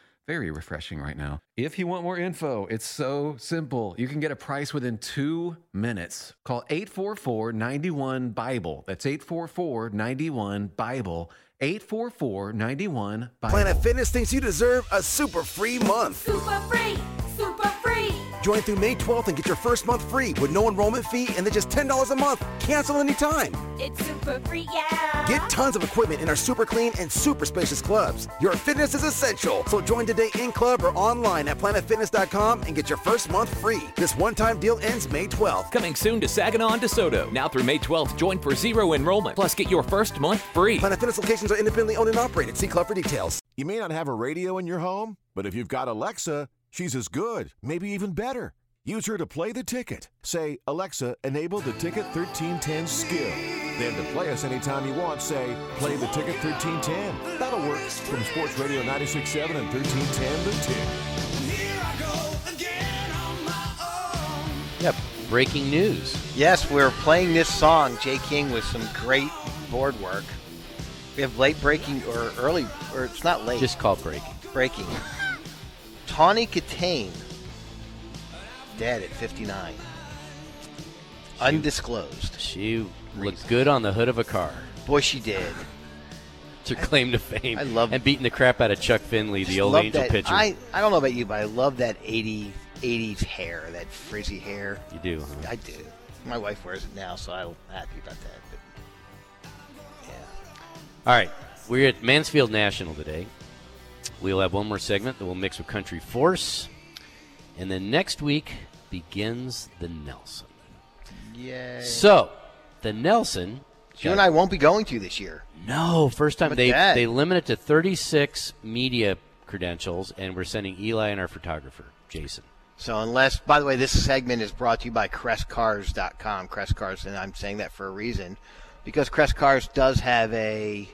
very refreshing right now. If you want more info, it's so simple. You can get a price within two minutes. Call 844 91 Bible. That's 844 91 Bible. 844 91 Bible.
Planet Fitness thinks you deserve a super free month.
Super free, super free.
Join through May 12th and get your first month free with no enrollment fee and then just $10 a month. Cancel anytime.
It's super free, yeah.
Get tons of equipment in our super clean and super spacious clubs. Your fitness is essential. So join today in club or online at planetfitness.com and get your first month free. This one time deal ends May 12th.
Coming soon to Saginaw and DeSoto. Now through May 12th, join for zero enrollment. Plus, get your first month free.
Planet Fitness locations are independently owned and operated. See club for details.
You may not have a radio in your home, but if you've got Alexa, she's as good, maybe even better. Use her to play the ticket. Say, Alexa, enable the Ticket 1310 skill. Then to play us anytime you want, say, play the Ticket 1310. That'll work from Sports Radio 96.7 and 1310 The Ticket.
Yep. Breaking news.
Yes, we're playing this song, Jay King, with some great board work. We have late breaking or early, or it's not late.
Just call breaking.
Breaking. Tawny Kitaen, dead at 59. Undisclosed.
She looked good on the hood of a car.
Boy, she did.
to claim to fame.
I love
and beating the crap out of Chuck Finley, the old Angel
that-
pitcher.
I, I don't know about you, but I love that 80, 80s hair, that frizzy hair.
You do, huh?
I do. My wife wears it now, so I'm happy about that. But
All right, we're at Mansfield National today. We'll have one more segment that we'll mix with Country Force, and then next week begins the Nelson.
Yay.
So, the Nelson.
You and I won't be going to this year.
No, first time they they limit it to 36 media credentials, and we're sending Eli and our photographer Jason.
So unless, by the way, this segment is brought to you by CrestCars.com. Crest Cars, and I'm saying that for a reason, because Crest Cars does have a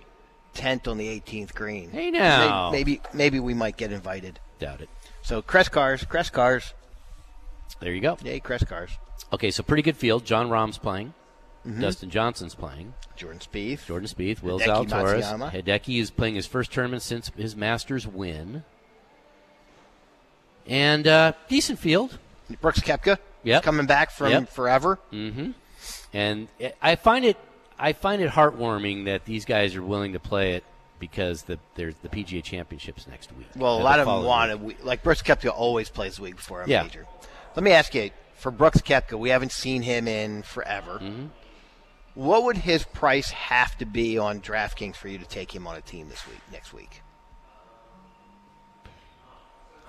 tent on the 18th green.
Hey, now.
Maybe maybe, we might get invited.
Doubt it.
So crest cars, crest cars.
There you go.
Yay, crest cars.
Okay, so pretty good field. Jon Rahm's playing.
Mhm.
Dustin Johnson's playing.
Jordan Spieth.
Jordan Spieth. Will
Hideki
Zalatoris.
Matsuyama.
Hideki is playing his first tournament since his Masters win. And uh, decent field.
Brooks Koepka.
Yep.
Coming back from
Yep.
forever.
Mm-hmm. And I find it, I find it heartwarming that these guys are willing to play it because the there's the PGA Championships next week.
Well, a lot
the
of them want to. Like Brooks Koepka always plays the week before a
Yeah.
major. Let me ask you, for Brooks Koepka, we haven't seen him in forever.
Mm-hmm.
What would his price have to be on DraftKings for you to take him on a team this week, next week?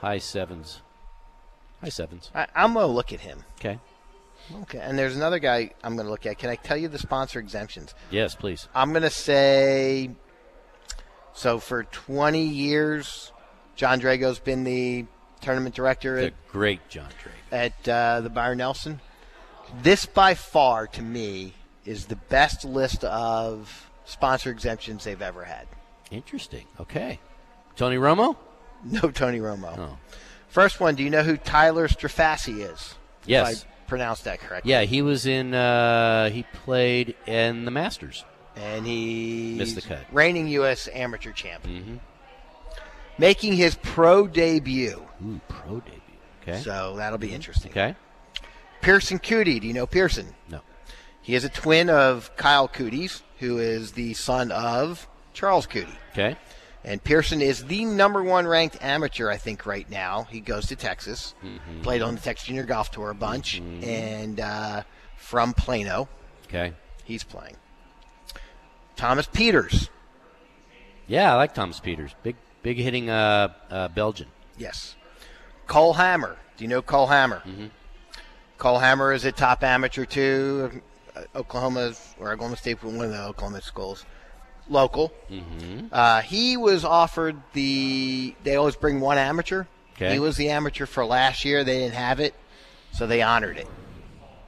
high sevens. High sevens.
I, I'm going to look at him.
Okay.
Okay. And there's another guy I'm going to look at. Can I tell you the sponsor exemptions?
Yes, please.
I'm going to say so for 20 years, Jon Drago's been the tournament director
The
at,
great John Drago.
at uh, the Byron Nelson. This, by far, to me, is the best list of sponsor exemptions they've ever had.
Interesting. Okay. Tony Romo?
No Tony Romo.
Oh.
First one, do you know who Tyler Strafaci is?
Yes.
Pronounced that correctly.
Yeah, he was in. Uh, he played in the Masters.
And he
Missed the cut.
reigning U.S. amateur champ.
Mm-hmm.
Making his pro debut.
Ooh, pro debut. Okay.
So that'll be interesting.
Okay.
Pearson Coody. Do you know Pearson?
No.
He is a twin of Kyle Coody's, who is the son of Charles Coody.
Okay.
And Pearson is the number one ranked amateur, I think, right now. He goes to Texas,
Mhm.
played on the Texas Junior Golf Tour a bunch,
Mhm.
and uh, from Plano,
Okay.
he's playing. Thomas Pieters.
Yeah, I like Thomas Pieters. Big, big hitting uh, uh, Belgian.
Yes. Cole Hammer. Do you know Cole Hammer?
Mm-hmm.
Cole Hammer is a top amateur too. Uh, Oklahoma or Oklahoma State, one of the Oklahoma schools, local.
Mm-hmm.
Uh, he was offered the. They always bring one amateur.
Okay.
He was the amateur for last year. They didn't have it, so they honored it.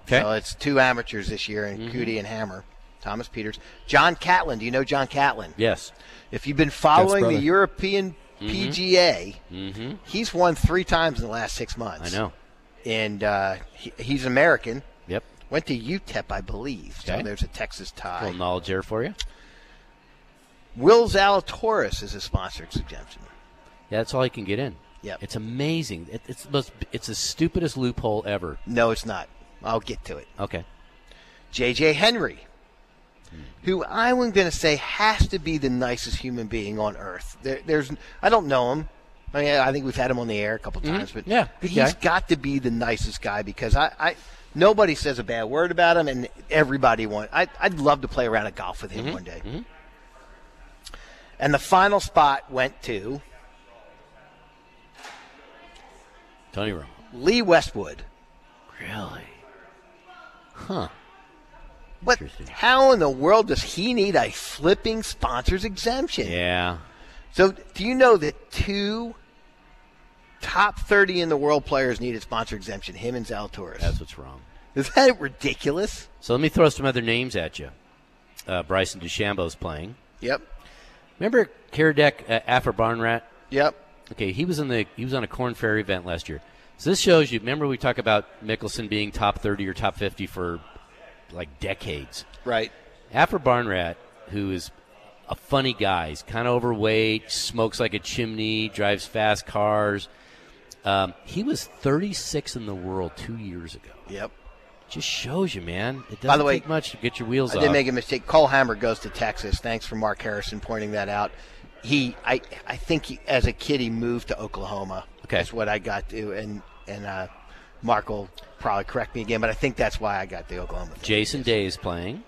Okay.
So it's two amateurs this year, and
Mhm.
Coody and Hammer. Thomas Pieters, John Catlin. Do you know John Catlin?
Yes.
If you've been following the. European
Mhm.
PGA,
Mm-hmm.
he's won three times in the last six months.
I know.
And uh, he, he's American.
Yep.
Went to UTEP, I believe. So
Okay.
there's a Texas
A
tie.
little knowledge there for you.
Will Zalatoris is a sponsored exemption.
Yeah, that's all you can get in.
Yeah,
It's amazing. It, it's the it's the stupidest loophole ever.
No, it's not. I'll get to it.
Okay.
JJ Henry, who I'm going to say has to be the nicest human being on earth. There, there's, I don't know him. I mean, I think we've had him on the air a couple
Mhm.
times, but
Yeah,
he's
guy.
got to be the nicest guy because I, I nobody says a bad word about him, and everybody want. I, I'd love to play around a golf with him
Mhm.
one day.
Mhm.
And the final spot went to
Tony Romo.
Lee Westwood.
Really? Huh.
What? How in the world does he need a flipping sponsors exemption?
Yeah.
So, do you know that two top 30 in the world players need a sponsor exemption? Him and Zalatoris.
That's what's wrong.
Is that ridiculous?
So let me throw some other names at you. Uh, Bryson DeChambeau's playing.
Yep.
Remember Kiradech uh, Aphibarnrat?
Yep.
Okay, he was in the he was on a Corn Ferry event last year. So this shows you. Remember we talk about Mickelson being top thirty or top fifty for like decades.
Right.
Aphibarnrat, who is a funny guy, he's kind of overweight, smokes like a chimney, drives fast cars. Um, he was 36 in the world two years ago.
Yep.
Just shows you, man. It doesn't
By the way,
take much to get your wheels
I
off.
did make a mistake. Cole Hammer goes to Texas. Thanks for Mark Harrison pointing that out. He, I, I think he, as a kid he moved to Oklahoma.
Okay.
That's what I got to, and and uh, Mark will probably correct me again, but I think that's why I got the Oklahoma.
Jason Day is playing,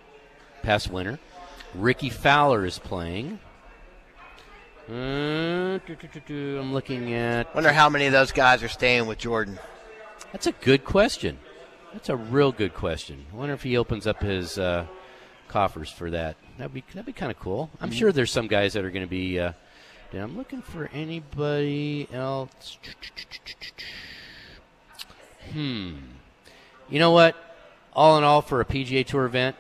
past winner. Rickie Fowler is playing. Uh, do, do, do, do. I'm looking at.
Wonder how many of those guys are staying with Jordan.
That's a good question. That's a real good question. I wonder if he opens up his uh, coffers for that. That'd be that'd be kind of cool. I'm
Mhm.
sure there's some guys that are going to be. Uh, yeah, I'm looking for anybody else. Hmm. You know what? All in all, for a PGA Tour event,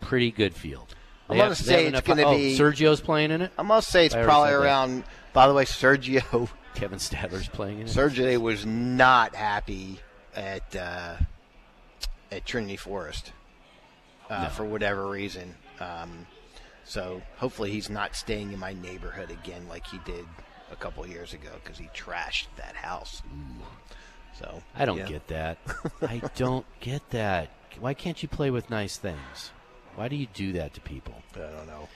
pretty good field.
I'm gonna say it's gonna
oh,
be
Sergio's playing in it.
I'm gonna say it's
I
probably
said that.
around. By the way, Sergio
Kevin Stadler's playing in it.
Sergio was not happy at uh, at Trinity Forest uh,
No.
for whatever reason. Um, so hopefully he's not staying in my neighborhood again like he did a couple years ago because he trashed that house. So
I don't
yeah.
get that. I don't get that. Why can't you play with nice things? Why do you do that to people?
I don't know.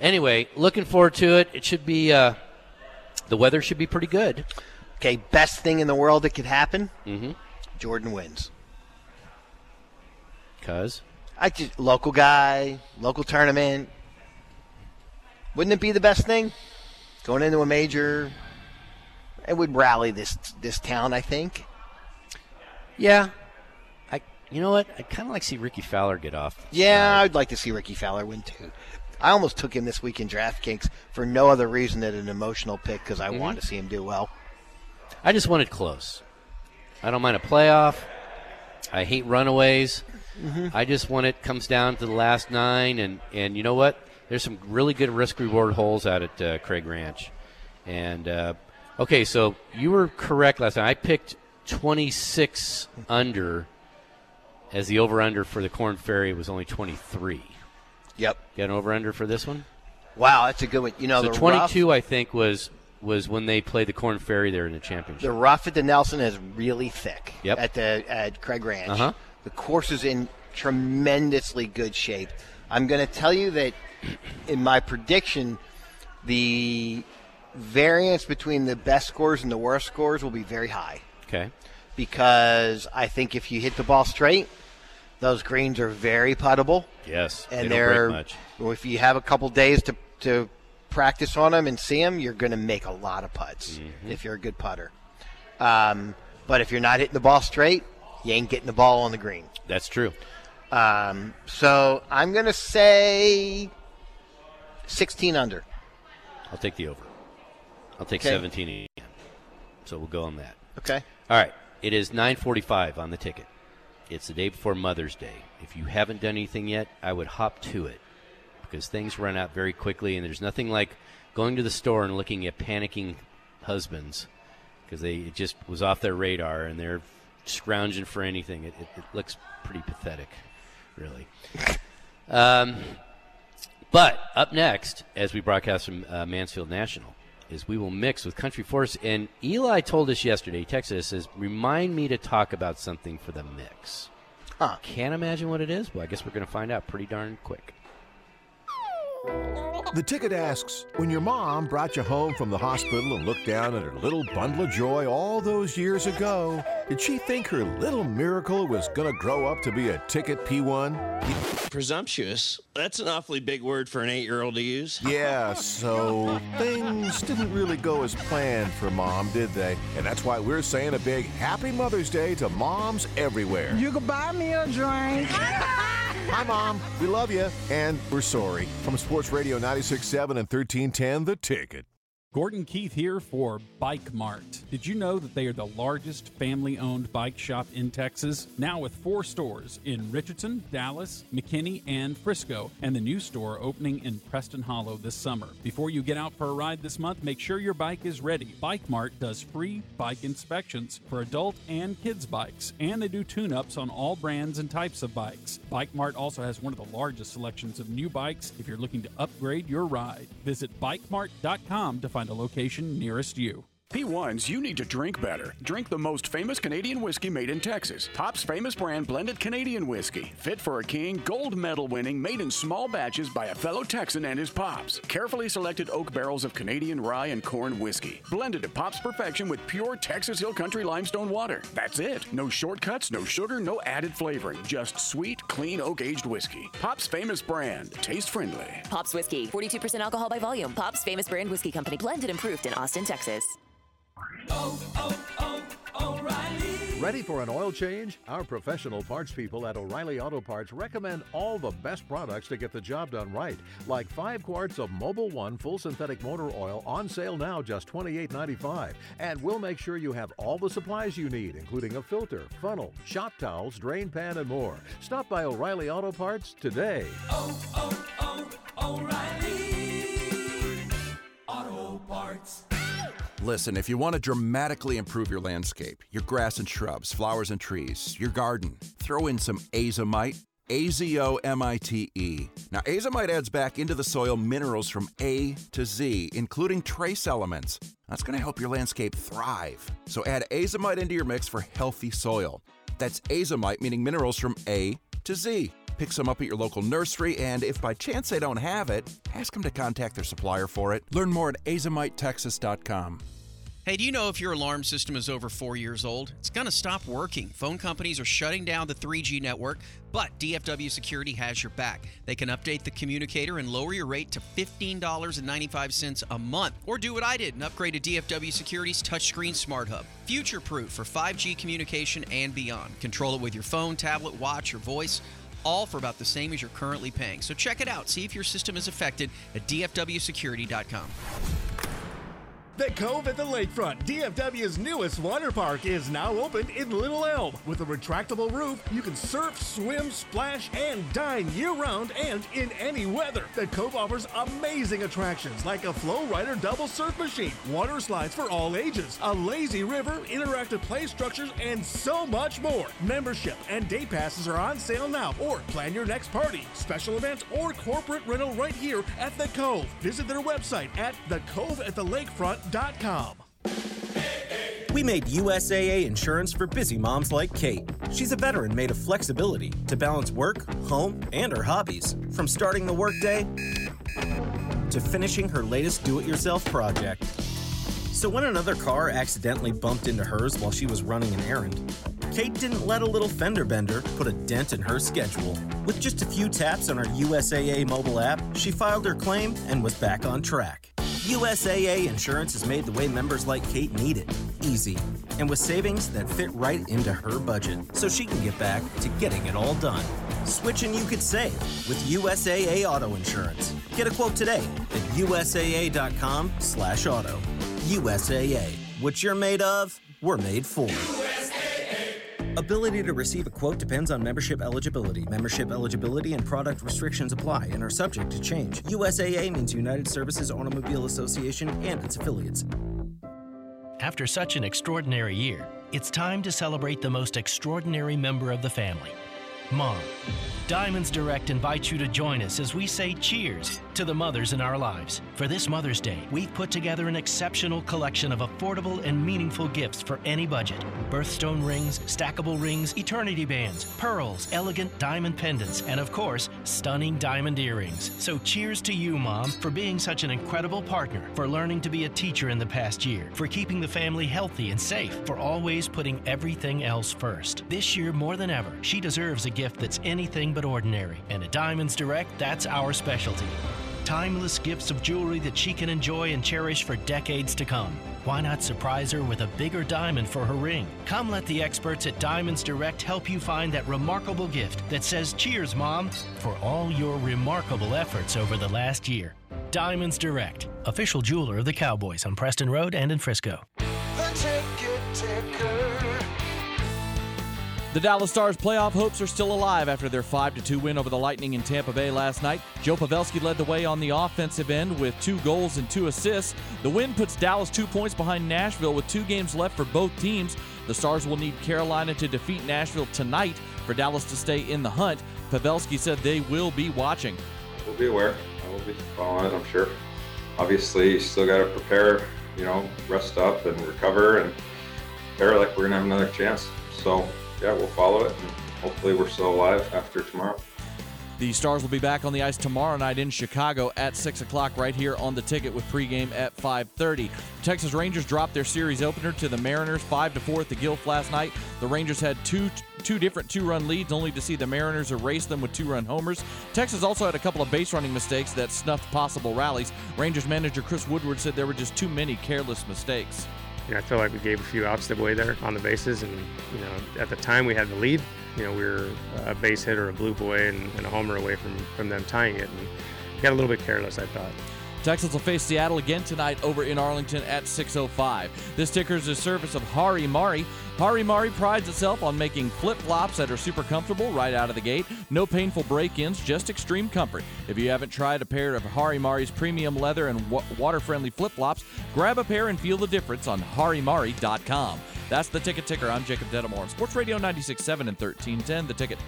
Anyway, looking forward to it. It should be. Uh, the weather should be pretty good.
Okay, best thing in the world that could happen.
Mm-hmm.
Jordan wins.
Cause
I just local guy, local tournament. Wouldn't it be the best thing? Going into a major, it would rally this this town. I think.
Yeah. I. You know what? I'd kind of like to see Rickie Fowler get off.
Yeah, I'd like to see Rickie Fowler win too. I almost took him this week in DraftKings for no other reason than an emotional pick because I
Mhm.
wanted to see him do well.
I just wanted close. I don't mind a playoff. I hate runaways.
Mhm.
I just want it comes down to the last nine, and and you know what? There's some really good risk reward holes out at uh, Craig Ranch, and uh, okay, so you were correct last time. I picked 26 under as the over under for the Corn Ferry was only 23.
Yep.
Got an over under for this one?
Wow, that's a good one. You know,
so
the
22, I think, was was when they played the Corn Ferry there in the championship.
The rough at the Nelson is really thick.
Yep.
At the at Craig Ranch.
Uh-huh.
The course is in tremendously good shape. I'm going to tell you that in my prediction, the variance between the best scores and the worst scores will be very high.
Okay.
Because I think if you hit the ball straight, those greens are very puttable.
Yes,
and
they
are
much.
if you have a couple days to to practice on them and see them, you're going to make a lot of putts
Mm-hmm.
if you're a good putter. Um, but if you're not hitting the ball straight, you ain't getting the ball on the green.
That's true.
Um, so I'm going to say 16 under.
I'll take the over. I'll take
Okay.
17 again. So we'll go on that.
Okay.
All right. It is 9:45 on the ticket. It's the day before Mother's Day. If you haven't done anything yet, I would hop to it because things run out very quickly, and there's nothing like going to the store and looking at panicking husbands because they it just was off their radar and they're scrounging for anything. It, it, it looks pretty pathetic, really. Um, but up next, as we broadcast from uh, Mansfield National, is we will mix with Country Force. And Eli told us yesterday, he texted us, says, remind me to talk about something for the mix.
Huh.
Can't imagine what it is. Well, I guess we're going to find out pretty darn quick.
The ticket asks When your mom brought you home from the hospital and looked down at her little bundle of joy all those years ago, did she think her little miracle was going to grow up to be a ticket P1?
Presumptuous. That's an awfully big word for an eight year old to use.
Yeah, so things didn't really go as planned for mom, did they? And that's why we're saying a big Happy Mother's Day to moms everywhere.
You could buy me a drink.
Hi, Mom. We love you. And we're sorry. From Sports Radio 96.7 and 1310, The Ticket.
Gordon Keith here for Bike Mart. Did you know that they are the largest family owned bike shop in Texas? Now with four stores in Richardson, Dallas, McKinney, and Frisco, and the new store opening in Preston Hollow this summer. Before you get out for a ride this month, make sure your bike is ready. Bike Mart does free bike inspections for adult and kids' bikes, and they do tune ups on all brands and types of bikes. Bike Mart also has one of the largest selections of new bikes if you're looking to upgrade your ride. Visit bikemart.com to find a location nearest you.
P1s, you need to drink better. Drink the most famous Canadian whiskey made in Texas. Pop's famous brand blended Canadian whiskey. Fit for a king, gold medal winning, made in small batches by a fellow Texan and his Pops. Carefully selected oak barrels of Canadian rye and corn whiskey. Blended to Pop's perfection with pure Texas Hill Country limestone water. That's it. No shortcuts, no sugar, no added flavoring. Just sweet, clean oak aged whiskey. Pop's famous brand. Taste friendly.
Pops Whiskey, 42% alcohol by volume. Pops famous brand whiskey company, blended and improved in Austin, Texas.
Ready for an oil change? Our professional parts people at O'Reilly Auto Parts recommend all the best products to get the job done right. Like 5 quarts of Mobil One full synthetic motor oil on sale now just $28.95. And we'll make sure you have all the supplies you need, including a filter, funnel, shop towels, drain pan, and more. Stop by O'Reilly Auto Parts today.
oh, oh, oh
O'Reilly Auto Parts.
Listen, if you want to dramatically improve your landscape, your grass and shrubs, flowers and trees, your garden, throw in some azomite. A Z O M I T E. Now, azomite adds back into the soil minerals from A to Z, including trace elements. That's going to help your landscape thrive. So, add azomite into your mix for healthy soil. That's azomite, meaning minerals from A to Z. Pick some up at your local nursery, and if by chance they don't have it, ask them to contact their supplier for it. Learn more at azomitetexas.com.
Hey, do you know if your alarm system is over four years old? It's going to stop working. Phone companies are shutting down the 3G network, but DFW Security has your back. They can update the communicator and lower your rate to $15.95 a month. Or do what I did and upgrade to DFW Security's touchscreen smart hub. Future proof for 5G communication and beyond. Control it with your phone, tablet, watch, or voice all for about the same as you're currently paying. So check it out. See if your system is affected at dfwsecurity.com.
The Cove at the Lakefront, DFW's newest water park, is now open in Little Elm. With a retractable roof, you can surf, swim, splash, and dine year round and in any weather. The Cove offers amazing attractions like a FlowRider double surf machine, water slides for all ages, a lazy river, interactive play structures, and so much more. Membership and day passes are on sale now, or plan your next party, special event, or corporate rental right here at The Cove. Visit their website at
We made USAA insurance for busy moms like Kate. She's a veteran made of flexibility to balance work, home, and her hobbies. From starting the workday to finishing her latest do it yourself project. So when another car accidentally bumped into hers while she was running an errand, Kate didn't let a little fender bender put a dent in her schedule. With just a few taps on her USAA mobile app, she filed her claim and was back on track. USAA insurance has made the way members like Kate need it easy, and with savings that fit right into her budget, so she can get back to getting it all done. Switch and you could save with USAA Auto Insurance. Get a quote today at USAA.com/slash auto. USAA. What you're made of, we're made for. Ability to receive a quote depends on membership eligibility. Membership eligibility and product restrictions apply and are subject to change. USAA means United Services Automobile Association and its affiliates.
After such an extraordinary year, it's time to celebrate the most extraordinary member of the family Mom. Diamonds Direct invites you to join us as we say cheers to the mothers in our lives. For this Mother's Day, we've put together an exceptional collection of affordable and meaningful gifts for any budget birthstone rings, stackable rings, eternity bands, pearls, elegant diamond pendants, and of course, stunning diamond earrings. So cheers to you, Mom, for being such an incredible partner, for learning to be a teacher in the past year, for keeping the family healthy and safe, for always putting everything else first. This year, more than ever, she deserves a gift that's anything but ordinary. And at Diamonds Direct, that's our specialty. Timeless gifts of jewelry that she can enjoy and cherish for decades to come. Why not surprise her with a bigger diamond for her ring? Come let the experts at Diamonds Direct help you find that remarkable gift that says, Cheers, Mom, for all your remarkable efforts over the last year. Diamonds Direct, official jeweler of the Cowboys on Preston Road and in Frisco.
The Dallas Stars playoff hopes are still alive after their 5 2 win over the Lightning in Tampa Bay last night. Joe Pavelski led the way on the offensive end with two goals and two assists. The win puts Dallas two points behind Nashville with two games left for both teams. The Stars will need Carolina to defeat Nashville tonight for Dallas to stay in the hunt. Pavelski said they will be watching.
We'll be aware. I will be following it, I'm sure. Obviously, you still got to prepare, you know, rest up and recover and prepare like we're going to have another chance. So, yeah, we'll follow it. And hopefully, we're still alive after tomorrow.
The Stars will be back on the ice tomorrow night in Chicago at 6 o'clock right here on the ticket with pregame at 5.30. Texas Rangers dropped their series opener to the Mariners five to four at the Gilf last night. The Rangers had two two different two-run leads only to see the Mariners erase them with two-run homers. Texas also had a couple of base running mistakes that snuffed possible rallies. Rangers manager Chris Woodward said there were just too many careless mistakes.
I feel like we gave a few outs away there on the bases, and you know, at the time we had the lead. You know, we were a base hit or a blue boy and, and a homer away from from them tying it, and got a little bit careless. I thought.
Texans will face Seattle again tonight over in Arlington at 6:05. This ticker is a service of Hari Mari. Hari Mari prides itself on making flip-flops that are super comfortable right out of the gate. No painful break-ins, just extreme comfort. If you haven't tried a pair of Hari Mari's premium leather and wa- water-friendly flip-flops, grab a pair and feel the difference on harimari.com. That's the ticket ticker. I'm Jacob Dedamore on Sports Radio 96.7 and 1310. The ticket.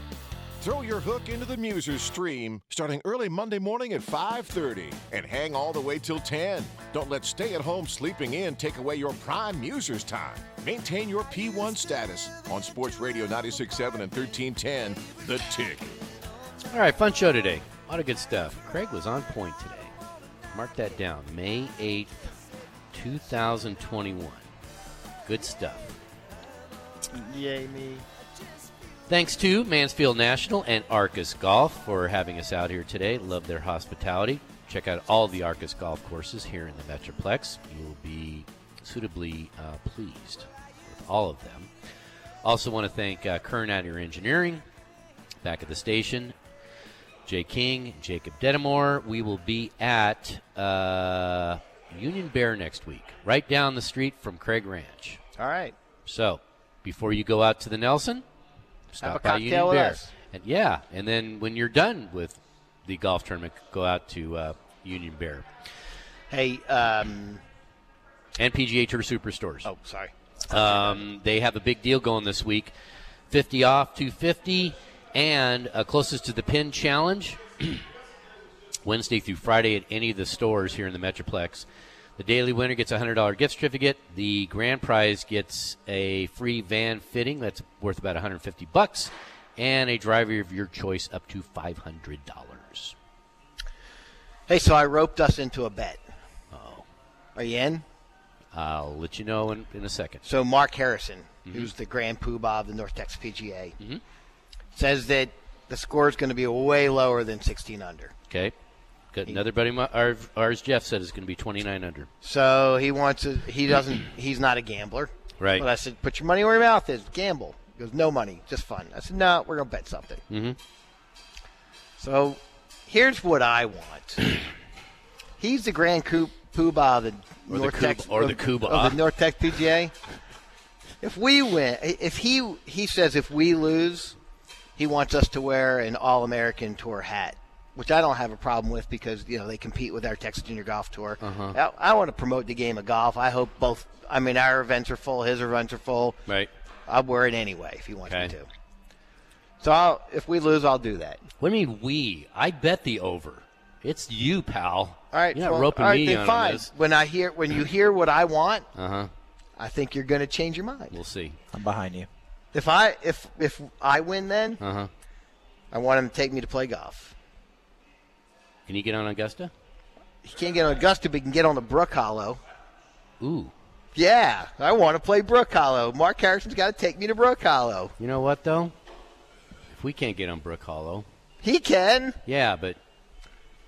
Throw your hook into the Musers stream starting early Monday morning at 5:30 and hang all the way till 10. Don't let stay-at-home sleeping in take away your prime Musers time. Maintain your P1 status on Sports Radio 96.7 and 1310. The Tick.
All right, fun show today. A lot of good stuff. Craig was on point today. Mark that down. May 8th, 2021. Good stuff.
Yay, me.
Thanks to Mansfield National and Arcis Golf for having us out here today. Love their hospitality. Check out all the Arcis golf courses here in the Metroplex. You will be suitably uh, pleased with all of them. Also, want to thank uh, Kern Your Engineering back at the station. Jay King, Jacob Dedamore. We will be at uh, Union Bear next week, right down the street from Craig Ranch.
All right.
So, before you go out to the Nelson, stop
a
by
cocktail
Union Bear.
us.
And yeah, and then when you're done with the golf tournament, go out to uh, Union Bear
Hey, um,
and PGA Tour Superstores.
Oh, sorry.
Um, they have a big deal going this week 50 off 250 and uh, closest to the pin challenge wednesday through friday at any of the stores here in the metroplex the daily winner gets a $100 gift certificate the grand prize gets a free van fitting that's worth about 150 bucks and a driver of your choice up to $500
hey, so I roped us into a bet.
Oh.
Are you in?
i'll let you know in, in a second
So Mark Harrison,
Mhm.
who's the Grand Poobah of the North Texas PGA,
Mhm.
says that the score is going to be way lower than 16 under.
okay good another buddy our, ours jeff said is going to be 29 under
So he wants to. He doesn't. he's not a gambler.
Right.
But I said, put your money where your mouth is. Gamble. He goes, no money, just fun. I said, no, we're gonna bet something.
mm-hmm.
So here's what I want. He's the Grand Coup Poobah of the
Or
North Texas
or the Coobah.
of the North Tech PGA. If we win, if he he says if we lose, he wants us to wear an All American Tour hat, which I don't have a problem with because you know they compete with our Texas Junior Golf Tour.
Uh-huh.
I, I want to promote the game of golf. I hope both. I mean, our events are full, his events are full.
Right.
I'll wear it anyway if he wants
Okay.
me to. So I'll, if we lose, I'll do that.
What do you mean we? I bet the over. It's you, pal.
All right,
You're not
well,
roping
all right,
me
then
on
fine.
this.
When I hear when you hear what I want,
Uh huh.
I think you're going to change your mind.
We'll see.
I'm behind you.
If I if if I win, then
Uh huh.
I want him to take me to play golf.
Can you get on Augusta?
He can't get on Augusta, but he can get on the Brook Hollow.
Ooh.
Yeah, I want to play Brook Hollow. Mark Harrison's got to take me to Brook Hollow.
You know what though? If we can't get on Brook Hollow,
He can.
yeah, but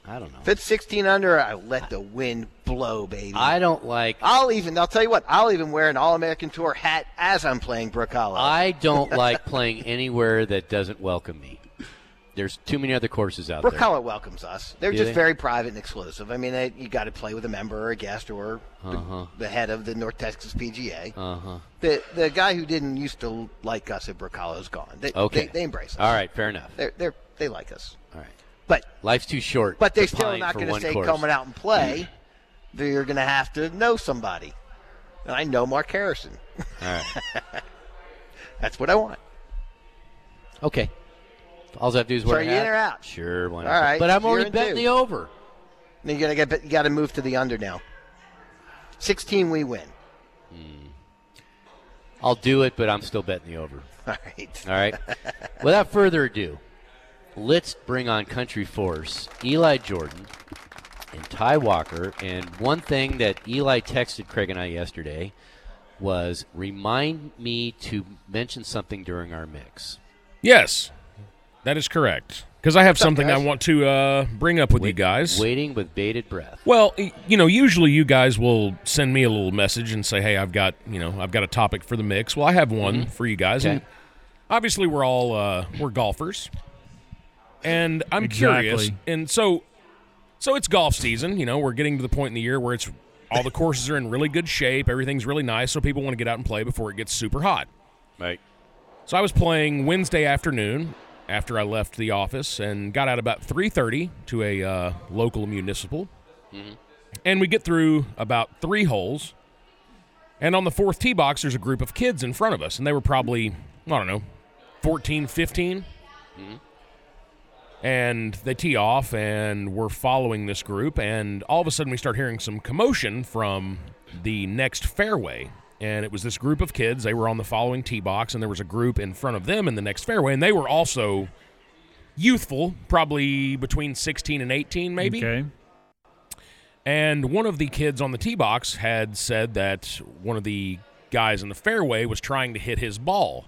I don't know.
If it's 16 under, I let the wind blow, baby.
I don't like.
I'll even. I'll tell you what. I'll even wear an All American Tour hat as I'm playing Brook Hollow.
I don't like playing anywhere that doesn't welcome me. There's too many other courses out
Brook
there.
Hollow welcomes us. They're
Do
just
they?
very private and exclusive. I mean, they, you got to play with a member or a guest or the-
Uh-huh.
the, head of the North Texas PGA.
Uh huh.
The the guy who didn't used to like us at Brook Hollow is gone. They,
Okay.
they, they embrace us.
All right, fair enough.
They're, they're they like us.
All right.
But
Life's too short.
but they're still not going to say
course.
coming out and play. They're going to have to know somebody, and I know Mark Harrison.
All right.
That's what I want.
Okay. All I have to do is
So
wear
are you in or out?
Sure, why not?
All right,
But I'm
you're
betting
too.
the over.
Then you got to get you got to move to the under now. Sixteen, we win. Hmm.
I'll do it, but I'm still betting the over.
All right.
All right. Without further ado, let's bring on Country Force, Eli Jordan, and Ty Walker. And one thing that Eli texted Craig and I yesterday was remind me to mention something during our mix.
Yes, that is correct. Because I have
What's up,
something I want to uh, bring up with you guys.
Waiting with bated breath.
Well, you know, usually you guys will send me a little message and say, "Hey, I've got you know, I've got a topic for the mix." Well, I have one
Mhm.
for you guys,
Okay.
and obviously we're all uh, we're golfers, and I'm
Exactly.
curious, and so So it's golf season. You know, we're getting to the point in the year where it's all the courses are in really good shape. Everything's really nice, so people want to get out and play before it gets super hot.
Right.
So I was playing Wednesday afternoon after I left the office and got out about 3:30 to a uh, local municipal,
Mhm.
and we get through about three holes. And on the fourth tee box, there's a group of kids in front of us, and they were probably I don't know, 14, 15
Mhm.
and they tee off and we're following this group and all of a sudden we start hearing some commotion from the next fairway and it was this group of kids they were on the following tee box and there was a group in front of them in the next fairway and they were also youthful probably between 16 and 18 maybe
Okay.
and one of the kids on the tee box had said that one of the guys in the fairway was trying to hit his ball.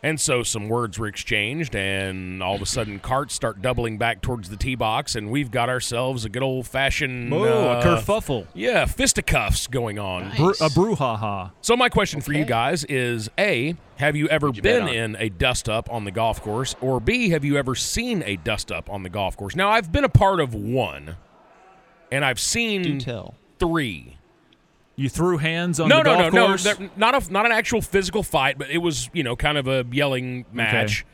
And so some words were exchanged, and all of a sudden carts start doubling back towards the tee box, and we've got ourselves a good old fashioned
Oh, a uh, kerfuffle.
Yeah, fisticuffs going on.
Bru- a brouhaha.
So my question for you guys is: A, have you ever
you
been in a dust up on the golf course, or B, have you ever seen a dust up on the golf course? Now I've been a part of one, and I've seen three.
You threw hands on
no,
the
no,
golf
no,
course?
no, They're Not a not an actual physical fight, but it was you know kind of a yelling match.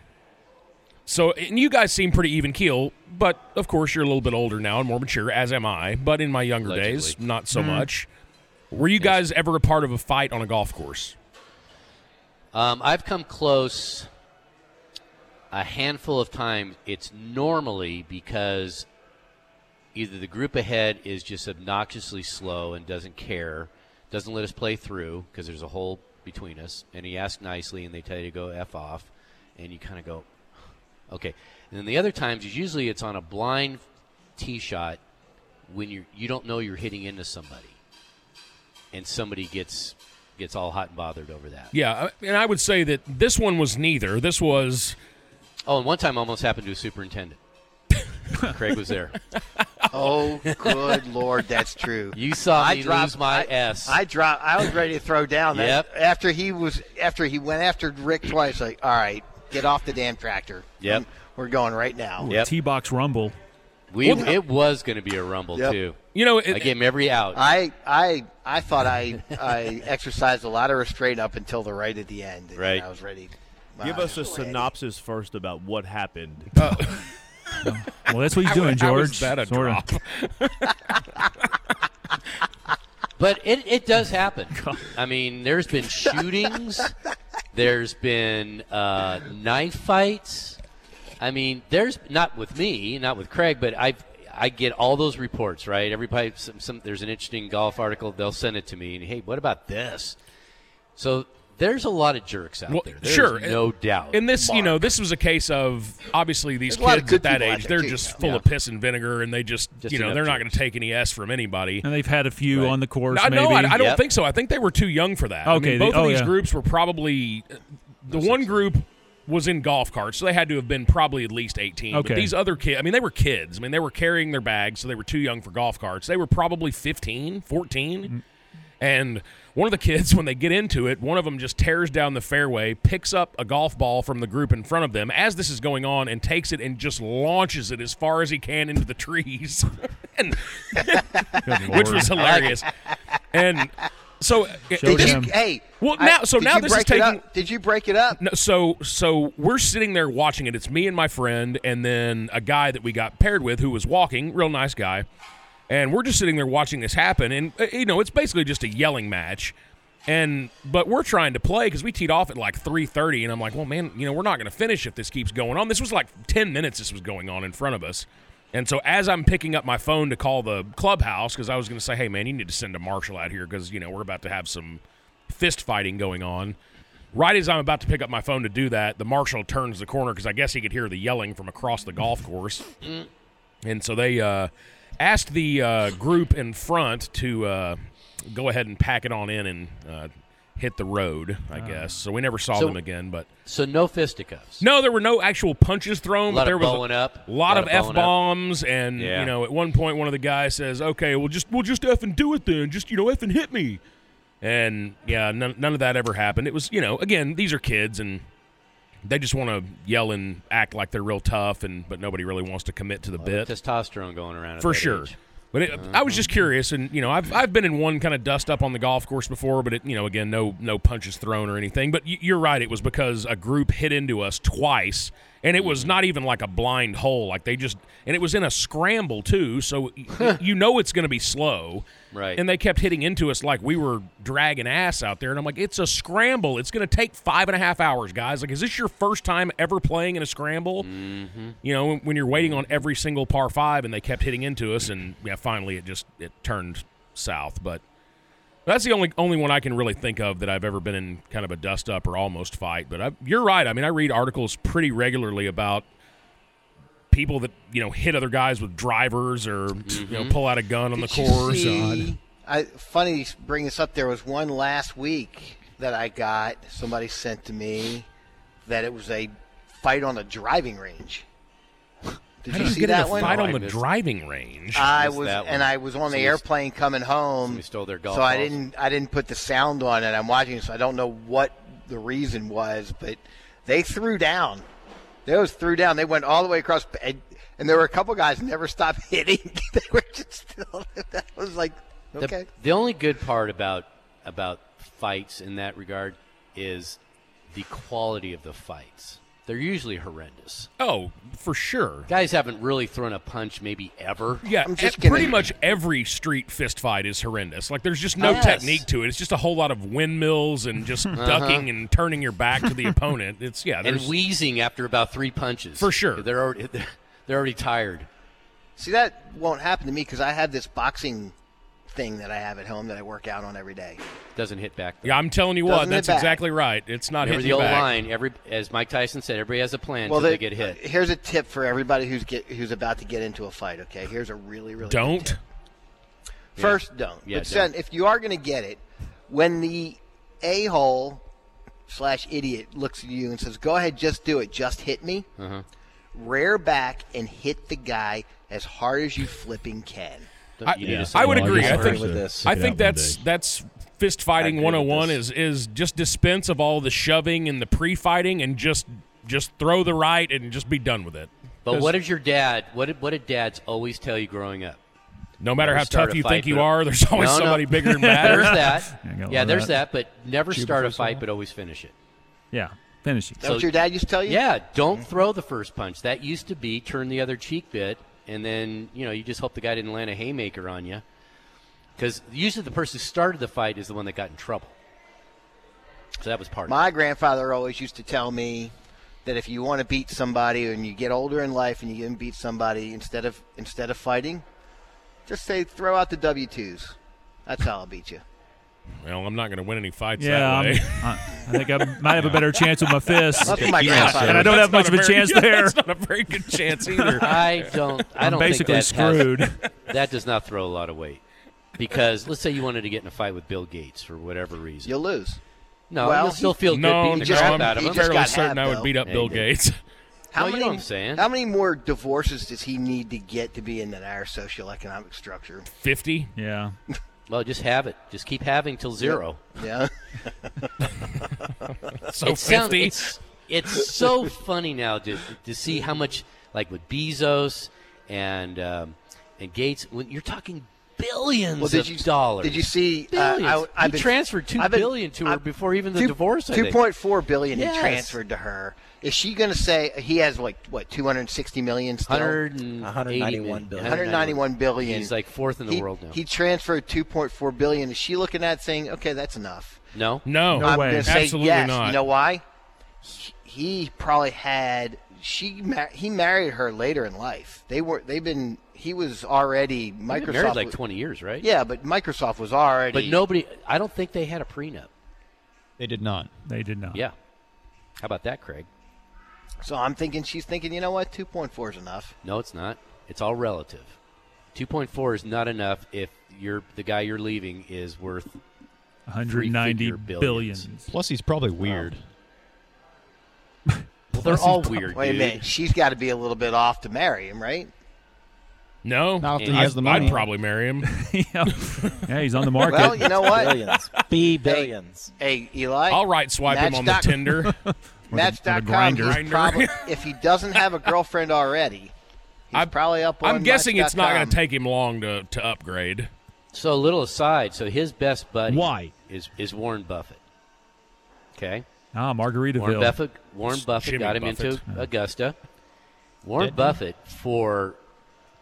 So and you guys seem pretty even keel, but of course you're a little bit older now and more mature, as am I. But in my younger days, not so
Mhm.
much. Were you guys ever a part of a fight on a golf course?
Um, I've come close a handful of times. It's normally because either the group ahead is just obnoxiously slow and doesn't care, doesn't let us play through because there's a hole between us, and he asks nicely and they tell you to go f off, and you kind of go, okay. And then the other times is usually it's on a blind tee shot when you you don't know you're hitting into somebody, and somebody gets gets all hot and bothered over that.
Yeah, and I would say that this one was neither. This was.
Oh, and one time almost happened to a superintendent. Craig was there.
Oh, good lord, that's true.
You saw
I
me
dropped-
lose my
I,
S.
I dropped. I was ready to throw down. That-
Yep.
After he was, after he went after Rick twice, like, all right, get off the damn tractor.
Yep.
Um, we're going right now.
Yep.
Tee box rumble.
We
Well,
it was going to be a rumble
Yep.
too.
You know,
I gave him every out.
I, I, I thought I, I exercised a lot of restraint up until the right at the end. And
Right.
I was ready.
Give
I
us a
ready.
synopsis first about what happened.
Well, that's what he's doing,
How is
George.
that a
Sorta.
But it, it does happen. I mean, there's been shootings. there's been uh, knife fights. I mean, there's not with me, not with Craig, but I I get all those reports. Right, everybody. Some, some there's an interesting golf article. They'll send it to me, and hey, what about this? So there's a lot of jerks out
Well,
there. There's
sure,
no
and-
doubt.
And this, you know, this was a case of obviously these
There's a lot of
kids at that age,
there,
they're
too.
just full
Yeah.
of piss and vinegar, and they just,
Just
you know, they're not going to take any s from anybody.
And they've had a few on the course,
No, no,
maybe.
I, I don't think so. I think they were too young for that. I
Okay,
mean,
they-
both of
oh,
these
yeah.
groups were probably uh, the one group was in golf carts, so they had to have been probably at least 18.
Okay.
But these other kids, I mean, they were kids. I mean, they were carrying their bags, so they were too young for golf carts. They were probably 15, 14.
Mm.
And one of the kids, when they get into it, one of them just tears down the fairway, picks up a golf ball from the group in front of them as this is going on, and takes it and just launches it as far as he can into the trees, and, which was hilarious. And so,
Did you, hey,
well,
I-
now so
did
now this is taking.
Did you break it up?
No, so so we're sitting there watching it. It's me and my friend, and then a guy that we got paired with who was walking, real nice guy, and we're just sitting there watching this happen. And uh, you know, it's basically just a yelling match. And but we're trying to play because we teed off at like three thirty, and I'm like, well, man, you know, we're not going to finish if this keeps going on. This was like ten minutes. This was going on in front of us. And so as I'm picking up my phone to call the clubhouse because I was going to say, hey man, you need to send a marshal out here because you know we're about to have some fist fighting going on. Right as I'm about to pick up my phone to do that, the marshal turns the corner because I guess he could hear the yelling from across the golf course. And so they uh, asked the uh, group in front to uh, go ahead and pack it on in and uh, hit the road, I guess. So we never saw
So-
them again. But
so no fisticuffs.
no, there were no actual punches thrown,
Lot
but there
of
was
bowing up,
a lot,
lot
of
of
f
up.
bombs, and
Yeah.
you know, at one point, one of the guys says, "Okay, well, just we'll just f and do it then. Just you know, f and hit me." And yeah, none, none of that ever happened. It was you know, again, these are kids, and they just want to yell and act like they're real tough, and but nobody really wants to commit to the bit.
testosterone going around
for sure.
age.
But it, I was just curious, and you know, I've I've been in one kind of dust up on the golf course before, but it, you know, again, no no punches thrown or anything. But you're right; it was because a group hit into us twice, and it was not even like a blind hole. Like they just, and it was in a scramble too, so you know it's going to be slow.
Right.
And they kept hitting into us like we were dragging ass out there, and I'm like, it's a scramble. It's going to take five and a half hours, guys. Like, is this your first time ever playing in a scramble?
Mm-hmm.
You know, when you're waiting on every single par five, and they kept hitting into us, and yeah, finally it just it turned south. But that's the only only one I can really think of that I've ever been in kind of a dust up or almost fight. But I, you're right. I mean, I read articles pretty regularly about people that you know hit other guys with drivers or you know
Mhm.
pull out a gun on the
Did you
course.
see- I, funny bring this up. There was one last week that I got. Somebody sent to me that it was a fight on a driving range. Did
How
you
do you
see
get in
that
a
one?
fight on the driving range?
I was, and
one.
I was on the
Somebody-
airplane coming home.
somebody stole their golf
so I
balls.
didn't, I didn't put the sound on, and I'm watching, so I don't know what the reason was, but they threw down. They was threw down. They went all the way across, and, and there were a couple guys never stopped hitting. they were just still. That was like
The- The, only good part about about fights in that regard is the quality of the fights. They're usually horrendous.
Oh, for sure.
Guys haven't really thrown a punch maybe ever.
Yeah, e- pretty much every street fist fight is horrendous. Like there's just no
Yes.
technique to it. It's just a whole lot of windmills and just
Uh-huh.
ducking and turning your back to the opponent. It's yeah,
and
there's
wheezing after about three punches.
For sure.
They're already they're already tired.
See, that won't happen to me because I have this boxing thing that I have at home that I work out on every day.
Doesn't hit back.
Yeah, I'm telling you what,
Doesn't hit
that's exactly right. It's not
Remember
hitting
the old
back.
line. Every as Mike Tyson said, everybody has a plan
Well,
until they get hit.
Here's a tip for everybody who's get who's about to get into a fight. Okay, here's a really really
Don't.
tip. First, don't.
Yeah,
but second,
don't.
if you are going to get it, when the a hole slash idiot looks at you and says, "Go ahead, just do it, just hit me,"
Uh-huh.
rear back and hit the guy as hard as you flipping can.
I, I would agree. I think I think that's that's fist fighting 101 is is just dispense of all the shoving and the pre-fighting and just just throw the right and just be done with it.
But
'Cause
what did your dad? What did what did dads always tell you growing up?
No matter
Never
how tough you
fight,
think you are, there's always
No, no.
somebody bigger and badder.
There's that.
Yeah,
Yeah, there's
that.
that. But never
Chew
start a fight,
swallow.
but always finish it.
Yeah, finish it.
That what your dad used to tell you?
Yeah, don't throw the first punch. That used to be turn the other cheek bit, and then you know you just hope the guy didn't land a haymaker on you. Because usually the person who started the fight is the one that got in trouble. So that was part of
My grandfather always used to tell me that if you want to beat somebody and you get older in life and you can beat somebody instead of instead of fighting, just say throw out the W twos. That's how I'll beat you.
Well, I'm not going to win any fights
Yeah,
that
I'm-
way.
I, I think I might have a better chance with my fists,
That's what my grandfather
and I don't
That's
have much
not
of a
very-
chance
yeah,
there.
That's not a very good chance either.
I don't. I
I'm
don't
basically
think that has-
screwed.
that does not throw a lot of weight. Because let's say you wanted to get in a fight with Bill Gates for whatever reason.
You'll lose.
No,
Well,
you'll still
he-
feel good
no,
beating the
no,
crap
I'm
out of him.
just
fairly
got
certain I would
though.
beat up
Yeah,
Bill. Gates.
How
No, you
many?
know what I'm saying.
How many more divorces does he need to get to be in that our socioeconomic structure?
Fifty.
Yeah.
Well, just have it. Just keep having till zero.
Yeah.
So
it sounds, it's, it's so funny now to to see how much like with Bezos and um, and Gates when you're talking billions
Well, did
of
you
dollars.
Did you see? Uh,
Billions.
I, I've
he
been,
transferred two
been-
billion to her
I've-
before even the
two-
divorce. I
Two
think.
point four billion
Yes.
he transferred to her. Is she going to say he has like what two hundred sixty million still?
180
191 billion.
191 billion.
He's like fourth in the
he,
world now.
He transferred 2.4 billion. Is she looking at it saying, "Okay, that's enough"?
no,
No,
No
I'm
way.
say
Absolutely
yes.
not.
You know why? He, he probably had she. He married her later in life. They were. They've been. He was already
They've been
Microsoft.
married like 20 years, right?
Yeah, but Microsoft was already.
But nobody. I don't think they had a prenup.
They did not.
They did not.
Yeah. How about that, Craig?
So I'm thinking she's thinking, you know what, 2.4 is enough.
No, it's not. It's all relative. 2.4 is not enough if you're the guy you're leaving is worth
190
three-figure billions.
billions.
Plus, he's probably weird.
Well, they're all weird,
Wait a minute, she's got to be a little bit off to marry him, right?
No,
Not if he
I'd-
has the money.
I'd probably marry him.
yeah. yeah, he's on the market.
Well, you know what?
Billions. B billions.
Hey, Eli.
I'll right swipe him on the
Match.com
Tinder.
Match.com.
grinder.
He's probably, if he doesn't have a girlfriend already, he's probably up on.
I'm guessing it's not going to take him long to, to upgrade.
So a little aside. So his best buddy
Why?
is is Warren Buffett. Okay.
Ah, Margaritaville.
Warren Buffett. Warren Buffett
Jimmy
got him
Buffett.
into Augusta. Warren
Did he?
Buffett for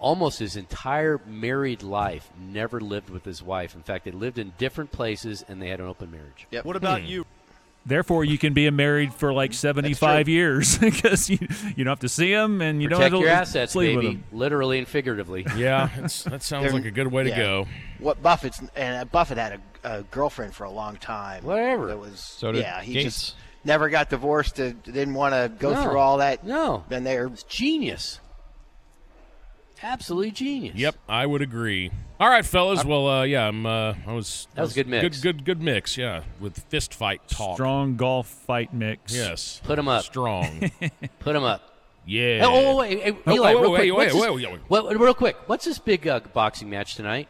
almost his entire married life never lived with his wife. In fact, they lived in different places and they had an open marriage.
Yep.
What about
Hmm.
you?
Therefore, you can be married for like 75 years because you, you don't have to see him and you
Protect
don't have
your
to
assets,
sleep with
baby, literally and figuratively.
Yeah, that sounds like a good way to go.
What Buffett's and uh, Buffett had a, a girlfriend for a long time.
Whatever.
That was
So did
yeah. He
Gates.
just never got divorced. uh, Didn't want to go
No.
through all that.
No.
Been there.
It's genius. Absolutely genius.
Yep, I would agree. All right, fellas. Well, uh, yeah, I'm. Uh, I was.
That was a good mix.
Good, good, good mix. Yeah, with fist fight talk.
Strong golf fight mix.
Yes.
Put him up.
Strong.
Put him up.
Yeah.
Oh, oh, wait, hey,
Oh,
Eli,
oh,
real
wait,
quick.
wait,
what's
wait,
this-
wait, wait.
what- real quick. What's this big uh, boxing match tonight?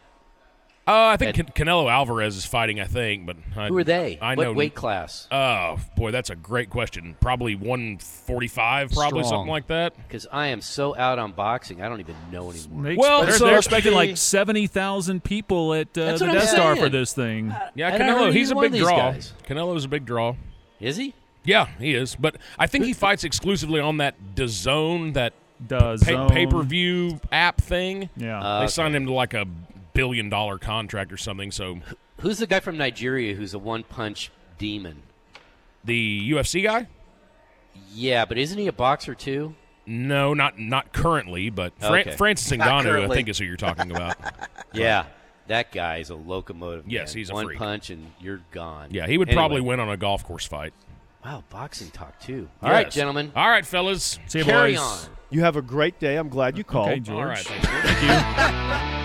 Uh, I think Can- Canelo Alvarez is fighting. I think, but I,
Who are they?
I
What
know
weight class?
Oh boy, that's a great question. Probably 145, probably
Strong.
something like that.
Because I am so out on boxing, I don't even know anymore.
They
Well,
they're,
so-
they're expecting like 70,000 people at uh, the
what I'm
Death Star for this thing.
Yeah,
I haven't heard
Canelo, he's a big draw.
guys.
Canelo's a big draw.
Is he?
Yeah, he is. But I think he fights exclusively on that DAZN, that
DAZN.
pay per view app thing.
Yeah.
Uh,
they
okay.
signed him to like a billion dollar contract or something. So
Who's the guy from Nigeria who's a one punch demon?
the UFC guy?
Yeah, but isn't he a boxer too?
No, not not currently, but Fran-
Okay.
Francis
Not
Ngannou, I think, is who you're talking about.
Yeah, that guy is a locomotive.
Yes,
man.
he's a
one
freak.
punch and you're gone.
yeah, he would
Anyway.
probably win on a golf course fight.
Wow, boxing talk too. All right,
Yes.
gentlemen.
All right, fellas.
See you,
Carry
boys.
on.
You have a great day. I'm glad you called.
Okay, George.
All right, thanks.
Thank you.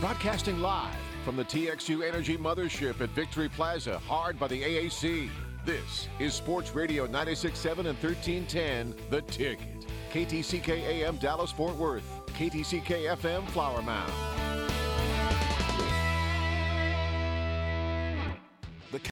Broadcasting live from the TXU Energy Mothership at Victory Plaza, hard by the AAC. This is Sports Radio 96.7 and 1310, The Ticket. KTCK AM Dallas Fort Worth, KTCK FM Flower Mound.